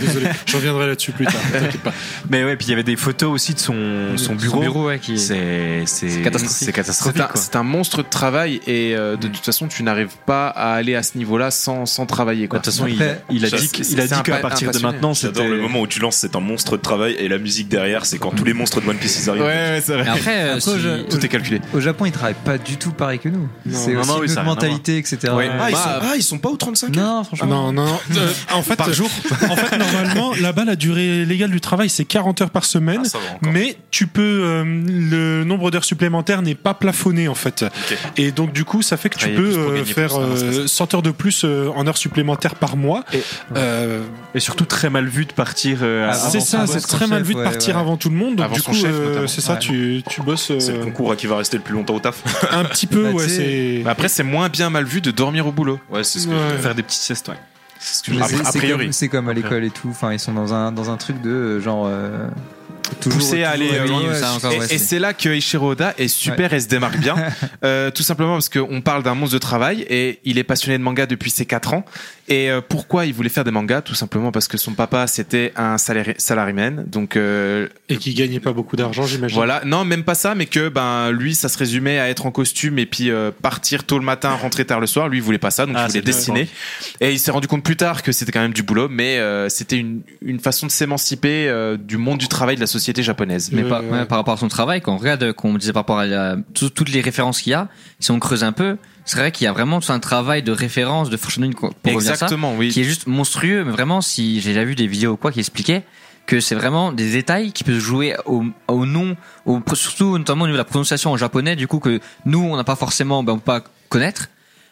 Désolé, je reviendrai là-dessus plus tard. T'inquiète pas. <laughs> Mais ouais, puis il y avait des photos aussi de son son bureau. Son bureau, ouais, qui est. C'est c'est C'est catastrophique. C'est un, monstre de travail et euh, de toute façon, tu n'arrives pas à aller à ce niveau-là sans, sans travailler. Quoi. De toute façon, il- Après- il a dit que- il a dit qu'à partir de maintenant, J'adore c'était- le moment où tu lances, c'est un monstre de travail et la musique derrière, c'est quand tous les monstres de One Piece ils arrivent. Ouais, c'est vrai. Après, euh, si- Tout est calculé. Au Japon, ils travaillent pas du tout pareil que nous. C'est aussi non, oui, à mentalité, etc. Ouais. Ah, ils Bah, sont, ah, ils sont pas au 35 Non, franchement. Non, non. <laughs> Euh, en fait, Par jour <laughs> En fait, normalement, là-bas, la durée légale du travail, c'est 40 heures par semaine. Ah, mais tu peux, euh, le nombre d'heures supplémentaires n'est pas plafonné en fait. Et donc du coup, ça fait que tu Travailler peux euh, faire euh, 100 heures de plus euh, en heures supplémentaires par mois. Et- Euh, Et surtout très mal vu de partir. euh, Avant c'est ça, c'est très mal chef, vu de partir ouais. avant tout le monde. Donc Avant du coup, euh, c'est ça, Ouais. tu, tu bosses euh, C'est le concours à qui va rester le plus longtemps au taf. un petit peu. <laughs> Bah, ouais, c'est. Après, c'est moins bien mal vu de dormir au boulot. Ouais, c'est ce que Ouais. Faire des petites siestes, ouais. c'est ce que a priori. comme- C'est comme à l'école et tout. Enfin, ils sont dans un, dans un truc de euh, genre. Toujours, Poussé à aller, euh, et c'est- là que Ishiro Oda est super et se démarque bien. <laughs> Euh, tout simplement parce qu'on parle d'un monstre de travail et il est passionné de manga depuis ses 4 ans. Et euh, pourquoi il voulait faire des mangas? Tout simplement parce que son papa c'était un salari salaryman. Donc euh, Et qui gagnait pas beaucoup d'argent, j'imagine. voilà, non même pas ça, mais que ben lui ça se résumait à être en costume et puis euh, partir tôt le matin, rentrer tard le soir. Lui il voulait pas ça, donc Ah, il voulait dessiner. Et il s'est rendu compte plus tard que c'était quand même du boulot, mais euh, c'était une, une façon de s'émanciper euh, du monde du travail de la société japonaise. Mais Ouais, par, ouais. par rapport à son travail, quand on regarde, euh, comme on disait par rapport à la- tout- toutes les références qu'il y a, si on creuse un peu, c'est vrai qu'il y a vraiment tout un travail de référence, de foreshadowing pour à ça, Exactement, oui. qui est juste monstrueux. Mais vraiment, si j'ai déjà vu des vidéos ou quoi qui expliquaient que c'est vraiment des détails qui peuvent jouer au, au nom, au, surtout notamment au niveau de la prononciation en japonais, du coup que nous on n'a pas forcément, ben, on peut pas connaître,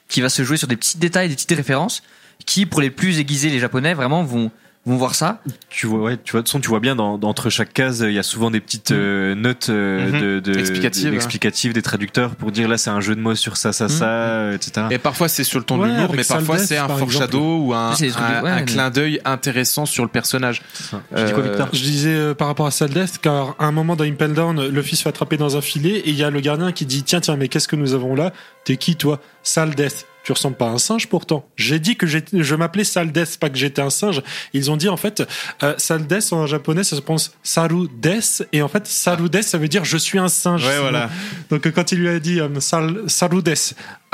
qui va se jouer sur des petits détails, des petites références, qui pour les plus aiguisés les japonais vraiment vont vont voir ça. Tu vois, ouais, tu vois, de toute façon, tu vois bien dans, dans- entre chaque case, il y a souvent des petites euh, notes euh, Mhm. de, de- Explicatives, ouais. des traducteurs pour dire là c'est un jeu de mots sur ça, ça, ça, euh, etc. Et parfois c'est sur le ton Ouais, de l'humour, mais parfois c'est un par foreshadow ou un, de- un- ouais, un mais- clin d'œil intéressant sur le personnage. Tu dis quoi, Euh, Victor Je disais euh, par rapport à Saldeth, car à un moment dans Impel Down, le fils fait attraper dans un filet et il y a le gardien qui dit Tiens, tiens, mais qu'est-ce que nous avons là? T'es qui, toi? Saldeth. Tu ressembles pas à un singe pourtant. J'ai dit que je m'appelais Saldeth, pas que j'étais un singe. Ils ont dit en fait, euh, Saldeth en japonais ça se prononce Sarudes et en fait Sarudes ça veut dire je suis un singe. Ouais, Sinon- voilà. Donc quand il lui a dit euh, Sal- Sarudes,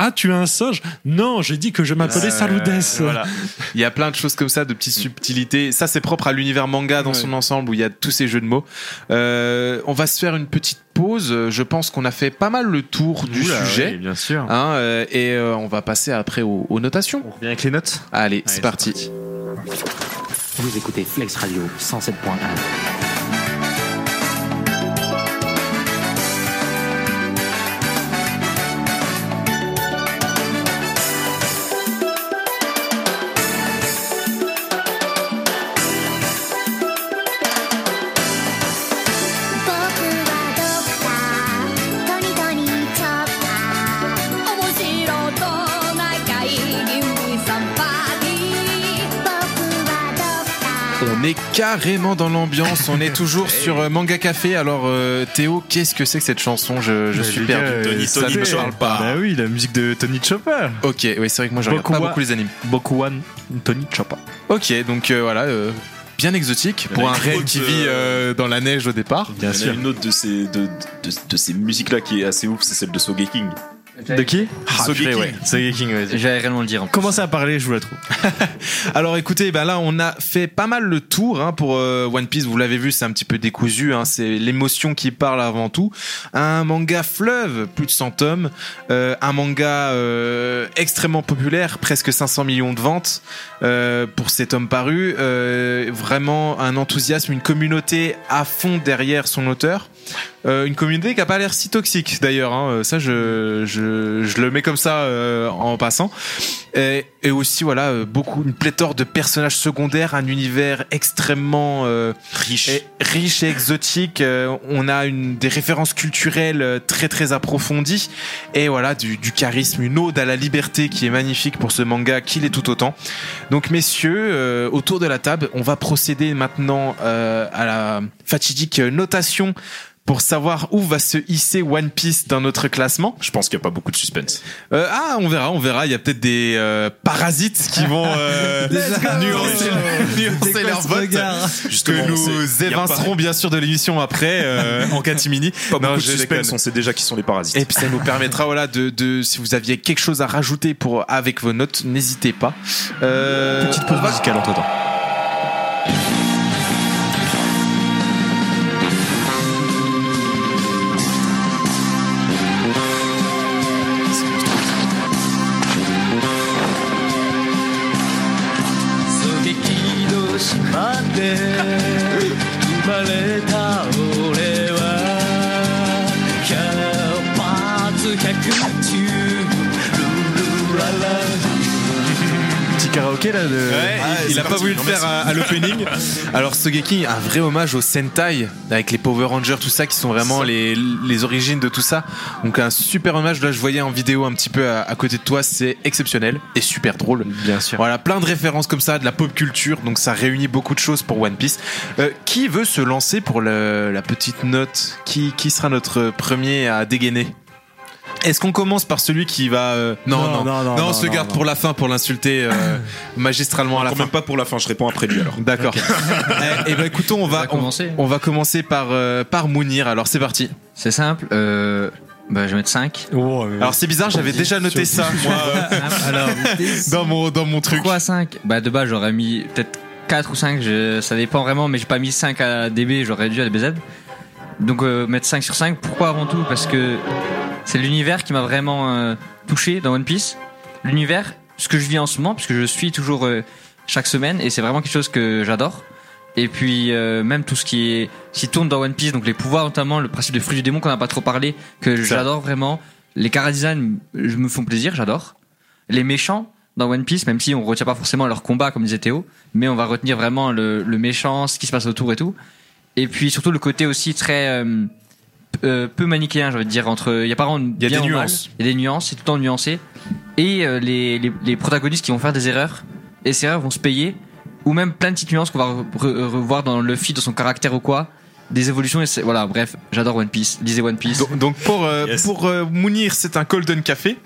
ah tu es un singe? Non, j'ai dit que je m'appelais Euh. Voilà. Il y a plein de choses comme ça, de petites subtilités. Ça, c'est propre à l'univers manga dans Ouais. son ensemble où il y a tous ces jeux de mots. Euh, on va se faire une petite pause. Je pense qu'on a fait pas mal le tour du Oula, sujet. oui, bien sûr. Hein, euh, et euh, on va passer après aux, aux notations. On revient avec les notes? Allez, c'est c'est parti. Vous écoutez Flex Radio 107.1. est carrément dans l'ambiance. On est toujours <laughs> sur euh, Manga Café. Alors, euh, Théo, qu'est-ce que c'est que cette chanson? Je, je Bah, suis perdu. gars, Tony, ça Tony, ne parle pas. Bah oui, la musique de Tony Chopper. Ok, oui, c'est vrai que moi je regarde pas beaucoup les animes. Bokuwan Tony Chopper. Ok, donc euh, voilà, euh, bien exotique pour un autre, qui vit euh, dans la neige au départ. Bien Il y en a sûr. une autre de ces, de, de, de ces musiques-là qui est assez ouf, c'est celle de Sogeking. De qui Ah, Sogeking. ouais. Sogeking, vas-y. J'allais réellement le dire. en. Commencez à parler, je vous la trouve. <laughs> Alors écoutez, ben là on a fait pas mal le tour hein, pour euh, One Piece. Vous l'avez vu, c'est un petit peu décousu. Hein, c'est l'émotion qui parle avant tout. Un manga fleuve, plus de 100 tomes. Euh, un manga euh, extrêmement populaire, presque 500 millions de ventes euh, pour ces tomes parus. Euh, vraiment un enthousiasme, une communauté à fond derrière son auteur. Euh, une communauté qui a pas l'air si toxique d'ailleurs. Hein. Ça, je, je, je le mets comme ça euh, en passant. Et, et aussi, voilà, euh, beaucoup, une pléthore de personnages secondaires, un univers extrêmement euh, Riche. et- riche et exotique. Euh, on a une, des références culturelles euh, très très approfondies et voilà du, du charisme, une ode à la liberté qui est magnifique pour ce manga, qui l'est tout autant. Donc messieurs, euh, autour de la table, on va procéder maintenant euh, à la fatidique notation pour savoir où va se hisser One Piece dans notre classement. Je pense qu'il n'y a pas beaucoup de suspense. Euh, ah, on verra, on verra. Il y a peut-être des euh, parasites qui vont euh, <laughs> <laughs> nuancer, nuancer leur vote. Que nous évincerons bien sûr de l'émission après euh, en catimini. <laughs> Pas Non, beaucoup de je suspense, déconne. on sait déjà qui sont les parasites. Et puis ça nous permettra voilà de, de si vous aviez quelque chose à rajouter pour avec vos notes, n'hésitez pas. Euh, Petite pause musicale entre temps. Petit karaoké là de. Ouais, Ah, il, a pas voulu le faire à, à l'opening. <laughs> Alors Sogeki, un vrai hommage au Sentai avec les Power Rangers, tout ça qui sont vraiment les, les origines de tout ça. Donc un super hommage. Là, je voyais en vidéo un petit peu à, à côté de toi, c'est exceptionnel et super drôle. Bien sûr. Voilà, plein de références comme ça, de la pop culture. Donc ça réunit beaucoup de choses pour One Piece. Euh, qui veut se lancer pour le- la petite note? Qui, qui sera notre premier à dégainer? Est-ce qu'on commence par celui qui va euh, non, non, non, non, non, on se le garde non. pour la fin pour l'insulter euh, <laughs> magistralement à la Quand fin. même pas pour la fin, je réponds après lui alors. D'accord. <laughs> Eh et ben écoutons, on va, va commencer. On, on va commencer par euh, par Mounir. Alors c'est parti. C'est simple. Euh, bah, je vais mettre 5. Oh, euh, Alors c'est bizarre, j'avais déjà noté ça moi <laughs> euh, Alors, dans mon dans mon truc. pourquoi 5 Bah, de base, j'aurais mis peut-être 4 ou 5. Je, ça dépend vraiment, mais j'ai pas mis 5 à DB, j'aurais dû à DBZ. Donc, euh, mettre 5 sur 5. Pourquoi avant tout? Parce que c'est l'univers qui m'a vraiment euh, touché dans One Piece. L'univers, ce que je vis en ce moment, parce que je suis toujours euh, chaque semaine, et c'est vraiment quelque chose que j'adore. Et puis euh, même tout ce qui est qui tourne dans One Piece, donc les pouvoirs notamment, le principe de fruit du démon qu'on n'a pas trop parlé, que j'adore vraiment. Les chara-design je me font plaisir, j'adore. Les méchants dans One Piece, même si on retient pas forcément leur combat comme disait Théo, mais on va retenir vraiment le, le méchant, ce qui se passe autour et tout. Et puis surtout le côté aussi très euh, euh, peu manichéen, je veux dire entre il y a pas vraiment Il y a des nuances. Il y a des nuances, c'est tout le temps nuancé. Et euh, les, les, les protagonistes qui vont faire des erreurs, et ces erreurs vont se payer, ou même plein de petites nuances qu'on va re- re- revoir dans le feed, dans son caractère ou quoi, des évolutions. Et c'est- voilà, bref, j'adore One Piece. Lisez One Piece. Donc, donc pour euh, Yes. pour euh, Mounir, c'est un Golden Café.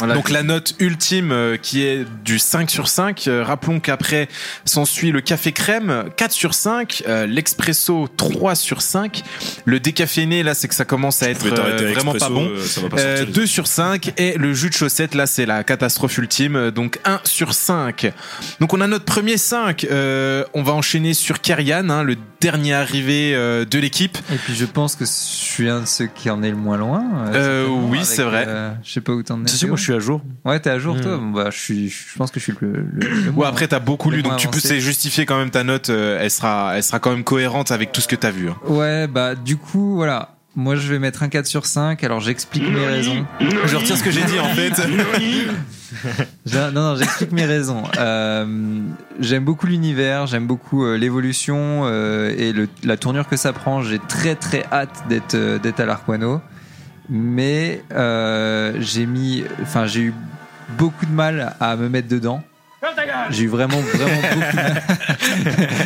Voilà. Donc la note ultime euh, qui est du 5 sur 5. Euh, rappelons qu'après s'ensuit le café crème 4 sur 5, euh, l'expresso 3 sur 5. Le décaféiné là c'est que ça commence à être euh, vraiment pas bon. euh, ça va pas Euh, sortir. 2 sur 5 et le jus de chaussette là c'est la catastrophe ultime euh, donc 1 sur 5 donc on a notre premier 5 euh, on va enchaîner sur Kerian hein, le dernier arrivé euh, de l'équipe Et puis je pense que je suis un de ceux qui en est le moins loin. Euh, oui, c'est vrai. euh, je sais pas où t'en es. Suis à jour. Ouais, t'es à jour Hmm. toi. Bon, bah, je suis. Je pense que je suis le. le, le Ouais, après t'as beaucoup lu, donc tu peux c'est justifier quand même ta note. euh, elle sera, elle sera quand même cohérente avec tout ce que t'as vu. hein. Ouais, bah du coup, voilà. Moi, je vais mettre un 4 sur 5. Alors, j'explique mes raisons. Je retire ce que j'ai dit en fait. <laughs> Non, non, j'explique mes raisons. Euh, j'aime beaucoup l'univers, j'aime beaucoup euh, l'évolution euh, et le- la tournure que ça prend. J'ai très très hâte d'être euh, d'être à l'Arquano, mais euh, j'ai mis, enfin, j'ai eu beaucoup de mal à me mettre dedans. J'ai eu vraiment vraiment beaucoup de mal.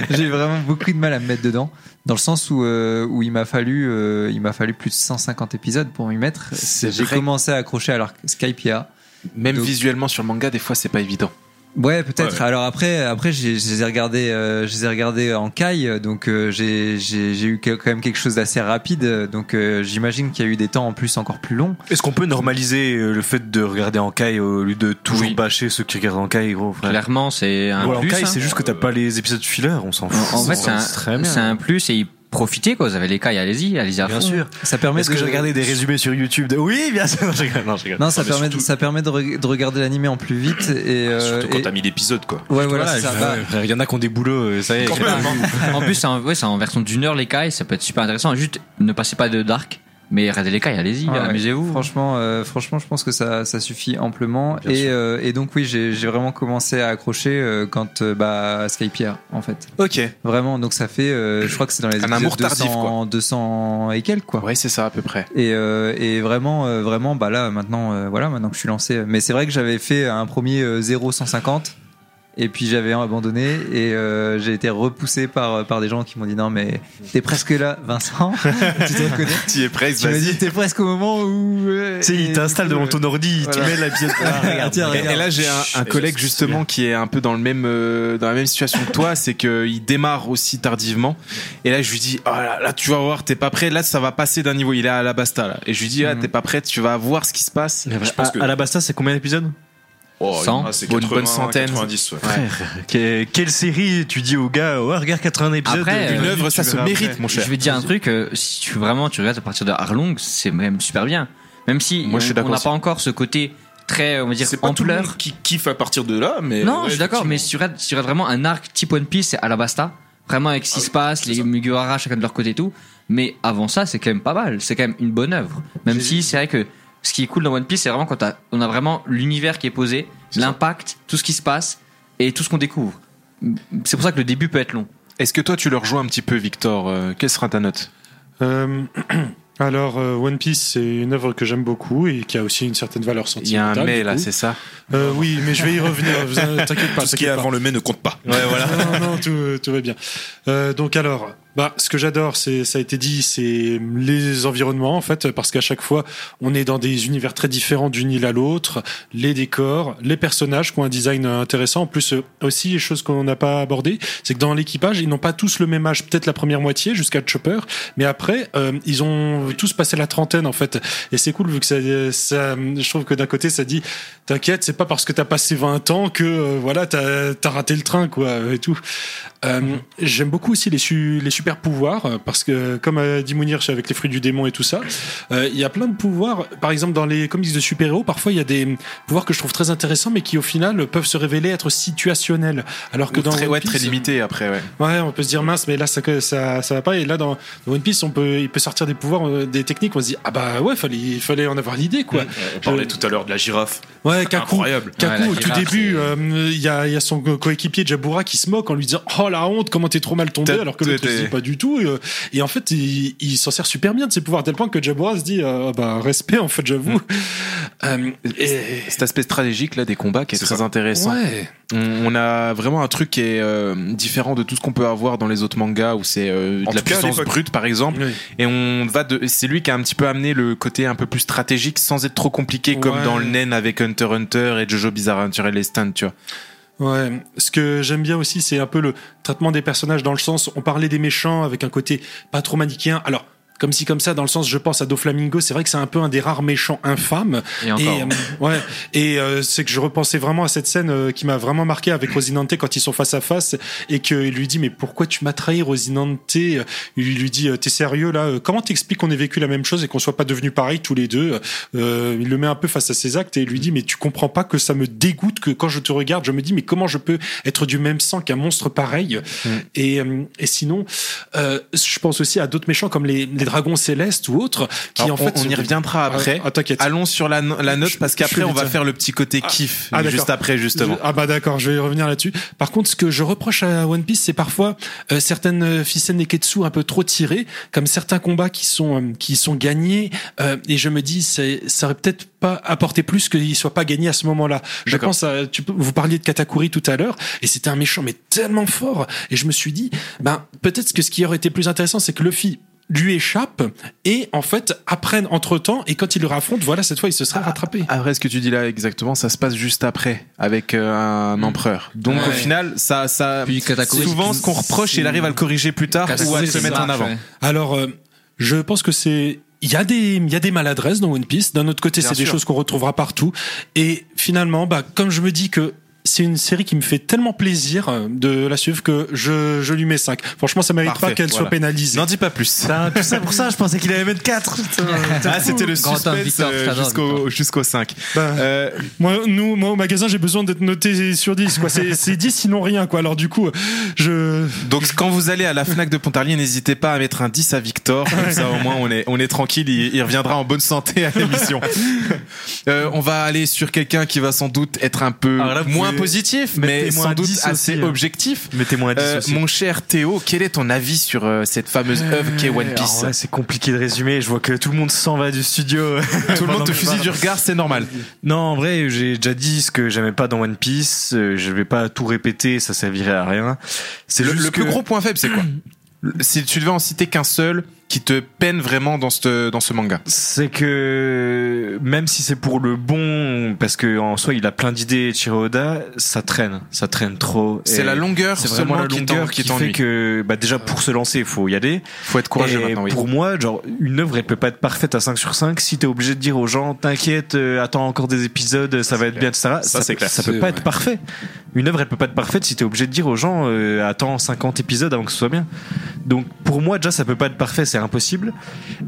<laughs> j'ai eu vraiment beaucoup de mal à me mettre dedans dans le sens où euh, où il m'a fallu euh, il m'a fallu plus de 150 épisodes pour m'y mettre. J'ai commencé à accrocher à leur Skypia. Même Donc- visuellement sur le manga, des fois c'est pas évident. Ouais, peut-être. Ouais. Alors après, après, j'ai- je les ai regardés, euh, je les ai regardés en caille, donc euh, j'ai j'ai j'ai eu quand même quelque chose d'assez rapide. Donc euh, j'imagine qu'il y a eu des temps en plus encore plus longs. Est-ce qu'on peut normaliser euh, le fait de regarder en caille au lieu de toujours Oui. bâcher ceux qui regardent en caille, gros frère? Clairement, c'est un Ou en plus. caille, hein. c'est juste que t'as pas les épisodes filler, on s'en fout. En fait, c'est un, c'est un plus et profitez quoi. Vous avez les cailles, allez-y, allez-y à Bien fond. sûr. Ça permet Est-ce que de- j'ai regardé des résumés sur YouTube de... Oui, bien sûr. <laughs> Non, je rigole. Non, je rigole. Non, ça permet, de, surtout- ça permet de, re- de regarder l'animé en plus vite et. euh, Surtout quand et- t'as mis l'épisode quoi. Ouais, voilà, c'est ça. Bah, il y en a qui ont des boulots, euh, ça y est. Hein. En plus, c'est en, ouais, c'est en version d'une heure les cailles, ça peut être super intéressant. Juste ne passez pas de dark, mais regardez les cailles, allez-y, Ouais, amusez-vous. Franchement, euh, franchement, je pense que ça, ça suffit amplement. Et, euh, et donc oui, j'ai vraiment commencé à accrocher euh, quand euh, bah Skypiea en fait. Ok. Vraiment, donc ça fait, euh, je crois que c'est dans les Un amour tardif, 200, 200 et quelques quoi. Ouais, c'est ça à peu près. Et, euh, et vraiment, euh, vraiment, bah là maintenant, euh, voilà, maintenant que je suis lancé. Mais c'est vrai que j'avais fait un premier euh, 0 150 Et puis j'avais abandonné et euh, j'ai été repoussé par, par des gens qui m'ont dit non mais t'es presque là Vincent, <laughs> tu te reconnais? Tu es presque, Tu vas-y. t'es presque au moment où... euh, Tu sais, il t'installe devant ton ordi, il te voilà. met la pièce. Ah, regarde, tiens, Et- regarde. Et là, j'ai un, un collègue justement qui est un peu dans le même euh, dans la même situation que toi, <laughs> c'est qu'il démarre aussi tardivement. Et là, je lui dis, oh là, là, tu vas voir, t'es pas prêt. Là, ça va passer d'un niveau. Il est à la basta là. Et je lui dis, ah, t'es pas prêt, tu vas voir ce qui se passe. À, à la Basta, c'est combien d'épisodes? Oh, 100, ah, c'est bonne- 80, bonne centaine. 90, ouais. Que- Quelle série tu dis au gars, ouais, regarde 80 épisodes. Après, d'une euh, œuvre, ça se mérite, après. mon cher. Je vais te dire un truc, euh, si tu vraiment tu regardes à partir de Arlong, c'est même super bien. Même si Moi, on- n'a pas encore ce côté très, on va dire, C'est pas tout le ampleur. monde qui kiffe à partir de là, mais. Non, ouais, je suis d'accord, mais si tu regardes, si tu regardes vraiment un arc type One Piece, c'est Alabasta. Vraiment avec ce qui Ah se passe, les ça. Mugiwara chacun de leur côté et tout. Mais avant ça, c'est quand même pas mal. C'est quand même une bonne œuvre. Même si c'est vrai que ce qui est cool dans One Piece, c'est vraiment quand on a vraiment l'univers qui est posé, l'impact, tout ce qui se passe et tout ce qu'on découvre. C'est pour ça que le début peut être long. Est-ce que toi, tu le rejoins un petit peu, Victor Euh, Quelle sera ta note Euh, <clears throat> alors, euh, One Piece, c'est une œuvre que j'aime beaucoup et qui a aussi une certaine valeur Il y a sentimentale. un mais là, c'est ça Euh, oui, mais je vais y revenir. T'inquiète pas. <laughs> Tout ce qui est avant le mai ne compte pas. Ouais, voilà. <laughs> non, non, tout, tout va bien. Euh, donc alors, bah, ce que j'adore, c'est, ça a été dit, c'est les environnements en fait, parce qu'à chaque fois, on est dans des univers très différents d'une île à l'autre, les décors, les personnages qui ont un design intéressant. En plus, euh, aussi, les choses qu'on n'a pas abordées, c'est que dans l'équipage, ils n'ont pas tous le même âge. Peut-être la première moitié jusqu'à Chopper, mais après, euh, ils ont tous passé la trentaine en fait. Et c'est cool vu que ça, ça je trouve que d'un côté, ça dit, t'inquiète, c'est pas parce que t'as passé 20 ans que euh, voilà, t'as as raté le train quoi et tout. J'aime beaucoup aussi les, su- les super pouvoirs euh, parce que comme a dit Mounir avec les fruits du démon et tout ça, euh, il y a plein de pouvoirs. Par exemple, dans les comics de super-héros, parfois il y a des pouvoirs que je trouve très intéressants, mais qui au final peuvent se révéler être situationnels. Alors que Ou dans très, One ouais, Piece, très limité après, ouais. Ouais, on peut se dire mince, mais là ça ça, ça va pas. Et là dans, dans One Piece, on peut, il peut sortir des pouvoirs, euh, des techniques. On se dit ah bah ouais, fallait, il fallait en avoir l'idée quoi. On parlait tout à l'heure de la girafe. Ouais, Kaku. Incroyable. Kaku, Ouais, au tout début, euh, il y, a, il y a son co- coéquipier Jabura qui se moque en lui disant Oh la honte, comment t'es trop mal tombé, alors que dit pas du tout. Et, euh, et en fait, il, il s'en sert super bien de ses pouvoirs, à tel point que Jabura se dit euh, Ah Bah, respect, en fait, j'avoue. <laughs> Euh, et- Cet aspect stratégique là des combats qui est, C'est très ça. intéressant. Ouais. On, on a vraiment un truc qui est euh, différent de tout ce qu'on peut avoir dans les autres mangas où c'est euh, de la puissance brute par exemple. Oui. Et on va de, c'est lui qui a un petit peu amené le côté un peu plus stratégique sans être trop compliqué comme dans le Nen avec Hunter Hunter et Jojo Bizarre Adventure et tu vois. Ouais, ce que j'aime bien aussi, c'est un peu le traitement des personnages dans le sens, on parlait des méchants avec un côté pas trop manichéen. Alors, comme si comme ça, dans le sens, je pense à Doflamingo, c'est vrai que c'est un peu un des rares méchants infâmes. Et encore. euh, ouais, et euh, c'est que je repensais vraiment à cette scène euh, qui m'a vraiment marqué avec Rosinante quand ils sont face à face et qu'il lui dit mais pourquoi tu m'as trahi Rosinante? Il lui dit euh, t'es sérieux là? Euh, Comment t'expliques qu'on ait vécu la même chose et qu'on soit pas devenus pareils tous les deux? Euh, Il le met un peu face à ses actes et il lui dit mais tu comprends pas que ça me dégoûte que quand je te regarde je me dis mais comment je peux être du même sang qu'un monstre pareil? Et, euh, et sinon euh, je pense aussi à d'autres méchants comme les, les dragons célestes ou autres qui Alors, en fait on, on y reviendra après. Ah, t'inquiète. Allons sur la, no- la note Je- parce qu'après on va faire le petit côté kiff ah, juste après justement. Je- ah bah d'accord, je vais y revenir là-dessus. Par contre, ce que je reproche à One Piece, c'est parfois euh, certaines euh, ficelles Neketsu un peu trop tirées, comme certains combats qui sont euh, qui sont gagnés. euh, et je me dis, ça aurait peut-être pas apporté plus qu'il soit pas gagné à ce moment-là. Je pense à, tu vous parliez de Katakuri tout à l'heure, et c'était un méchant mais tellement fort. Et je me suis dit, ben peut-être que ce qui aurait été plus intéressant, c'est que Luffy lui échappe et en fait apprenne entre temps et quand il le raffronte voilà cette fois il se serait rattrapé Après, ce que tu dis là exactement, ça se passe juste après avec euh, un empereur. Donc Ouais. au final, ça, ça, Puis souvent ce qu'on reproche, il arrive à le corriger plus tard ou à se mettre ça, en avant. ouais. Alors, euh, je pense que c'est. Il y, a des, il y a des maladresses dans One Piece. D'un autre côté, c'est des choses qu'on retrouvera partout. Et finalement, bah, comme je me dis que c'est une série qui me fait tellement plaisir euh, de la suivre que je, je lui mets 5. Franchement, ça mérite Parfait, pas qu'elle voilà. soit pénalisée. N'en dis pas plus. Ça, tout ça pour ça, je pensais qu'il allait mettre 4. Ah, c'était le suspense euh, jusqu'au jusqu'au 5. Bah, Euh, moi, nous, moi, au magasin, j'ai besoin d'être noté sur 10. Quoi. C'est, c'est 10 sinon rien. Quoi. Alors, du coup, je. donc quand vous allez à la Fnac de Pontarlier, n'hésitez pas à mettre un 10 à Victor, comme ça au moins on est on est tranquille, il, il reviendra en bonne santé à l'émission. <laughs> Euh, on va aller sur quelqu'un qui va sans doute être un peu là, moins positif, mais sans doute 10 assez aussi, hein. objectif. Mettez-moi un 10 Euh, mon cher Théo, quel est ton avis sur euh, cette fameuse œuvre qu'est One Alors Piece c'est compliqué de résumer. Je vois que tout le monde s'en va du studio. <laughs> Tout le monde te fusille du regard, c'est normal. Non, en vrai, j'ai déjà dit ce que j'aimais pas dans One Piece. Euh, Je vais pas tout répéter, ça servirait à rien. C'est Le, juste le plus gros point faible, c'est quoi? <clears throat> Si tu devais en citer qu'un seul qui te peine vraiment dans ce, dans ce manga. c'est que même si c'est pour le bon, parce que en soi il a plein d'idées, Chiro Oda, ça traîne, ça traîne trop. C'est la longueur c'est seulement vraiment la longueur qui qui, fait que bah déjà pour se lancer, il faut y aller. Faut être courageux Et maintenant, oui. Pour moi, genre une œuvre elle peut pas être parfaite à 5 sur 5 si t'es obligé de dire aux gens t'inquiète, euh, attends encore des épisodes, ça va être bien, etc. Ça, c'est peut- clair. Ça peut pas être parfait. Une œuvre elle peut pas être parfaite si t'es obligé de dire aux gens euh, attends 50 épisodes avant que ce soit bien. Donc pour moi déjà ça peut pas être parfait, c'est impossible.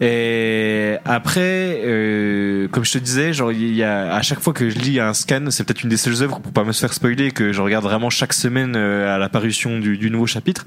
Et après, euh, comme je te disais, genre il y a à chaque fois que je lis un scan, c'est peut-être une des seules œuvres pour pas me faire spoiler que je regarde vraiment chaque semaine euh, à l'apparition du, du nouveau chapitre.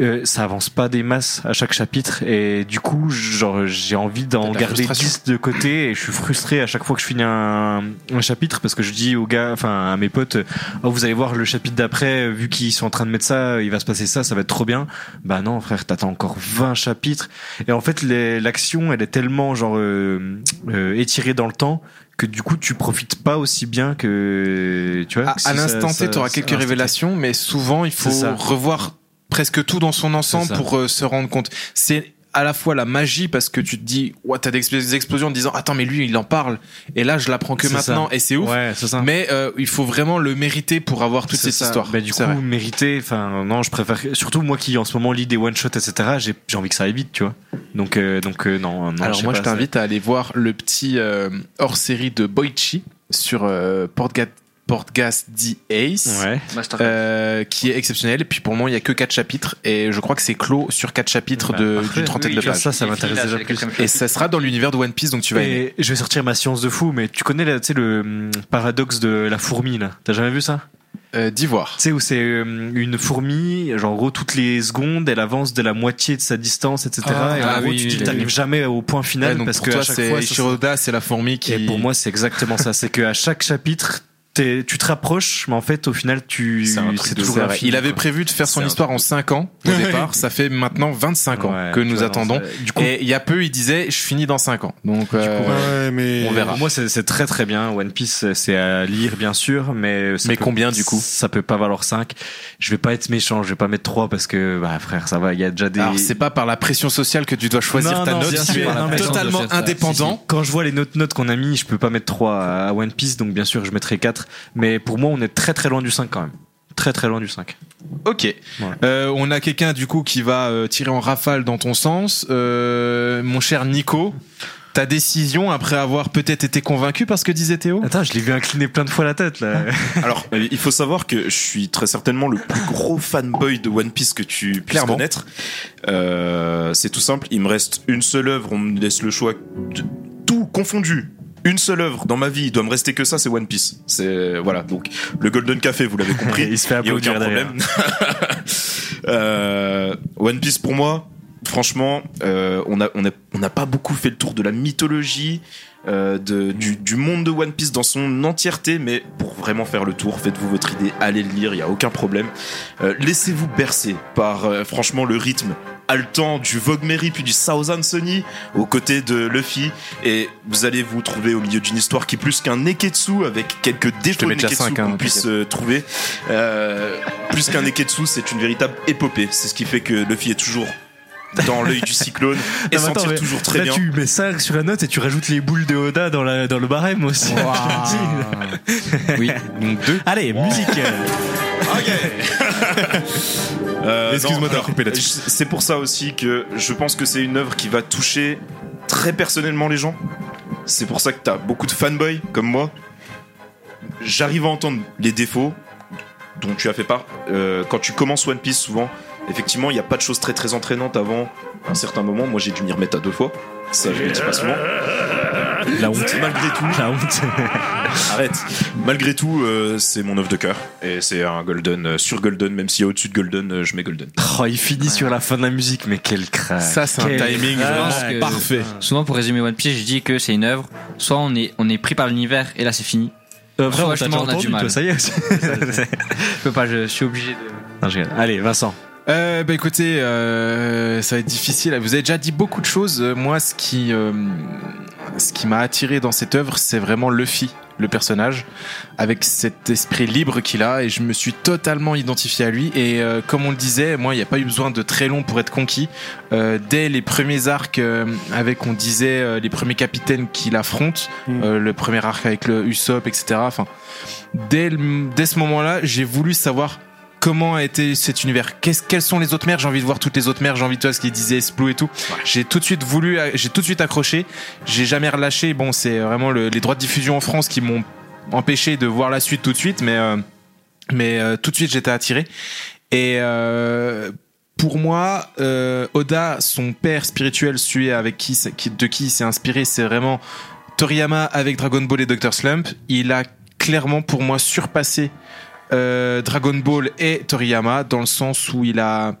Euh, ça avance pas des masses à chaque chapitre et du coup genre j'ai envie d'en garder frustration. 10 de côté et je suis frustré à chaque fois que je finis un, un chapitre parce que je dis aux gars enfin à mes potes oh vous allez voir le chapitre d'après vu qu'ils sont en train de mettre ça il va se passer ça ça va être trop bien bah non frère t'attends encore 20 chapitres. Et en fait l'action elle est tellement genre euh, euh, étirée dans le temps que du coup tu profites pas aussi bien que tu vois À, si à ça- l'instant T, tu auras quelques révélations, mais souvent il faut revoir presque tout dans son ensemble pour euh, se rendre compte. C'est à la fois la magie parce que tu te dis, ouais, t'as des expl- des explosions en disant, attends, mais lui, il en parle. Et là, je l'apprends que maintenant. ça. Et c'est ouf. ouais c'est ça Mais euh, il faut vraiment le mériter pour avoir toute cette ça. histoire. Bah, du coup, vrai. mériter, enfin, non, je préfère, surtout moi qui en ce moment lis des one shots, etc., j'ai, envie que ça aille vite, tu vois. Donc, euh, donc, euh, non, non. Alors moi, pas, je t'invite à aller voir le petit euh, hors-série de Boichi sur euh, Portga- Portgas The Ace. Ouais. euh, qui est exceptionnel. Et puis pour le moment, il y a que 4 chapitres et je crois que c'est clos sur 4 chapitres Bah, de- d'une trentaine Oui, de pages. Ça, ça m'intéresse déjà plus. Et ça sera dans l'univers de One Piece, donc tu vas aimer. Et je vais sortir ma science de fou, mais tu connais, là, le hum, paradoxe de la fourmi, là. T'as jamais vu ça? Euh, D'Ivoire. Tu sais, où c'est hum, une fourmi, genre, en gros, toutes les secondes, elle avance de la moitié de sa distance, etc. Ah, et en ah gros, oui, tu oui, dis, oui. t'arrives jamais au point final Ouais, donc parce pour que toi, à chaque c'est fois, c'est la fourmi qui. Et pour moi, c'est exactement ça. C'est qu'à chaque chapitre, tu te rapproches, mais en fait, au final, tu, C'est un truc de toujours Il avait quoi. prévu de faire son histoire en 5 ans au <laughs> départ. Ça fait maintenant 25 ans Ouais, que tu nous vois, attendons. non, ça- Du coup, Et il y a peu, il disait, je finis dans 5 ans. Donc, euh, Ouais, mais on verra. pour moi, c'est très très bien. One Piece, c'est à lire, bien sûr, mais ça Mais peut- combien, du coup Ça peut pas valoir 5. Je vais pas être méchant, je vais pas mettre 3 parce que, bah, frère, ça va, il y a déjà des. alors c'est pas par la pression sociale que tu dois choisir Non, ta non, note, bien c'est sûr, non, mais totalement indépendant. Quand je vois les notes notes qu'on a mis, je peux pas mettre 3 à One Piece, donc bien sûr, je mettrai 4. Mais pour moi, on est très très loin du 5 quand même. Très très loin du 5. Ok. Voilà. Euh, on a quelqu'un du coup qui va euh, tirer en rafale dans ton sens. Euh, mon cher Nico, ta décision après avoir peut-être été convaincu par ce que disait Théo? Attends, je l'ai vu incliner plein de fois la tête là. <laughs> Alors, il faut savoir que je suis très certainement le plus gros fanboy de One Piece que tu puisses Clairement. connaître. Euh, c'est tout simple. Il me reste une seule œuvre. On me laisse le choix de tout confondu. Une seule œuvre dans ma vie, il doit me rester que ça, c'est One Piece. C'est voilà. Donc le Golden Café, vous l'avez compris. <laughs> Il se fait aucun problème. <laughs> Euh, One Piece pour moi, franchement, euh, on a on a on n'a pas beaucoup fait le tour de la mythologie. euh, de, du, du monde de One Piece dans son entièreté, mais pour vraiment faire le tour, faites-vous votre idée, allez le lire, il y a aucun problème. Euh, Laissez-vous bercer par euh, franchement le rythme haletant du Vogue Mary puis du Southern Sunny aux côtés de Luffy. Et vous allez vous trouver au milieu d'une histoire qui est plus qu'un Neketsu avec quelques défauts de Neketsu hein, qu'on puisse euh, trouver. Euh, plus qu'un Neketsu c'est une véritable épopée. C'est ce qui fait que Luffy est toujours dans l'œil du cyclone <laughs> et Non, mais attends, sentir toujours très là, bien tu mets 5 sur la note et tu rajoutes les boules de Oda dans, la, dans le barème aussi. <laughs> Dis. Oui. Donc deux. Allez, musique. <laughs> Euh, Excuse-moi non, d'avoir coupé là-dessus. je- C'est pour ça aussi que je pense que c'est une œuvre qui va toucher très personnellement les gens. C'est pour ça que t'as beaucoup de fanboys comme moi. J'arrive à entendre les défauts dont tu as fait part. Euh, quand tu commences One Piece, souvent, effectivement, il n'y a pas de choses très très entraînantes avant un certain moment. Moi, j'ai dû m'y remettre à deux fois. Ça, je le dis pas souvent. La honte. Malgré tout. La honte. <laughs> Arrête. Malgré tout, euh, c'est mon œuvre de cœur. Et c'est un Golden euh, sur Golden, même si au-dessus de Golden, euh, je mets Golden. Oh, il finit sur la fin de la musique, mais quel crack. Ça, c'est un Quel timing crack. vraiment parce que- parfait. Souvent pour résumer One Piece, je dis que c'est une œuvre. Soit on est on est pris par l'univers et là c'est fini. Euh, Soit on t'a déjà du entendu, mal. toi, ça y est. <laughs> Je peux pas, je suis obligé de. Non, je rigole. Allez, Vincent. Euh, bah écoutez, euh, ça va être difficile. Vous avez déjà dit beaucoup de choses. Euh, Moi, ce qui, euh, ce qui m'a attiré dans cette œuvre, c'est vraiment Luffy, le personnage, avec cet esprit libre qu'il a, et je me suis totalement identifié à lui. Et euh, comme on le disait, moi, il n'y a pas eu besoin de très long pour être conquis. Euh, dès les premiers arcs, avec, on disait, les premiers capitaines qu'il affronte, Mm. euh, le premier arc avec le Usopp, etc. Enfin, dès, dès ce moment-là, j'ai voulu savoir comment a été cet univers? Qu'est-ce, Quelles sont les autres mers? J'ai envie de voir toutes les autres mers. J'ai envie de voir ce qu'ils disaient Splou et tout. J'ai tout de suite voulu, j'ai tout de suite accroché. J'ai jamais relâché. Bon, c'est vraiment le- les droits de diffusion en France qui m'ont empêché de voir la suite tout de suite, mais euh, mais euh, tout de suite j'étais attiré. Et euh, pour moi, euh, Oda, son père spirituel, celui avec qui- de qui il s'est inspiré, c'est vraiment Toriyama avec Dragon Ball et Dr. Slump. Il a clairement pour moi surpassé euh, Dragon Ball et Toriyama dans le sens où il a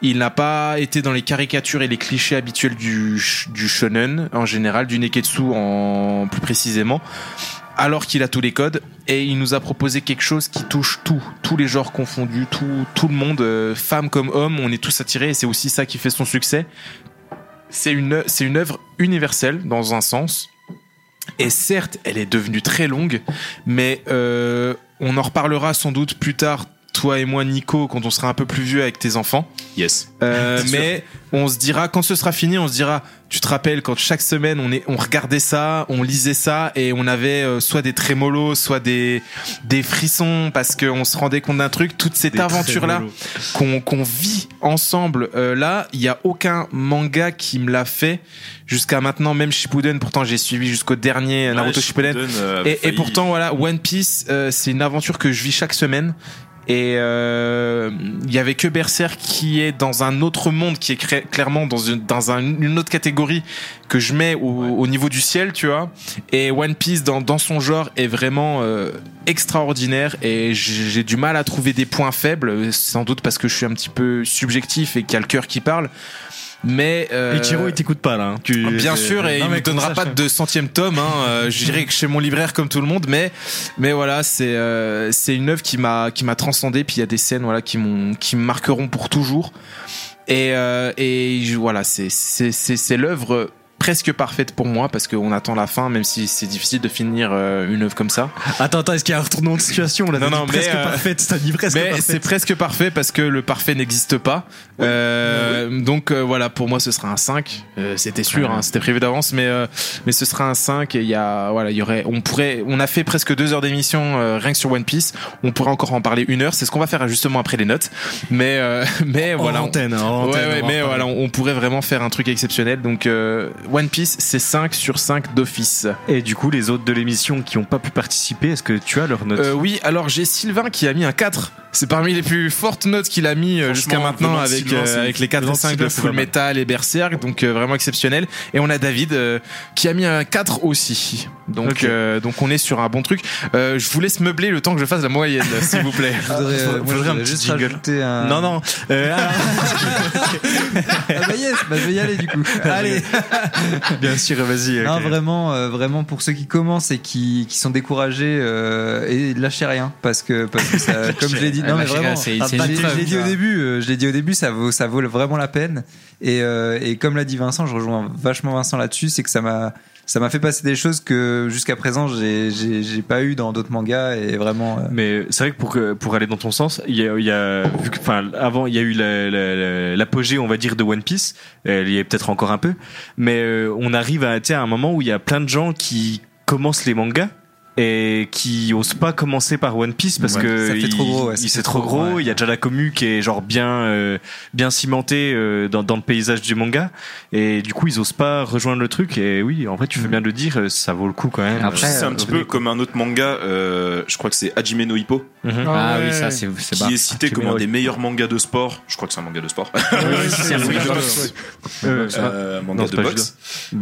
il n'a pas été dans les caricatures et les clichés habituels du, du shonen en général, du neketsu en plus précisément, alors qu'il a tous les codes et il nous a proposé quelque chose qui touche tout, tous les genres confondus, tout, tout le monde, euh, femmes comme hommes, on est tous attirés et c'est aussi ça qui fait son succès. C'est une, c'est une œuvre universelle dans un sens. Et certes, elle est devenue très longue, mais euh, on en reparlera sans doute plus tard, toi et moi, Nico, quand on sera un peu plus vieux avec tes enfants. Yes. Euh, <laughs> sûr. mais on se dira, quand ce sera fini, on se dira, tu te rappelles quand chaque semaine on, est, on regardait ça, on lisait ça et on avait euh, soit des trémolos, soit des, des frissons parce qu'on se rendait compte d'un truc. Toute cette aventure-là qu'on qu'on vit ensemble, euh, là, il y a aucun manga qui me l'a fait jusqu'à maintenant, même Shippuden. Pourtant, j'ai suivi jusqu'au dernier Naruto Ouais, Shippuden. Shippuden, euh, Et, et pourtant, voilà, One Piece, euh, c'est une aventure que je vis chaque semaine. Et euh, il y avait que Berserk qui est dans un autre monde, qui est clairement dans une, dans un- une autre catégorie que je mets au, au niveau du ciel, tu vois. Et One Piece dans, dans son genre est vraiment euh, extraordinaire et j'ai du mal à trouver des points faibles, sans doute parce que je suis un petit peu subjectif et qu'il y a le cœur qui parle. Mais euh, Ichiro, il t'écoute pas là. hein. Tu, Bien c'est- sûr, et Non, il me donnera pas de centième tome. Hein. Euh, <laughs> J'irai chez mon libraire comme tout le monde, mais mais voilà, c'est euh, c'est une œuvre qui m'a qui m'a transcendé. Puis il y a des scènes voilà qui m'ont qui me marqueront pour toujours. Et euh, et voilà, c'est c'est c'est c'est l'œuvre presque parfaite pour moi parce qu'on attend la fin, même si c'est difficile de finir euh, une œuvre comme ça. Attends, attends, est-ce qu'il y a un retournement de situation là? Non, non, mais, presque euh, parfaite. Dit presque Mais c'est presque parfait parce que le parfait n'existe pas. Euh, Donc euh, voilà, pour moi ce sera un 5. Euh, c'était sûr, hein, c'était prévu d'avance, mais euh, mais ce sera un 5 et il y a voilà, il y aurait on pourrait on a fait presque deux heures d'émission euh, rien que sur One Piece. On pourrait encore en parler une heure, c'est ce qu'on va faire justement après les notes. Mais euh, <laughs> mais En voilà. on- antenne, en ouais, antenne, ouais, on mais voilà, on pourrait vraiment faire un truc exceptionnel. Donc euh, One Piece, c'est 5 sur 5 d'office. Et du coup, les autres de l'émission qui ont pas pu participer, est-ce que tu as leur note Euh, oui, alors j'ai Sylvain qui a mis un 4. C'est parmi les plus fortes notes qu'il a mis euh, jusqu'à maintenant avec, Sylvain, euh, avec les 4 venant et de 5 de Full. Metal et Berserk, donc euh, vraiment exceptionnel. Et on a David euh, qui a mis un 4 aussi. Donc, euh, donc on est sur un bon truc. Euh, je vous laisse meubler le temps que je fasse la moyenne, <laughs> s'il vous plaît. Je voudrais, euh, moi, je un petit juste jingle. un. Non, non. <laughs> Ah bah yes, bah je vais y aller du coup. Allez. <laughs> <laughs> bien sûr, vas-y. Non, vraiment, euh, vraiment pour ceux qui commencent et qui, qui sont découragés, euh, et lâchez rien parce que parce que ça, <laughs> comme je l'ai dit, non mais Lâchez rien, vraiment, c'est- je c'est l'ai une je preuve, l'ai dit au début, euh, je l'ai dit au début, ça vaut ça vaut vraiment la peine. Et, euh, et comme l'a dit Vincent, je rejoins vachement Vincent là-dessus, c'est que ça m'a ça m'a fait passer des choses que jusqu'à présent j'ai j'ai pas eu dans d'autres mangas et vraiment. euh, Mais c'est vrai que pour, pour aller dans ton sens, il y a, il y a vu que, enfin, avant, il y a eu la- la- la- l'apogée, on va dire, de One Piece. Elle y est peut-être encore un peu, mais euh, on arrive à, à un moment où il y a plein de gens qui commencent les mangas et qui osent pas commencer par One Piece parce Ouais, que ça fait il- trop gros, ouais, ça il- c'est trop trop gros. ouais. Il y a déjà la commu qui est genre bien euh, bien cimentée euh, dans, dans le paysage du manga et du coup ils osent pas rejoindre le truc. Et oui, en vrai, tu fais bien de le dire, ça vaut le coup quand même. Après, c'est un euh, petit peu comme un autre manga, euh, je crois que c'est Hajime no Hippo, Mhm. Ah Ah oui, ça c'est c'est qui bas. est cité comme un des meilleurs mangas de sport. Je crois que c'est un manga de sport. <laughs> c'est un manga de boxe, Euh, Euh, manga de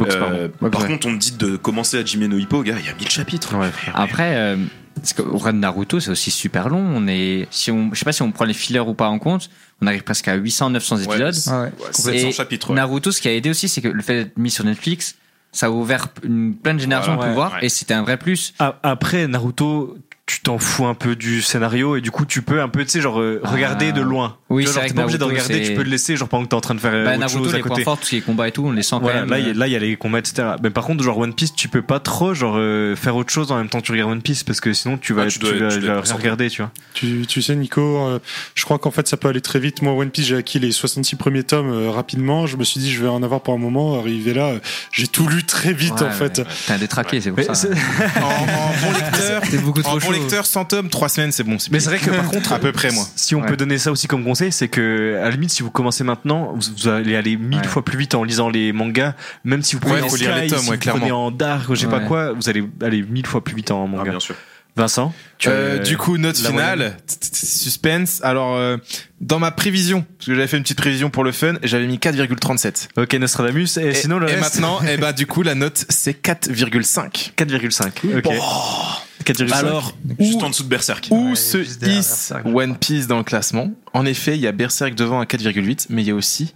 Euh, par contre, on me dit de commencer Jimmy no Hippo, gars. Il y a 1000 chapitres. Après, euh, parce qu'au vrai de Naruto, c'est aussi super long. On est, si on, je sais pas si on prend les fillers ou pas en compte, on arrive presque à 800, 900 Ouais, épisodes. c'est- Ah ouais. ouais, 700 Et chapitres. ouais. Naruto, ce qui a aidé aussi, c'est que le fait d'être mis sur Netflix, ça a ouvert une, plein de générations Ouais, de pouvoir ouais. et c'était un vrai plus. Après, Naruto, tu t'en fous un peu du scénario et du coup, tu peux un peu, tu sais, genre, euh, Ah. regarder de loin. Oui, Tu vois, c'est genre, vrai t'es pas obligé de regarder, tu peux le laisser, genre, pendant que t'es en train de faire euh, Bah, autre Naruto, chose à les points côté. forts, tout ce qui est combat et tout, on les sent Voilà, quand même. là, il y a- euh, là, il y a les combats, etc. Mais par contre, genre One Piece, tu peux pas trop genre euh, faire autre chose en même temps que tu regardes One Piece parce que sinon tu vas, Ah, tu dois- tu vas, tu dois regarder, tu vois. Tu, tu sais, Nico, euh, je crois qu'en fait, ça peut aller très vite. Moi, One Piece, j'ai acquis les 66 premiers tomes euh, rapidement. Je me suis dit, je vais en avoir pour un moment. Arrivé là, euh, j'ai tout lu très vite, ouais, en fait. T'es un détraqué, c'est pour Mais ça. <laughs> En, en bon lecteur, T'es beaucoup en trop bon chaud. lecteur, 100 tomes, 3 semaines, c'est bon. Mais c'est vrai que par contre, à peu près moi. Si on peut donner ça aussi comme conseil, c'est que à la limite, si vous commencez maintenant, vous, vous allez aller mille Ouais. fois plus vite en lisant les mangas. Même si vous prenez Ouais, en lire les tomes, si ouais, vous prenez en Dark, je sais pas quoi, vous allez aller mille fois plus vite en Ah, manga. bien sûr. Vincent, tu Euh, du coup, note finale, suspense. Alors, euh, dans ma prévision, parce que j'avais fait une petite prévision pour le fun, j'avais mis 4,37. Ok, Nostradamus. Et, Et, sinon le et reste, maintenant, <laughs> eh ben, du coup, la note, c'est 4,5. 4,5. Ok. 4,5. Alors, Juste où, en dessous de Berserk. où Ouais, se juste hisse One Piece dans le classement? En effet, il y a Berserk devant à 4,8, mais il y a aussi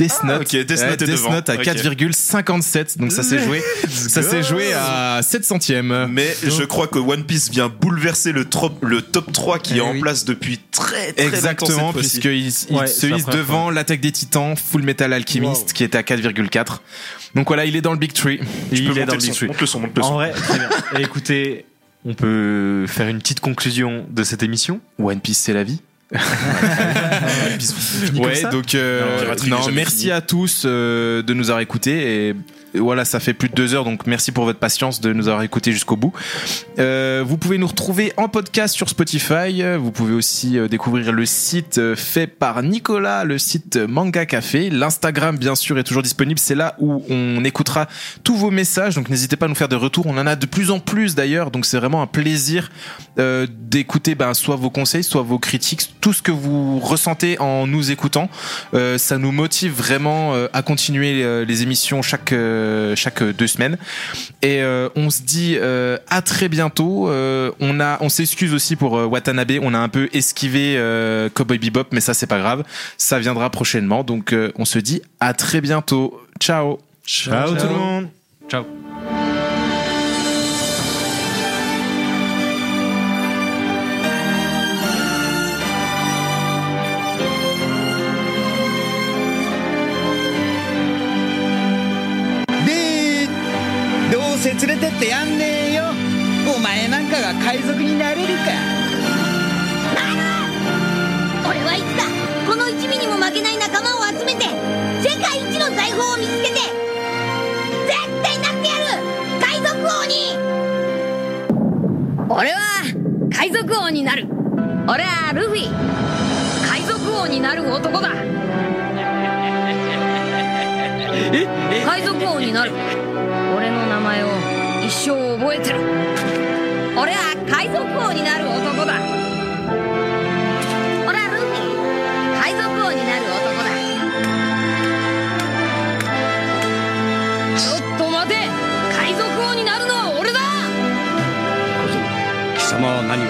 Death Note. ok, Death Note est devant. Note à Ok. 4,57. Donc ça s'est joué, ça s'est joué à 7 centièmes. Mais je crois que One Piece vient bouleverser le, trop- le top 3 qui Eh est en place depuis très très Exactement, puisqu'il il Ouais, se hisse devant l'attaque des titans, Full Metal Alchemist, qui était à 4,4. Donc voilà, il est dans le Big Tree. Il est dans le Big son, Tree. monte le son, monte le En son. vrai, très bien. Et écoutez, on peut faire une petite conclusion de cette émission. One Piece, c'est la vie. Ouais, donc euh, Non, merci à tous euh, de nous avoir écoutés et voilà, ça fait plus de deux heures, donc merci pour votre patience de nous avoir écoutés jusqu'au bout. Euh, vous pouvez nous retrouver en podcast sur Spotify. Vous pouvez aussi euh, découvrir le site euh, fait par Nicolas, le site Manga Café. L'Instagram, bien sûr, est toujours disponible. C'est là où on écoutera tous vos messages. Donc n'hésitez pas à nous faire des retours. On en a de plus en plus d'ailleurs, donc c'est vraiment un plaisir d'écouter ben, soit vos conseils, soit vos critiques, tout ce que vous ressentez en nous écoutant. Ça nous motive vraiment à continuer les émissions chaque chaque deux semaines. Et euh, on se dit euh, à très bientôt. Euh, on a, on s'excuse aussi pour euh, Watanabe. On a un peu esquivé euh, Cowboy Bebop, mais ça c'est pas grave. Ça viendra prochainement. Donc euh, on se dit à très bientôt. Ciao. Ciao, tout le monde. Ciao. せ連れてってやんねえよ。お前なんかが海賊になれるか。俺はいつだこの一味にも負けない仲間を集めて世界一の財宝を見つけて絶対なってやる海賊王に。俺は海賊王になる。俺はルフィ。海賊王になる男だ。<laughs> 海賊王になる俺の名前を一生覚えてる。俺は海賊王になる男だ。俺はルフィ海賊王になる男だ。ちょっと待て。海賊王になるのは俺だ。貴様は何を？